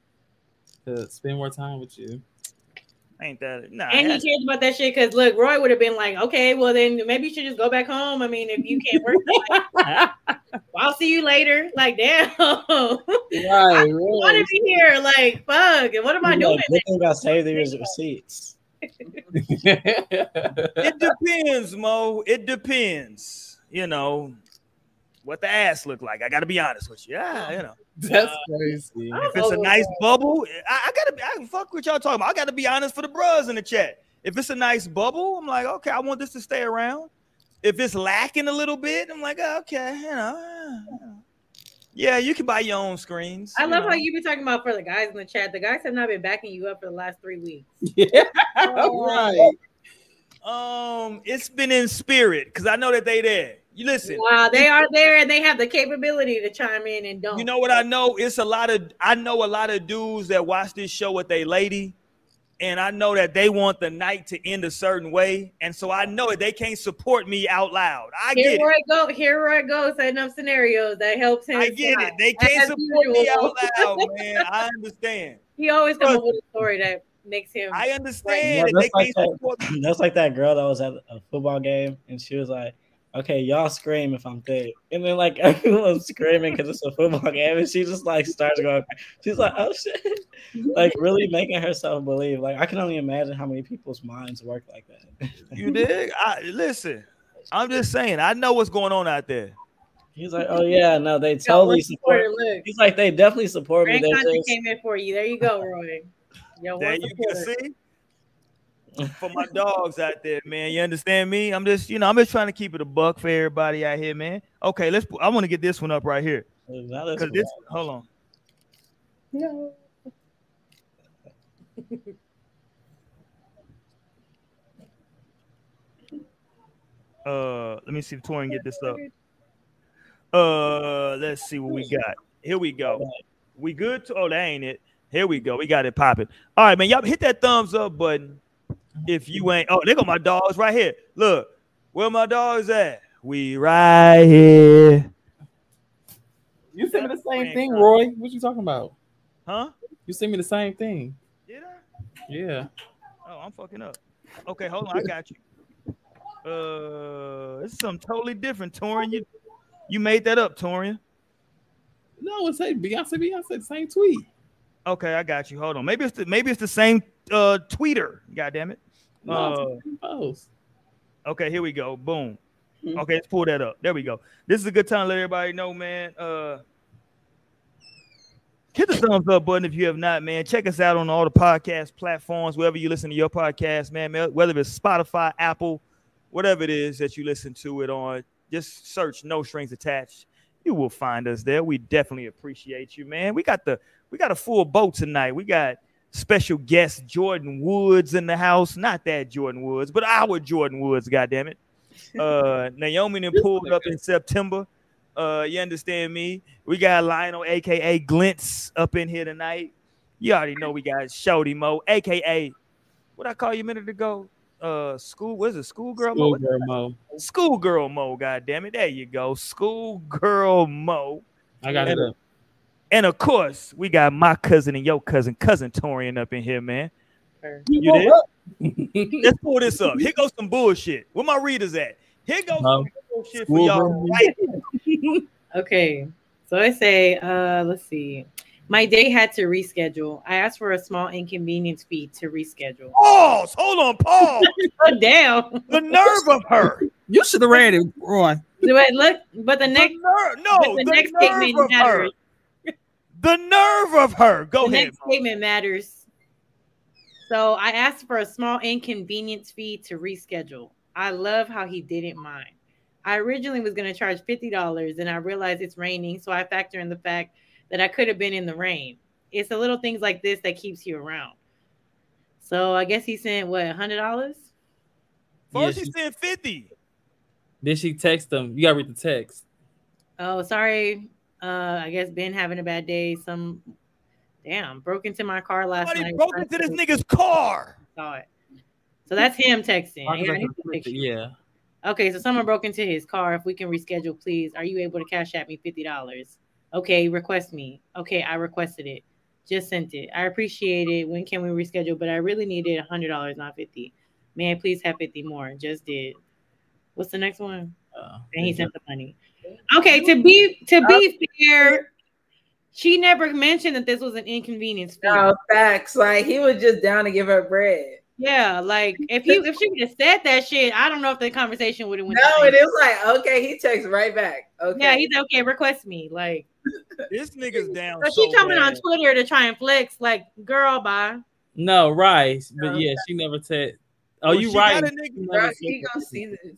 to spend more time with you. Ain't that nah? And he cares about that shit because look, Roy would have been like, okay, well then maybe you should just go back home. I mean, if you can't work, *laughs* well, I'll see you later. Like, *laughs* damn, right? I want to be here. Like, fuck, and what am I doing? Good thing about save the receipts. it depends, Mo. It depends. You know what the ass look like. I got to be honest with you. Yeah, you know. *laughs* That's uh, crazy. If it's a nice bubble, I, I gotta be. I fuck what y'all talking about. I gotta be honest for the bros in the chat. If it's a nice bubble, I'm like, okay, I want this to stay around. If it's lacking a little bit, I'm like, okay, you know. Yeah, you can buy your own screens. I love know. how you been talking about for the guys in the chat. The guys have not been backing you up for the last three weeks. *laughs* Yeah, right. Um, it's been in spirit because I know that they there. You listen. Wow, they are there and they have the capability to chime in and don't. You know what I know? It's a lot of I know a lot of dudes that watch this show with a lady, and I know that they want the night to end a certain way, and so I know that they can't support me out loud. I here get where it. I go. Here where I go, setting up scenarios that helps him. I get it. They can't support me out loud, man. I understand. *laughs* He always comes up with a story that makes him. I understand. Yeah, that's, like that, *clears throat* that's like that girl that was at a football game, and she was like okay, y'all scream if I'm dead. And then like *laughs* everyone's screaming because it's a football game, and she just like starts going. She's like, oh shit, *laughs* like really making herself believe. Like I can only imagine how many people's minds work like that. *laughs* you dig? I listen. I'm just saying. I know what's going on out there. He's like, oh yeah, no, they totally support. He's like, they definitely support Grand me. They just... came in for you. There you go, Roy. Yo, there you can see for my dogs out there, man. You understand me? I'm just, you know, I'm just trying to keep it a buck for everybody out here, man. Okay, let's. I want to get this one up right here. Because this, hold on. No. *laughs* uh, let me see if Torian get this up. *laughs* Uh, let's see what we got. Here we go. We good? To, oh, that ain't it. Here we go. We got it popping. All right, man. Y'all hit that thumbs up button if you ain't. Oh, they got my dogs right here. Look, where my dogs at? We right here. You sent me the same thing, Roy. What you talking about? Huh? You sent me the same thing. Did I? Yeah. Oh, I'm fucking up. Okay, hold on. I got you. Uh, it's something totally different, Torian. You you made that up, Torian. No, it's hey Beyonce. Beyonce, the same tweet. Okay, I got you. Hold on. Maybe it's the maybe it's the same uh tweeter. God damn it. No, uh, okay, here we go. Boom. Mm-hmm. Okay, let's pull that up. There we go. This is a good time to let everybody know, man. Uh hit the thumbs up button if you have not, man. Check us out on all the podcast platforms, wherever you listen to your podcast, man. Whether it's Spotify, Apple, whatever it is that you listen to it on, just search No Strings Attached. You will find us there. We definitely appreciate you, man. We got the we got a full boat tonight. We got special guest Jordan Woods in the house. Not that Jordan Woods, but our Jordan Woods, God damn it. *laughs* Uh Naomi then pulled up in September. Uh, you understand me? We got Lionel, aka Glints, up in here tonight. You already know we got Shody Mo, aka what I call you a minute ago. Uh, school, what is it? Schoolgirl Mo. Schoolgirl Mo. Schoolgirl Mo. God damn it! There you go. Schoolgirl Mo. I got and, it. Up. And of course, we got my cousin and your cousin, cousin Torian, up in here, man. You did? *laughs* *laughs* Let's pull this up. Here goes some bullshit. Where my readers at? Here goes um, shit for y'all. Right *laughs* okay. So I say, uh, let's see. My day had to reschedule. I asked for a small inconvenience fee to reschedule. Pause. Hold on. Pause. oh, damn. The nerve of her. You should have read it, Roy. Wait, look, but the next the no, the, the next statement matters. Her. The nerve of her. Go the ahead. Next statement matters. So I asked for a small inconvenience fee to reschedule. I love how he didn't mind. I originally was going to charge $50 and I realized it's raining. So I factor in the fact that I could have been in the rain. It's the little things like this that keeps you around. So I guess he sent what, $100? First, yeah, he sent 50 Did she text him? You got to read the text. Oh, sorry. Uh, I guess Ben having a bad day. Some damn broke into my car last Somebody night. broke into this nigga's car. Saw it. So that's him texting. Yeah. Okay, so someone broke into his car. If we can reschedule, please. Are you able to cash at me fifty dollars? Okay, request me. Okay, I requested it. Just sent it. I appreciate it. When can we reschedule? But I really needed a hundred dollars, not fifty. May I please have fifty more? Just did. What's the next one? Uh, and he sent the money. Okay, to be to be fair, she never mentioned that this was an inconvenience fee. No facts. Like he was just down to give her bread. Yeah, like if he if she would have said that shit, I don't know if the conversation would have went. No, it is like okay, he texts right back. Okay, yeah, he's okay. Request me, like *laughs* this nigga's down. So, so she coming bad. on Twitter to try and flex, like girl, bye. No, right, but yeah, she never said. Oh, well, you right. Nigga, he gonna see this.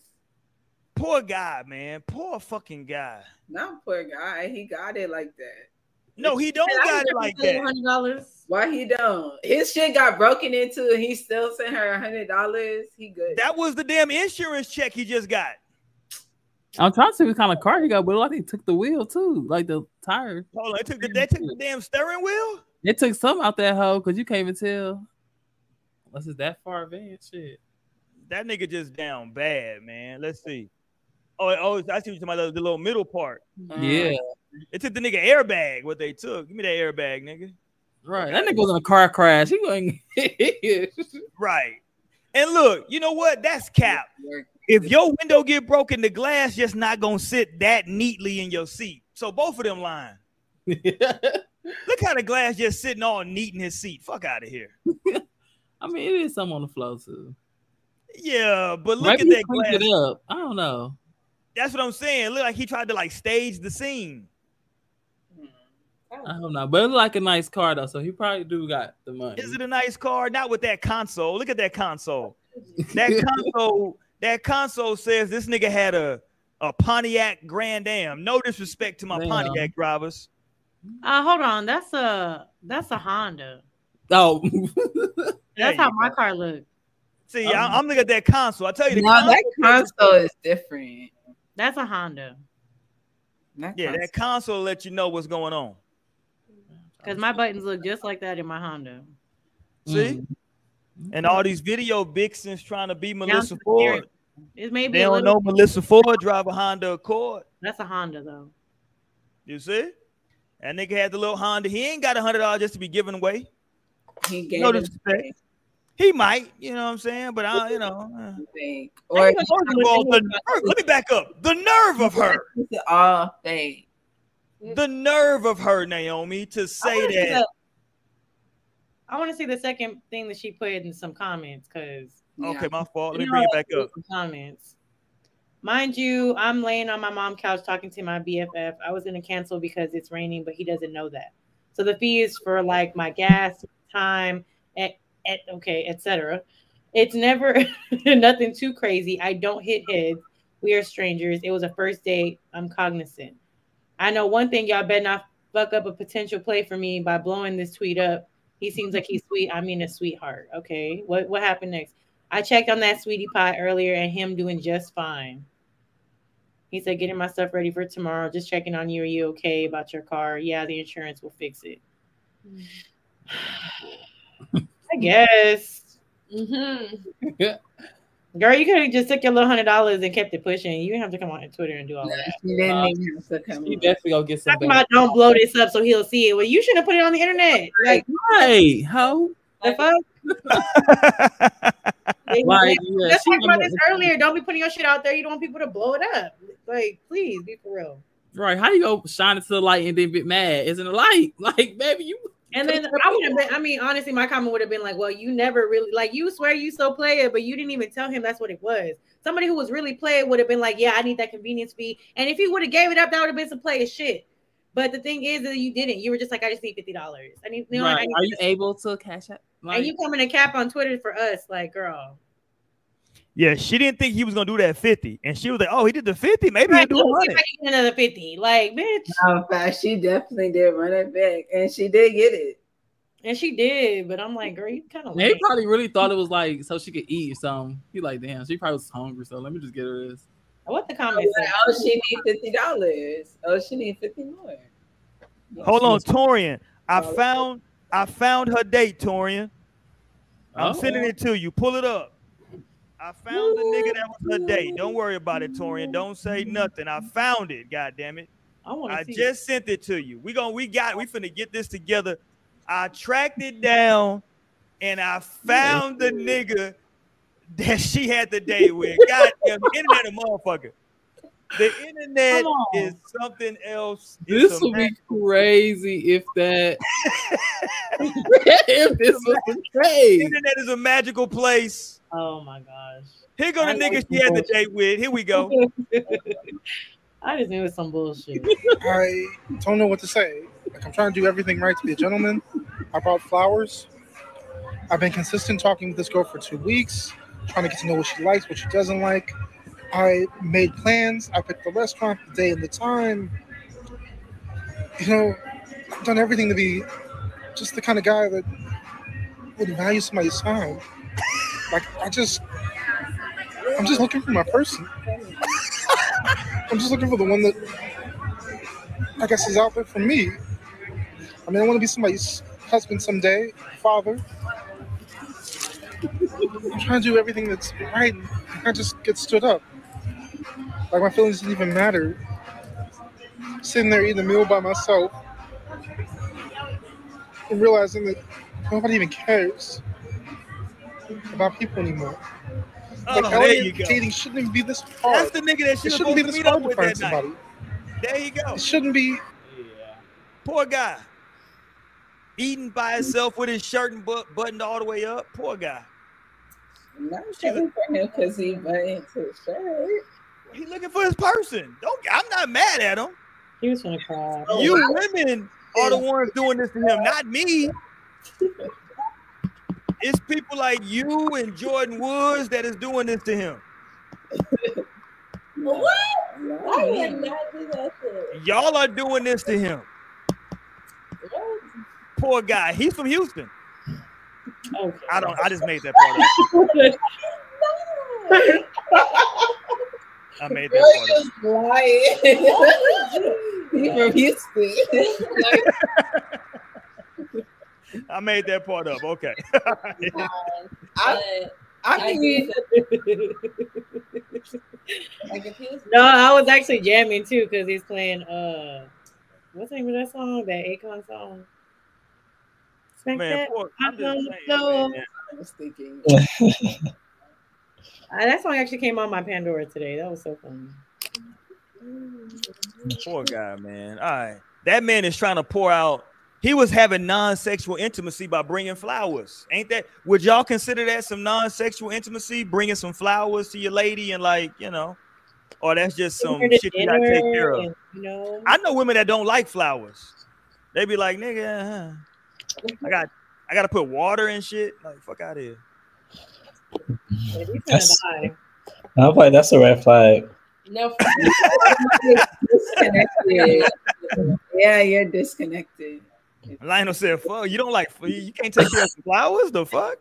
Poor guy, man. Poor fucking guy. Not poor guy. He got it like that. No, he don't got it like that. Hundred dollars. Why he don't? His shit got broken into, and he still sent her a hundred dollars. He good. That was the damn insurance check he just got. I'm trying to see what kind of car he got, but like he took the wheel too, like the tire. Oh, they took the they took the damn steering wheel. They took some out that hole because you can't even tell. Unless it's that far advanced, shit. That nigga just down bad, man. Let's see. Oh, oh, I see what you're talking about. The little middle part. Uh-huh. Yeah. It took the nigga airbag. What they took? Give me that airbag, nigga. Right. That nigga was in a car crash. He going *laughs* right. And look, you know what? That's cap. If your window get broken, the glass just not gonna sit that neatly in your seat. So both of them lying. *laughs* look how the glass just sitting all neat in his seat. Fuck out of here. *laughs* I mean, it is some on the floor too. Yeah, but look Maybe at that glass. It up. I don't know. That's what I'm saying. Look like he tried to like stage the scene. I don't know, but it's like a nice car though, so he probably do got the money. Is it a nice car? Not with that console. Look at that console. *laughs* That console, that console says this nigga had a a Pontiac Grand Am. No disrespect to my Damn. Pontiac drivers. Uh, hold on. That's a that's a Honda. Oh, that's how my car looks. See, um, I, am looking at that console. I tell you, the no, console that console is different. That's a Honda. That yeah, console. that console let you know what's going on. Because my buttons look just like that in my Honda. See? Mm-hmm. And all these video vixens trying to be Melissa Ford. It may be they don't know Melissa Ford drive a Honda Accord. That's a Honda though. You see? That nigga had the little Honda. He ain't got a hundred dollars just to be giving away. He gave no disrespect. He might, you know what I'm saying, but I, you know. *laughs* Uh, or all, the, let me back up. The nerve of her. *laughs* All fake the nerve of her, Naomi, to say that. The, I want to see the second thing that she put in some comments because. Okay, yeah. my fault. Let me bring it back up. Comments. Mind you, I'm laying on my mom couch talking to my BFF. I was going to cancel because it's raining, but he doesn't know that. So the fee is for like my gas, time, at okay, etc. It's never *laughs* nothing too crazy. I don't hit heads. We are strangers. It was a first date. I'm cognizant. I know one thing, y'all better not fuck up a potential play for me by blowing this tweet up. He seems like he's sweet. I mean a sweetheart. Okay. What what happened next? I checked on that sweetie pie earlier and him doing just fine. He said, getting my stuff ready for tomorrow. Just checking on you. Are you okay about your car? Yeah, the insurance will fix it. Mm. *sighs* *laughs* I guess. Mm-hmm. Girl, you could have just took your little hundred dollars and kept it pushing. You didn't have to come on Twitter and do all that. You definitely gonna get some. About don't blow this up so he'll see it. Well, you shouldn't have put it on the internet. Like, hey, how? The fuck? *laughs* like, yeah, Let's talk about this earlier. Don't be putting your shit out there. You don't want people to blow it up. Like, please be for real. Right? How you go shine it to the light and then get mad? Isn't a light? *laughs* Like, baby, you. And then I would have been. I mean, honestly, my comment would have been like, "Well, you never really like you swear you so play it, but you didn't even tell him that's what it was." Somebody who was really playing would have been like, "Yeah, I need that convenience fee," and if he would have gave it up, that would have been some play as shit. But the thing is that you didn't. You were just like, "I just need fifty dollars." I need. You know, right. I need Are you able to cash out? And you coming to cap on Twitter for us, like, girl. Yeah, she didn't think he was gonna do that 50. And she was like, Oh, he did the 50. Maybe right, he'll do 100. another 50. Like, bitch. In fact, she definitely did run it back and she did get it. And she did, but I'm like, girl, you kind of He probably really thought it was like so she could eat something. He like, damn, she probably was hungry, so let me just get her this. What the comments? Oh, like, oh, she need fifty dollars. Oh, she need fifty more. Hold on, Torian. I found I found her date, Torian. I'm oh. sending it to you. Pull it up. I found the nigga that was her date. Don't worry about it, Torian. Don't say nothing. I found it. God damn it. I, I just it. sent it to you. We going we got we finna get this together. I tracked it down and I found the nigga that she had the date with. *laughs* God damn, the internet a motherfucker. The internet is something else. It's this would be crazy if that *laughs* *laughs* if this was the case. The internet is a magical place. Oh my gosh. Here go the I nigga she had the date with. Here we go. *laughs* I just knew it was some bullshit. I don't know what to say. Like I'm trying to do everything right to be a gentleman. I brought flowers. I've been consistent talking with this girl for two weeks, trying to get to know what she likes, what she doesn't like. I made plans. I picked the restaurant, the day, and the time. You know, I've done everything to be just the kind of guy that would value somebody's time. Like, I just, I'm just looking for my person. I'm just looking for the one that I guess is out there for me. I mean, I want to be somebody's husband someday, father. I'm trying to do everything that's right. I just get stood up. Like my feelings didn't even matter. Sitting there eating a meal by myself and realizing that nobody even cares about people anymore. Oh, like, there you go. dating shouldn't even be this hard. That's the nigga that should shouldn't be this hard to find somebody. Night. There you go. It shouldn't be. Yeah. Poor guy. Eating by himself with his shirt and bu- buttoned all the way up. Poor guy. Not shame for him because he buttoned his shirt. He looking for his person. Don't. I'm not mad at him. He was gonna cry. You women are the ones doing this to him, not me. *laughs* it's people like you and Jordan Woods that is doing this to him. what? I would not do that to Y'all are doing this to him. What? Poor guy. He's from Houston. Okay. I don't. I just made that part up. *laughs* I made that part up. lying. *laughs* He's from Houston. *laughs* *laughs* I made that part up. Okay. *laughs* I, I mean, *laughs* no, I was actually jamming too because he's playing. Uh, what's the name of that song? That Akon song. man, that? Poor, I'm just saying, man. I was thinking. uh, that song actually came on my Pandora today. That was so fun. Poor guy, man. All right, that man is trying to pour out he was having non-sexual intimacy by bringing flowers. Ain't that? Would y'all consider that some non-sexual intimacy? Bringing some flowers to your lady and like you know, or that's just some shit you gotta take care of. And, you know, I know women that don't like flowers. They be like, nigga, uh, I got I gotta put water and shit. Like, fuck out of here. That's, I'm like, that's a red flag. No, *laughs* disconnected. *laughs* yeah, you're disconnected. Lionel said, "Fuck, you don't like you can't take care of flowers. The fuck."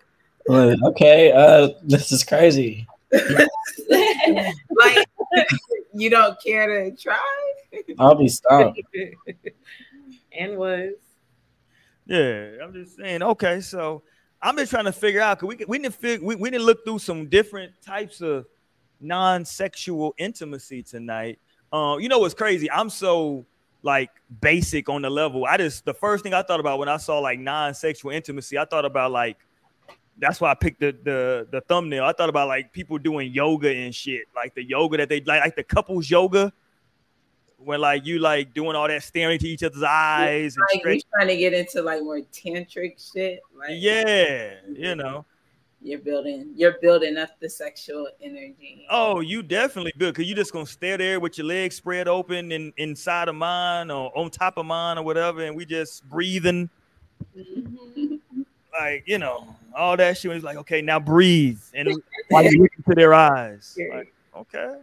okay, uh, this is crazy. *laughs* like you don't care to try? I'll be stopped. *laughs* and was. Yeah, I'm just saying. Okay, so I'm just trying to figure out because we we didn't fig- we, we didn't look through some different types of non-sexual intimacy tonight. Uh, you know what's crazy? I'm so like basic on the level. I just the first thing I thought about when I saw like non-sexual intimacy, I thought about like that's why I picked the the the thumbnail. I thought about like people doing yoga and shit, like the yoga that they like, like the couples yoga, When like you like doing all that staring to each other's eyes. Like you trying to get into like more tantric shit. Like yeah, you *laughs* know. You're building, you're building up the sexual energy. Oh, you definitely good because you just gonna stare there with your legs spread open and inside of mine or on top of mine or whatever, and we just breathing. Mm-hmm. Like, you know, all that shit. And he's like, okay, now breathe. And *laughs* while you look into their eyes. Like, okay.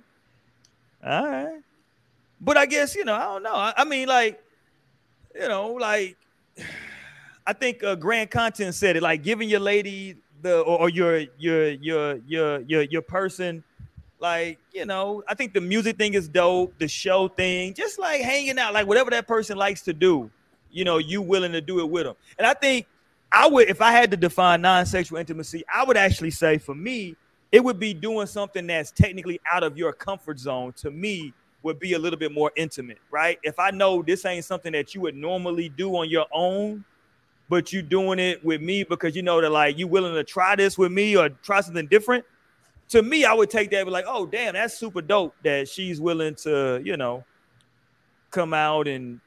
All right. But I guess, you know, I don't know. I, I mean, like, you know, like *sighs* I think uh, Grant Content said it, like giving your lady the or, or your your your your your your person like you know i think the music thing is dope the show thing just like hanging out like whatever that person likes to do you know you willing to do it with them and i think i would if i had to define non-sexual intimacy i would actually say for me it would be doing something that's technically out of your comfort zone to me would be a little bit more intimate right? If i know this ain't something that you would normally do on your own but you doing it with me because you know that like you willing to try this with me or try something different. To me, I would take that be like, oh damn, that's super dope that she's willing to, you know, come out and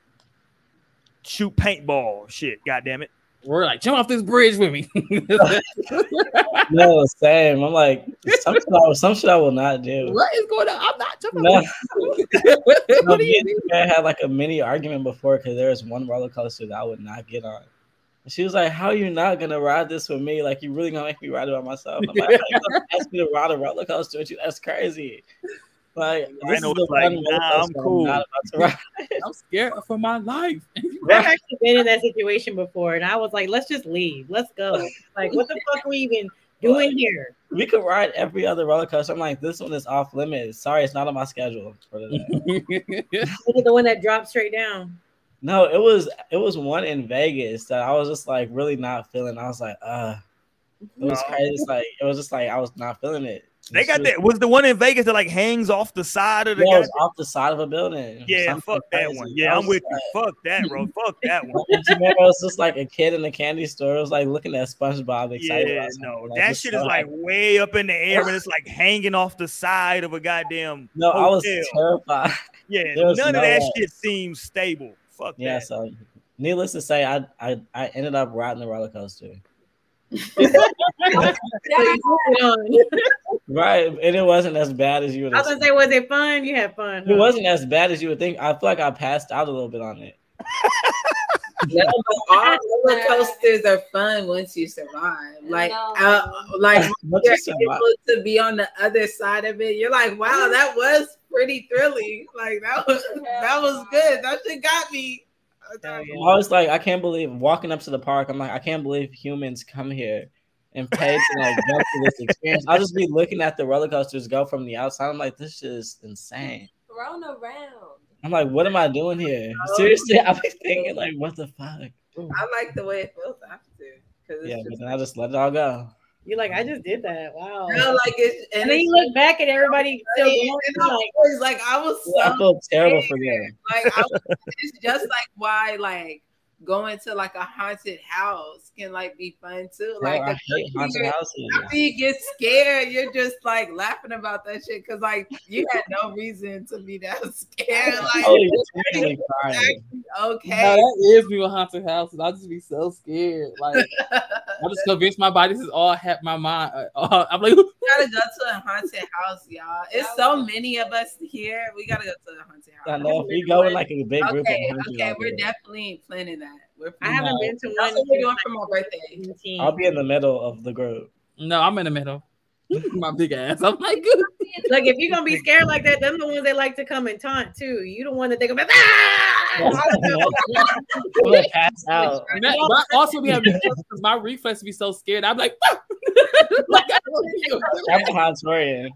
shoot paintball shit. God damn it. We're like, jump off this bridge with me. *laughs* *laughs* no, same. I'm like, some shit, I, some shit I will not do. What is going on? I'm not jumping. No. *laughs* no, me and had like a mini argument before because there was one roller coaster that I would not get on. She was like, "How are you not gonna ride this with me? Like, you really gonna make me ride it by myself?" I'm like, *laughs* "Ask me to ride a roller coaster with you? That's crazy." Like, I know it's like, nah, I'm cool. I'm, I'm, scared for my life. *laughs* I've actually been in that situation before, and I was like, "Let's just leave. Let's go." Like, what the *laughs* fuck are we even doing here? We could ride every other roller coaster. I'm like, this one is off limits. Sorry, it's not on my schedule for today. Look at the one that dropped straight down. No, it was it was one in Vegas that I was just like really not feeling. I was like, uh, it was no. crazy. It's like it was just like I was not feeling it. They got that. Was the one in Vegas that like hangs off the side of the? Yeah, off the side of a building. Yeah, Something fuck crazy. that one. Yeah, I'm with like, you. Fuck that, bro. *laughs* fuck that one. it was just like a kid in a candy store. It was like looking at SpongeBob. Excited yeah, no, like, that shit is like way up in the air and it's *laughs* like hanging off the side of a goddamn. No, hotel. I was terrified. Yeah, *laughs* none of that shit seems stable. Fuck yeah, that. so needless to say, I I, I ended up riding the roller coaster. *laughs* *laughs* right, and it wasn't as bad as you would. I was gonna say, was it fun? You had fun. Huh? It wasn't as bad as you would think. I feel like I passed out a little bit on it. *laughs* no, all roller coasters are fun once you survive. Like, uh, like you're able to be on the other side of it. You're like, wow, that was pretty thrilling. Like that was that was good. That shit got me. I was like, I can't believe walking up to the park. I'm like, I can't believe humans come here and pay to like *laughs* go through this experience. I'll just be looking at the roller coasters go from the outside. I'm like, this is insane. Thrown around. I'm like, what am I doing here? Seriously, I be thinking like, what the fuck? I like the way it feels after. Yeah, but then I just let it all go. You're like, I just did that. Wow. No, like it, and, and then you look back at everybody still going. Like, like I was. So I feel terrible for them. Like I was, it's just like why like going to like a haunted house can like be fun too. Like I hate haunted houses. After you get scared, you're just like laughing about that shit because like you had no reason to be that *laughs* scared. *laughs* Like oh, totally okay. No, that is me with haunted houses. I'll just be so scared. Like I just *laughs* convinced my body this is all have my mind. Uh, I'm like, gotta go to a haunted house, y'all. It's so many of us here. We gotta go to a haunted house. I know if we go in like a big group okay, of Okay, we're definitely planning that. We're I haven't uh, been to That's one. what we're doing for my birthday. I'll be in the middle of the group. No, I'm in the middle. My big ass. I'm like, *laughs* good. Look, if you're gonna be scared like that, them the ones that like to come and taunt too. You the one that they gonna be ah! *laughs* I'm pass out. That, also we have because my reflex be so scared. I'm like, *laughs* like I don't feel. I'm behind Torian.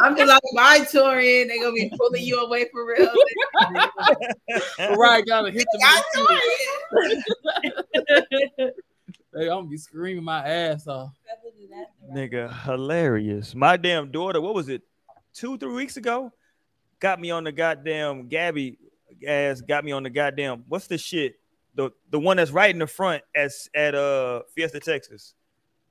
I'm just like my Torian. They gonna be pulling you away for real. right, gotta hit the Hey, I'm gonna be screaming my ass off. Nigga, hilarious. My damn daughter, what was it? Two, three weeks ago, got me on the goddamn Gabby ass, got me on the goddamn what's the shit? The the one that's right in the front as at uh Fiesta, Texas.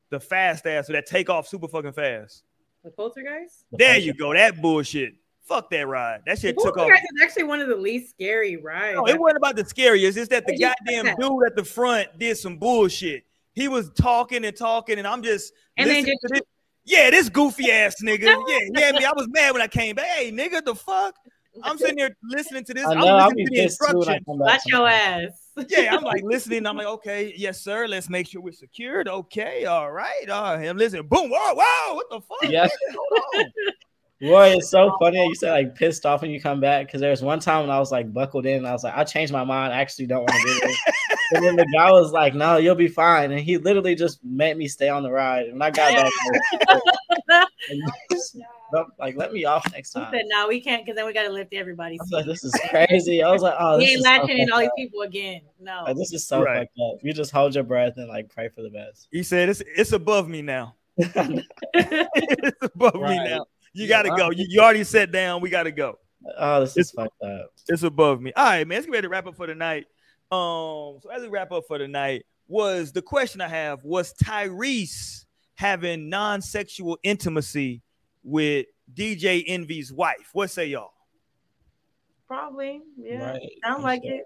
The fast ass, so that take off super fucking fast. The poltergeist. There you go. That bullshit. Fuck that ride. That shit took off. poltergeist is actually one of the least scary rides. No, it wasn't about the scariest. It's that the goddamn dude at the front did some bullshit. He was talking and talking, and I'm just And then listening just- this. Yeah, this goofy ass nigga. Yeah, yeah, me. I was mad when I came back. Hey, nigga, the fuck? I'm sitting there listening to this. I I'm know, I'll listening to the pissed too when I instruction. come Watch your ass. Yeah, I'm like *laughs* listening. I'm like, okay, yes, sir. Let's make sure we're secured. Okay, all right. Uh, all right. I'm listening. Boom. Whoa, whoa. What the fuck? Yeah. Hold on. Roy, it's so funny that you said like pissed off when you come back because there was one time when I was like buckled in and I was like, I changed my mind. I actually don't want to do this. *laughs* and then the guy was like, No, you'll be fine. And he literally just made me stay on the ride. And I got back. like, *laughs* like, let me off next He time. said, "No, we can't, because then we gotta lift everybody. Like, this is crazy. I was like, oh, we this ain't is so latching in all these people again. No. Like, this is so Right. fucked up. You just hold your breath and like pray for the best. He said it's it's above me now. *laughs* it's above me now. You gotta go. You, you already sat down. We gotta go. Oh, this is fucked up. It's above me. All right, man. Let's get ready to wrap up for the night. Um, so as we wrap up for the night, was the question I have was Tyrese having non-sexual intimacy with DJ Envy's wife? What say y'all? Probably, yeah. Right. Sound like it.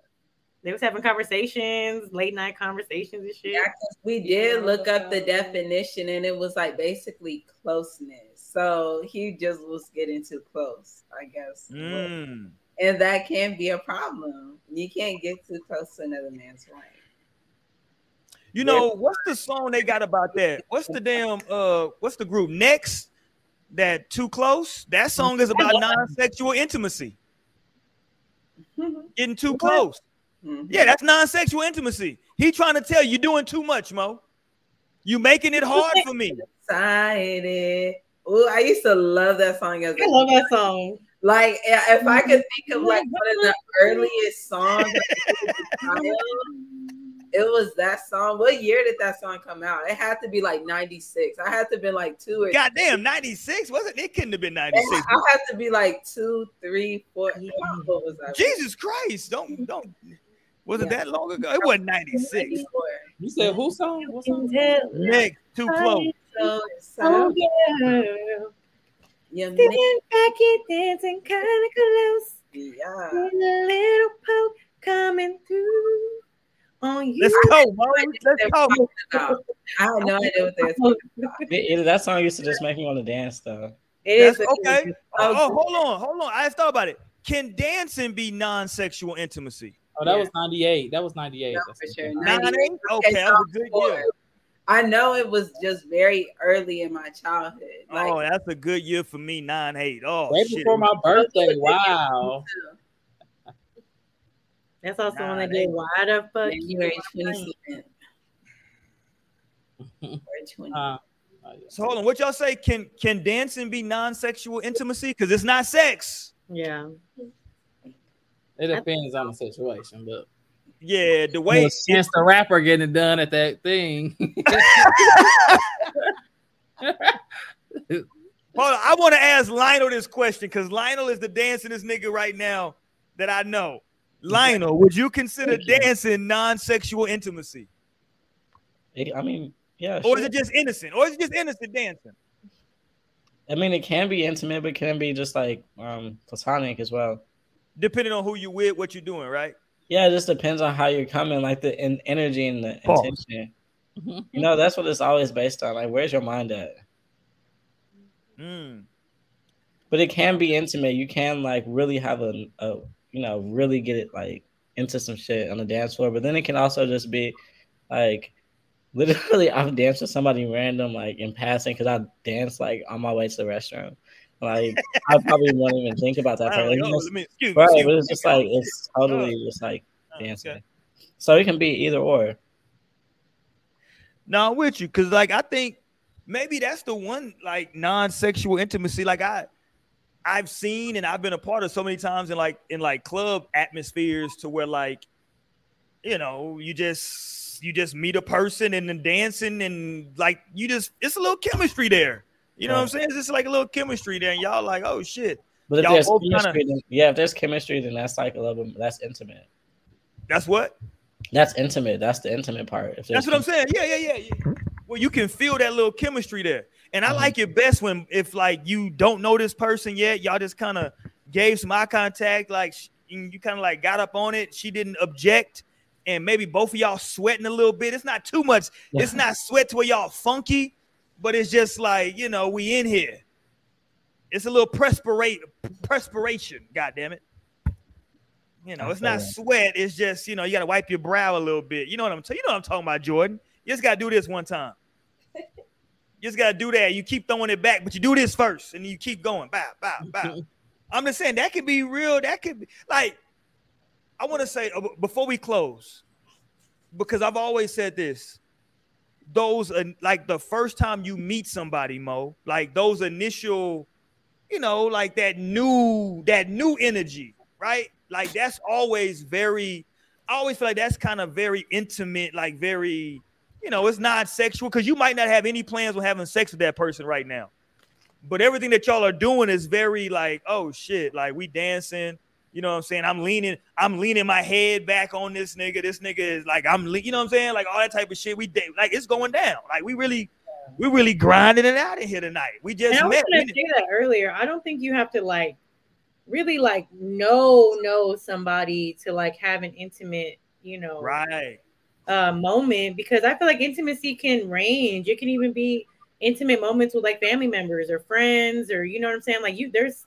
They was having conversations, late night conversations and shit. Yeah, 'cause we did look up the definition and it was like basically closeness. So he just was getting too close, I guess. Mm. And that can be a problem. You can't get too close to another man's wife. You know, what's the song they got about that? What's the damn uh what's the group next? That too close? That song is about non-sexual intimacy. *laughs* Getting too close. Mm-hmm. Yeah, that's non-sexual intimacy. He trying to tell you you're doing too much, Mo. You making it hard for me. Excited. Oh, I used to love that song. As a I love that song. Like if I could mm-hmm. think of like one of the earliest songs, it was that song. What year did that song come out? It had to be like '96. I had to be like two or Goddamn, 96? Was it? It couldn't have been '96. I 96. had to be like two, three, four. What was that? Jesus Christ. Don't don't was it Yeah. that long ago? It wasn't 96. You said who song? What song? Next, too close. So, Oh so yeah. you Sitting back here dancing kind of close. Yeah. With a little poke coming through on you. Let's go, Mo. Let's go. I had no idea what they were talking about. That song used to just make me want to dance though. It That's okay. Oh, oh, hold on, hold on. I just thought about it. Can dancing be non-sexual intimacy? Oh, that was 98. That was 98. No, That's for sure. Nine 98. Okay, that was a good year. I know it was just very early in my childhood. Like, oh, that's a good year for me. Nine eight. Oh, Right shit. before my birthday. Wow. That's also Nah, one that they- did why the fuck January you 27th. Or 20. Uh, So hold on. What y'all say? Can can dancing be non-sexual intimacy? Because it's not sex. Yeah. It depends on the situation, but Yeah, the way Well, since the rapper getting it done at that thing. *laughs* Hold on, I want to ask Lionel this question because Lionel is the dancingest nigga right now that I know. Lionel, would you consider dancing non-sexual intimacy, It- I mean, yeah. or is it just innocent, or is it just innocent dancing? I mean, it can be intimate, but it can be just like um platonic as well. Depending on who you with, what you're doing, right? Yeah, it just depends on how you're coming, like the in- energy and the Pause. intention. You know, that's what it's always based on. Like, where's your mind at? Mm. But it can be intimate. You can like really have a, a you know really get it like into some shit on the dance floor. But then it can also just be like literally *laughs* I've danced with somebody random like in passing because I dance like on my way to the restroom. Like I probably won't even think about that. Part. Like, oh, me, excuse, right, excuse, but it's just like it's totally oh. just like dancing. Okay. So it can be either or. No, I'm with you because like I think maybe that's the one like non-sexual intimacy. Like I I've seen and I've been a part of so many times in like in like club atmospheres to where like you know you just you just meet a person and then dancing and like you just it's a little chemistry there. You know right. what I'm saying? It's just like a little chemistry there, and y'all like, oh shit. But if y'all there's chemistry, kinda... then, yeah, if there's chemistry, then that's like a little that's intimate. That's what? That's intimate. That's the intimate part. That's what I'm saying. Yeah, yeah, yeah, yeah. Well, you can feel that little chemistry there. And I mm-hmm. like it best when if like you don't know this person yet, y'all just kind of gave some eye contact, like you kind of like got up on it. She didn't object, and maybe both of y'all sweating a little bit. It's not too much. It's not sweat to where y'all funky, but it's just like you know we in here. It's a little perspirate perspiration. God damn it. You know, it's not sweat. It's just you know you got to wipe your brow a little bit. You know what I'm saying? You know what I'm talking about, Jordan. You just got to do this one time. *laughs* You just gotta do that. You keep throwing it back, but you do this first, and you keep going. Bow, bow, bow. *laughs* I'm just saying that could be real. That could be like I want to say uh, before we close, because I've always said this. Those like the first time you meet somebody, Mo, like those initial, you know, like that new that new energy, right? Like that's always very. I always feel like that's kind of very intimate, like very you know, it's not sexual because you might not have any plans on having sex with that person right now. But everything that y'all are doing is very like, oh shit, like we dancing. You know what I'm saying? I'm leaning, I'm leaning my head back on this nigga. This nigga is like, I'm, you know what I'm saying? Like all that type of shit. We date, like it's going down. Like we really, we really grinding it out in here tonight. We just and I was met. gonna say that earlier. I don't think you have to like really like know know somebody to like have an intimate, you know, right uh, moment because I feel like intimacy can range. It can even be intimate moments with like family members or friends or you know what I'm saying. Like you, there's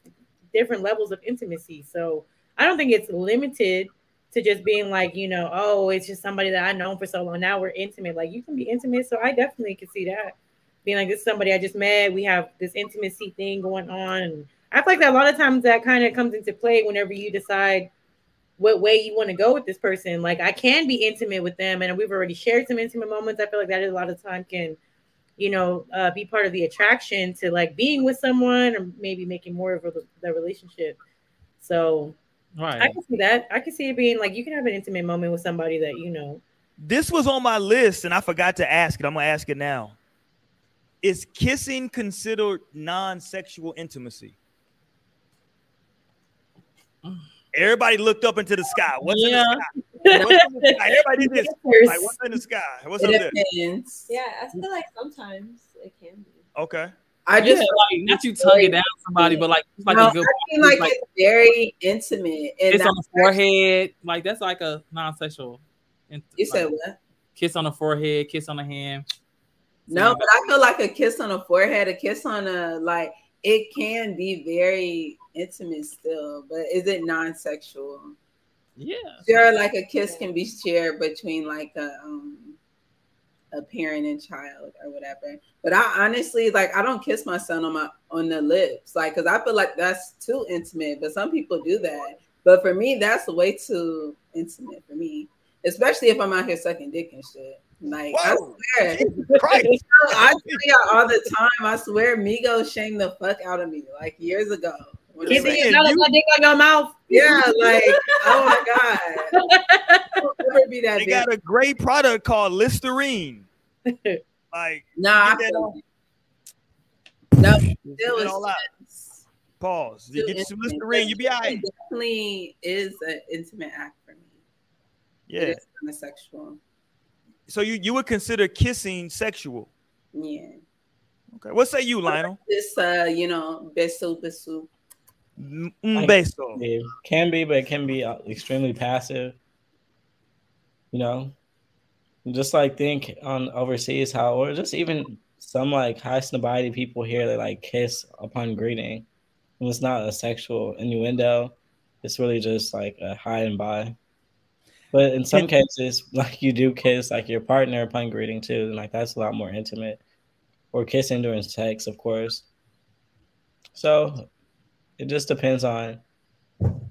different levels of intimacy. So I don't think it's limited to just being like you know, oh, it's just somebody that I know for so long. Now we're intimate. Like you can be intimate. So I definitely can see that being like this is somebody I just met. We have this intimacy thing going on. And I feel like that a lot of times that kind of comes into play whenever you decide what way you want to go with this person. Like I can be intimate with them, and we've already shared some intimate moments. I feel like that is a lot of time can, you know, uh, be part of the attraction to like being with someone or maybe making more of a, the relationship. So, right, I can see that. I can see it being like you can have an intimate moment with somebody that you know. This was on my list, and I forgot to ask it. I'm gonna ask it now. Is kissing considered non-sexual intimacy? Everybody looked up into the sky. What's yeah. in the sky? What's in the sky? Everybody did this. *laughs* Like, what's in the sky? What's it up depends. there? Yeah, I feel like sometimes it can be. Okay. I just yeah, like not you tongue it down somebody, but like it's like no, a good. I feel like, like, it's very intimate. It's on the forehead, like that's like a non-sexual. You like, said what? Kiss on the forehead, kiss on the hand. No, but I feel like a kiss on the forehead, a kiss on a like it can be very intimate still, but is it non-sexual? Yeah. Sure, like a kiss can be shared between like a um a parent and child or whatever. But I honestly like I don't kiss my son on my on the lips, like because I feel like that's too intimate. But some people do that. But for me, that's way too intimate for me, especially if I'm out here sucking dick and shit. Like Whoa. I swear, *laughs* I tell y'all all the time. I swear, Migos shamed the fuck out of me like years ago. Kissing like, you my dick on your mouth. Yeah, like oh my god. *laughs* never be that. They big. got a great product called Listerine. *laughs* like nah, no, still is all out. Pause. You get some Listerine, you be all right. Definitely is an intimate act for me. Yeah, it's kind of sexual. So you you would consider kissing sexual? Yeah. Okay. What say you, Lionel? This uh, you know, beso beso. Mm, beso. It can be, but it can be uh, extremely passive. You know, just like think on overseas how, or just even some like high snobiety people here they like kiss upon greeting. And it's not a sexual innuendo. It's really just like a hi and bye. But in some cases, *laughs* like you do kiss like your partner upon greeting too, and like that's a lot more intimate. Or kissing during sex, of course. So it just depends on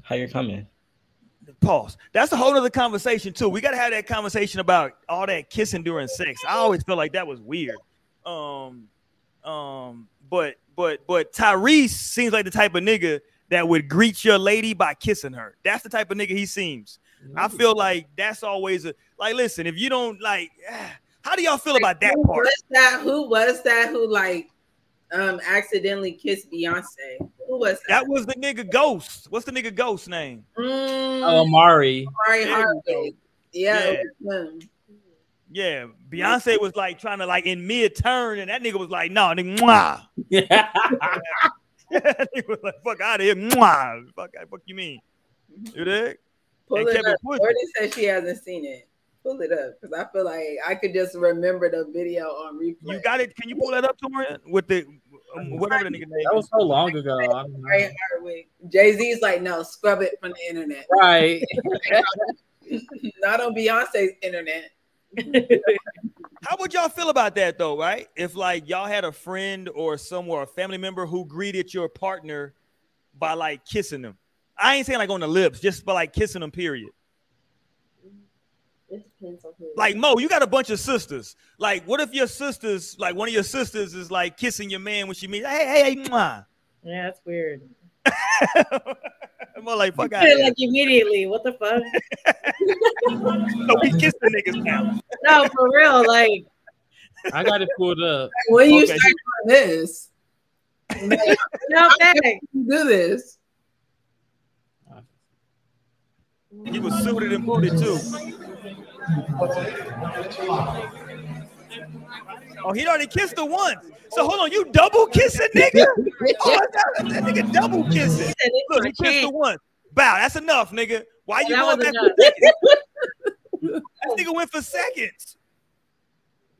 how you're coming. Pause. That's a whole other conversation too. We gotta have that conversation about all that kissing during sex. I always felt like that was weird. Um, um, but but but Tyrese seems like the type of nigga that would greet your lady by kissing her. That's the type of nigga he seems. I feel like that's always a like. Listen, if you don't like, *sighs* how do y'all feel about that who part? Was that who was that who like um accidentally kissed Beyonce? Who was that? That was the nigga Ghost. What's the nigga Ghost name? Mm, Oh, Mari. Omari Hardwick. Yeah. Yeah. it was him. Yeah, Beyonce was like trying to like in mid turn, and that nigga was like, "No, nigga, mwah." *laughs* *laughs* that nigga was like, "Fuck out of here, mwah." Fuck, fuck you mean? You dig? Pull And it Kevin up. Push- Jordan said she hasn't seen it. Pull it up because I feel like I could just remember the video on replay. You got it? Can you pull that up to her with the um, whatever the nigga name? That was so long ago. I don't know. Omari Hardwick. Jay Z's like, no, scrub it from the internet. Right. *laughs* Not on Beyonce's internet. *laughs* How would y'all feel about that though, right? If like y'all had a friend or somewhere, a family member who greeted your partner by like kissing them. I ain't saying like on the lips, just by like kissing them, period. It depends on who. Like Mo, you got a bunch of sisters. Like, what if your sisters, like one of your sisters, is like kissing your man when she meets? Hey, hey, hey, mwah. Yeah, that's weird. *laughs* More like fuck out. like immediately. What the fuck? *laughs* so we kissing niggas now. no, for real. Like, I got it pulled up. When you Okay. start doing this, *laughs* no thanks. do this. He was suited and booted too. Oh, he already kissed her once. So hold on, you double kissing, nigga? *laughs* Oh, that, that nigga double kissing. Look, he kissed her once. Bow, that's enough, nigga. Why you That going back for seconds? *laughs* That nigga went for seconds.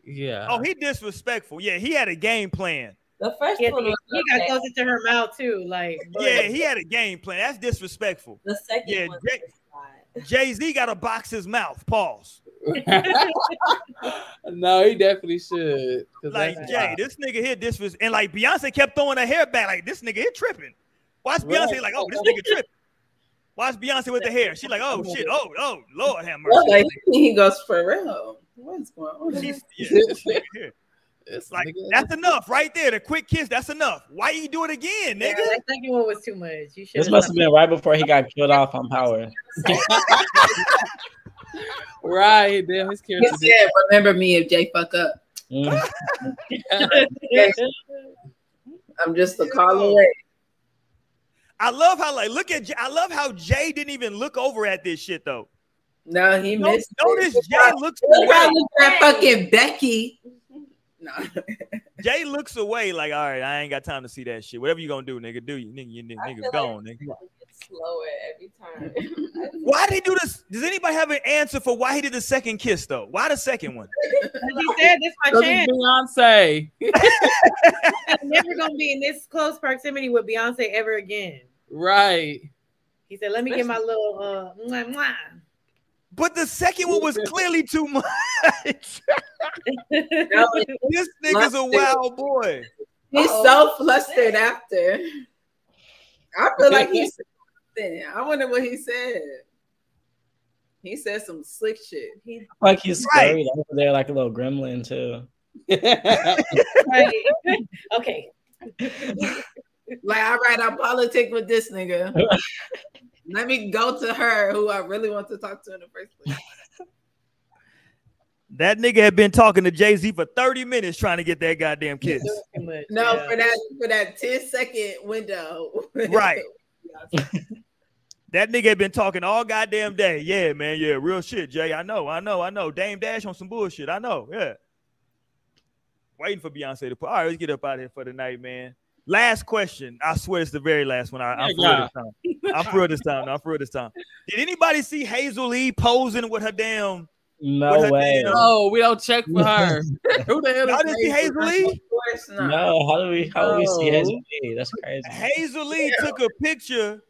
Yeah. Oh, he disrespectful. Yeah, he had a game plan. The first Yeah, one he, was he got closer to her mouth too. Like, but- Yeah, he had a game plan. That's disrespectful. The second Yeah, one Jay- was Jay Z got to box his mouth. Pause. *laughs* no, he definitely should. Like Jay, wild. this nigga here, this was, and like Beyonce kept throwing her hair back. Like this nigga here tripping. Watch Beyonce Right. like, oh, this nigga tripping. Watch Beyonce with the hair. She like, oh shit, oh oh Lord have Well, mercy. like he goes for real. What's going on? She's, yeah, this nigga here. This Like nigga- that's enough right there. The quick kiss, that's enough. Why you do it again, Yeah, nigga? that second one was too much. You should. This must have been right before he got killed off on Power. right. Damn, his He said, "Remember me if Jay fuck up." Mm. *laughs* I'm just a call away. I love how like look at Jay, I love how Jay didn't even look over at this shit though. No, he No- missed. notice it. Jay looks Look how away. look at fucking Becky. No. *laughs* Jay looks away like, all right, I ain't got time to see that shit. Whatever you gonna do, nigga, do you nigga, you nigga, I nigga feel gone, like nigga. it's slower every time. *laughs* Why did he do this? Does anybody have an answer for why he did the second kiss though? Why the second one? he said this my Look chance. Beyonce. I'm *laughs* never gonna be in this close proximity with Beyonce ever again. Right. He said, "Let me get my little uh." Mwah, mwah. But the second one was clearly too much. *laughs* This nigga's a wild boy. He's so flustered after. I feel like he's. I wonder what he said. He said some slick shit. He Like he's Right. scurried over there like a little gremlin too. Right. *laughs* okay. like, all right, I politic with this nigga. *laughs* Let me go to her, who I really want to talk to in the first place. *laughs* That nigga had been talking to Jay Z for 30 minutes trying to get that goddamn kiss. No, yeah. for that for that 10 second window. *laughs* Right. That nigga had been talking all goddamn day. Yeah, man. Yeah, real shit, Jay. I know, I know, I know. Dame Dash on some bullshit. I know. Yeah. Waiting for Beyonce to put. All right, let's get up out of here for the night, man. Last question. I swear it's the very last one. I, I'm for real this time. I'm for this time. I'm for this time. Did anybody see Hazel-E posing with her damn No way. No, we don't check for her. *laughs* Who the hell Y'all is didn't see Hazel-E? Of course not. No, how do we how do we see Hazel Lee? That's crazy. Hazel-E took a picture,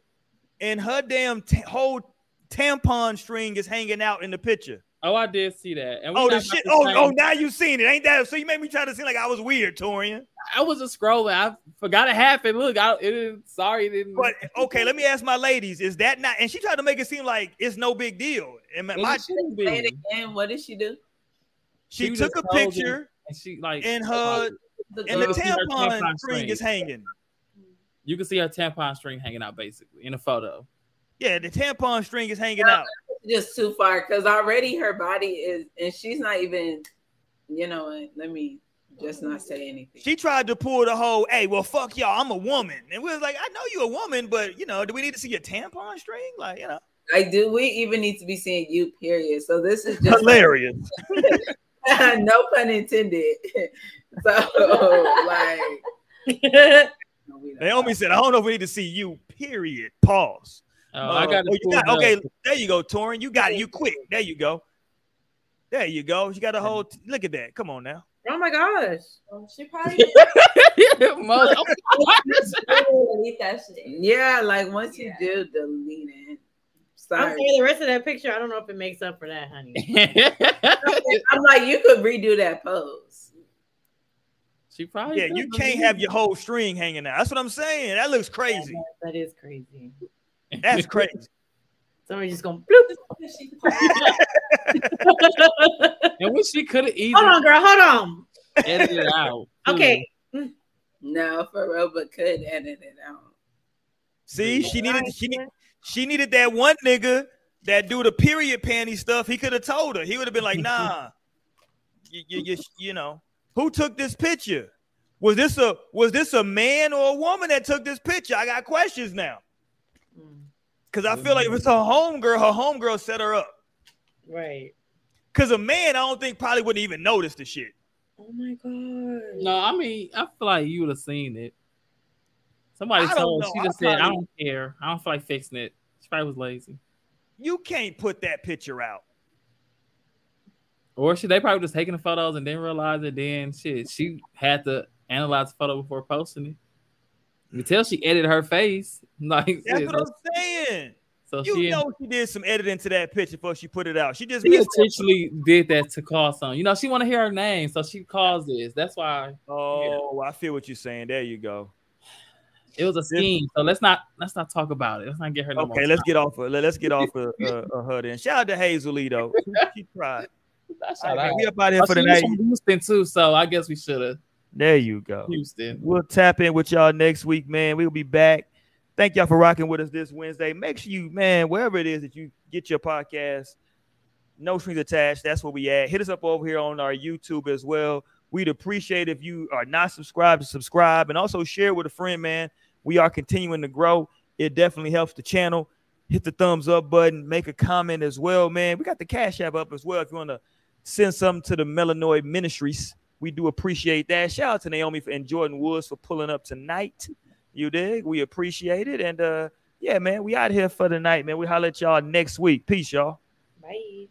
and her damn t- whole tampon string is hanging out in the picture. Oh, I did see that. And Oh, the shit! to Oh, oh, now you seen it, ain't that? So you made me try to seem like I was weird, Torian. I was just scrolling. I forgot it happened. Look, I it didn't. Sorry, it didn't. But okay, let me ask my ladies: Is that not? And she tried to make it seem like it's no big deal. And my, It my- shouldn't Say it again. What did she do? she was took a picture, and she like and her The and the girl- see her tampon tampon string string. is hanging. You can see her tampon string hanging out basically in a photo. Yeah, the tampon string is hanging out. just too far because already her body is, and she's not even. You know? Let me just not say anything. She tried to pull the whole, "Hey, well, fuck y'all, I'm a woman," and we was like, "I know you're a woman, but you know, do we need to see your tampon string?" Like, you know, Like, do we even need to be seeing you? Period. So this is just hilarious. *laughs* no pun intended. *laughs* so like, *laughs* Naomi said, "I don't know if we need to see you." Period. Pause. Oh, I uh, got oh, it you got- okay. There you go, Torian. You got it. You quick. There you go. There you go. You got a whole. Look at that. Come on now. Oh my gosh. She probably *laughs* Mo- oh *laughs* delete that shit. yeah, like once you do, delete it. I'm Sorry. sorry, the rest of that picture, I don't know if it makes up for that, honey. *laughs* I'm like, you could redo that pose. she probably. Yeah, you can't have your whole string hanging out. That's what I'm saying. That looks crazy. That is crazy. That's crazy. *laughs* Somebody just going bloop. And what she could have easily *laughs* Hold on, girl. Hold on. edited it out. too. *laughs* Okay. No, for real, but could edit it out. See, she needed. She need, She needed that one nigga that do the period panty stuff. He could have told her. He would have been like, "Nah, you, you, you, you know, who took this picture? Was this a was this a man or a woman that took this picture? I got questions now. Cause I feel like if it's her homegirl, her homegirl set her up. Right. Cause a man, I don't think probably wouldn't even notice the shit. Oh my god. No, I mean, I feel like you would have seen it. Somebody I told her, know. she I just said, I don't care. I don't feel like fixing it. She probably was lazy. You can't put that picture out. Or should they probably just taking the photos and didn't realize it? Then shit, she had to analyze the photo before posting it. You can tell she edited her face. *laughs* Like That's what I'm saying. so You she know she did some editing to that picture before she put it out. She just she it. intentionally did that to call something. You know, she want to hear her name, so she calls this. That's why Oh, I feel what you're saying. There you go. it was a scheme. So let's not let's not talk about it. Let's not get her no Okay, let's time. get off of let- let's get off of, *laughs* uh, of her then. Shout out to Hazel-E though. She tried. *laughs* Shout All right, we up out here Oh, for the night. Houston too, so I guess we should have. There you go. Houston. We'll tap in with y'all next week, man. We'll be back. Thank y'all for rocking with us this Wednesday. Make sure you, man, wherever it is that you get your podcast, no strings attached. That's where we at. Hit us up over here on our YouTube as well. We'd appreciate if you are not subscribed to subscribe and also share with a friend, man. We are continuing to grow. It definitely helps the channel. Hit the thumbs up button, make a comment as well, man. We got the Cash App up as well if you want to send something to the Melanoid Ministries. We do appreciate that. Shout out to Naomi and Jordan Woods for pulling up tonight. You dig? We appreciate it. And uh yeah, man, we out here for the night, man. We holler at y'all next week. Peace, y'all. Bye.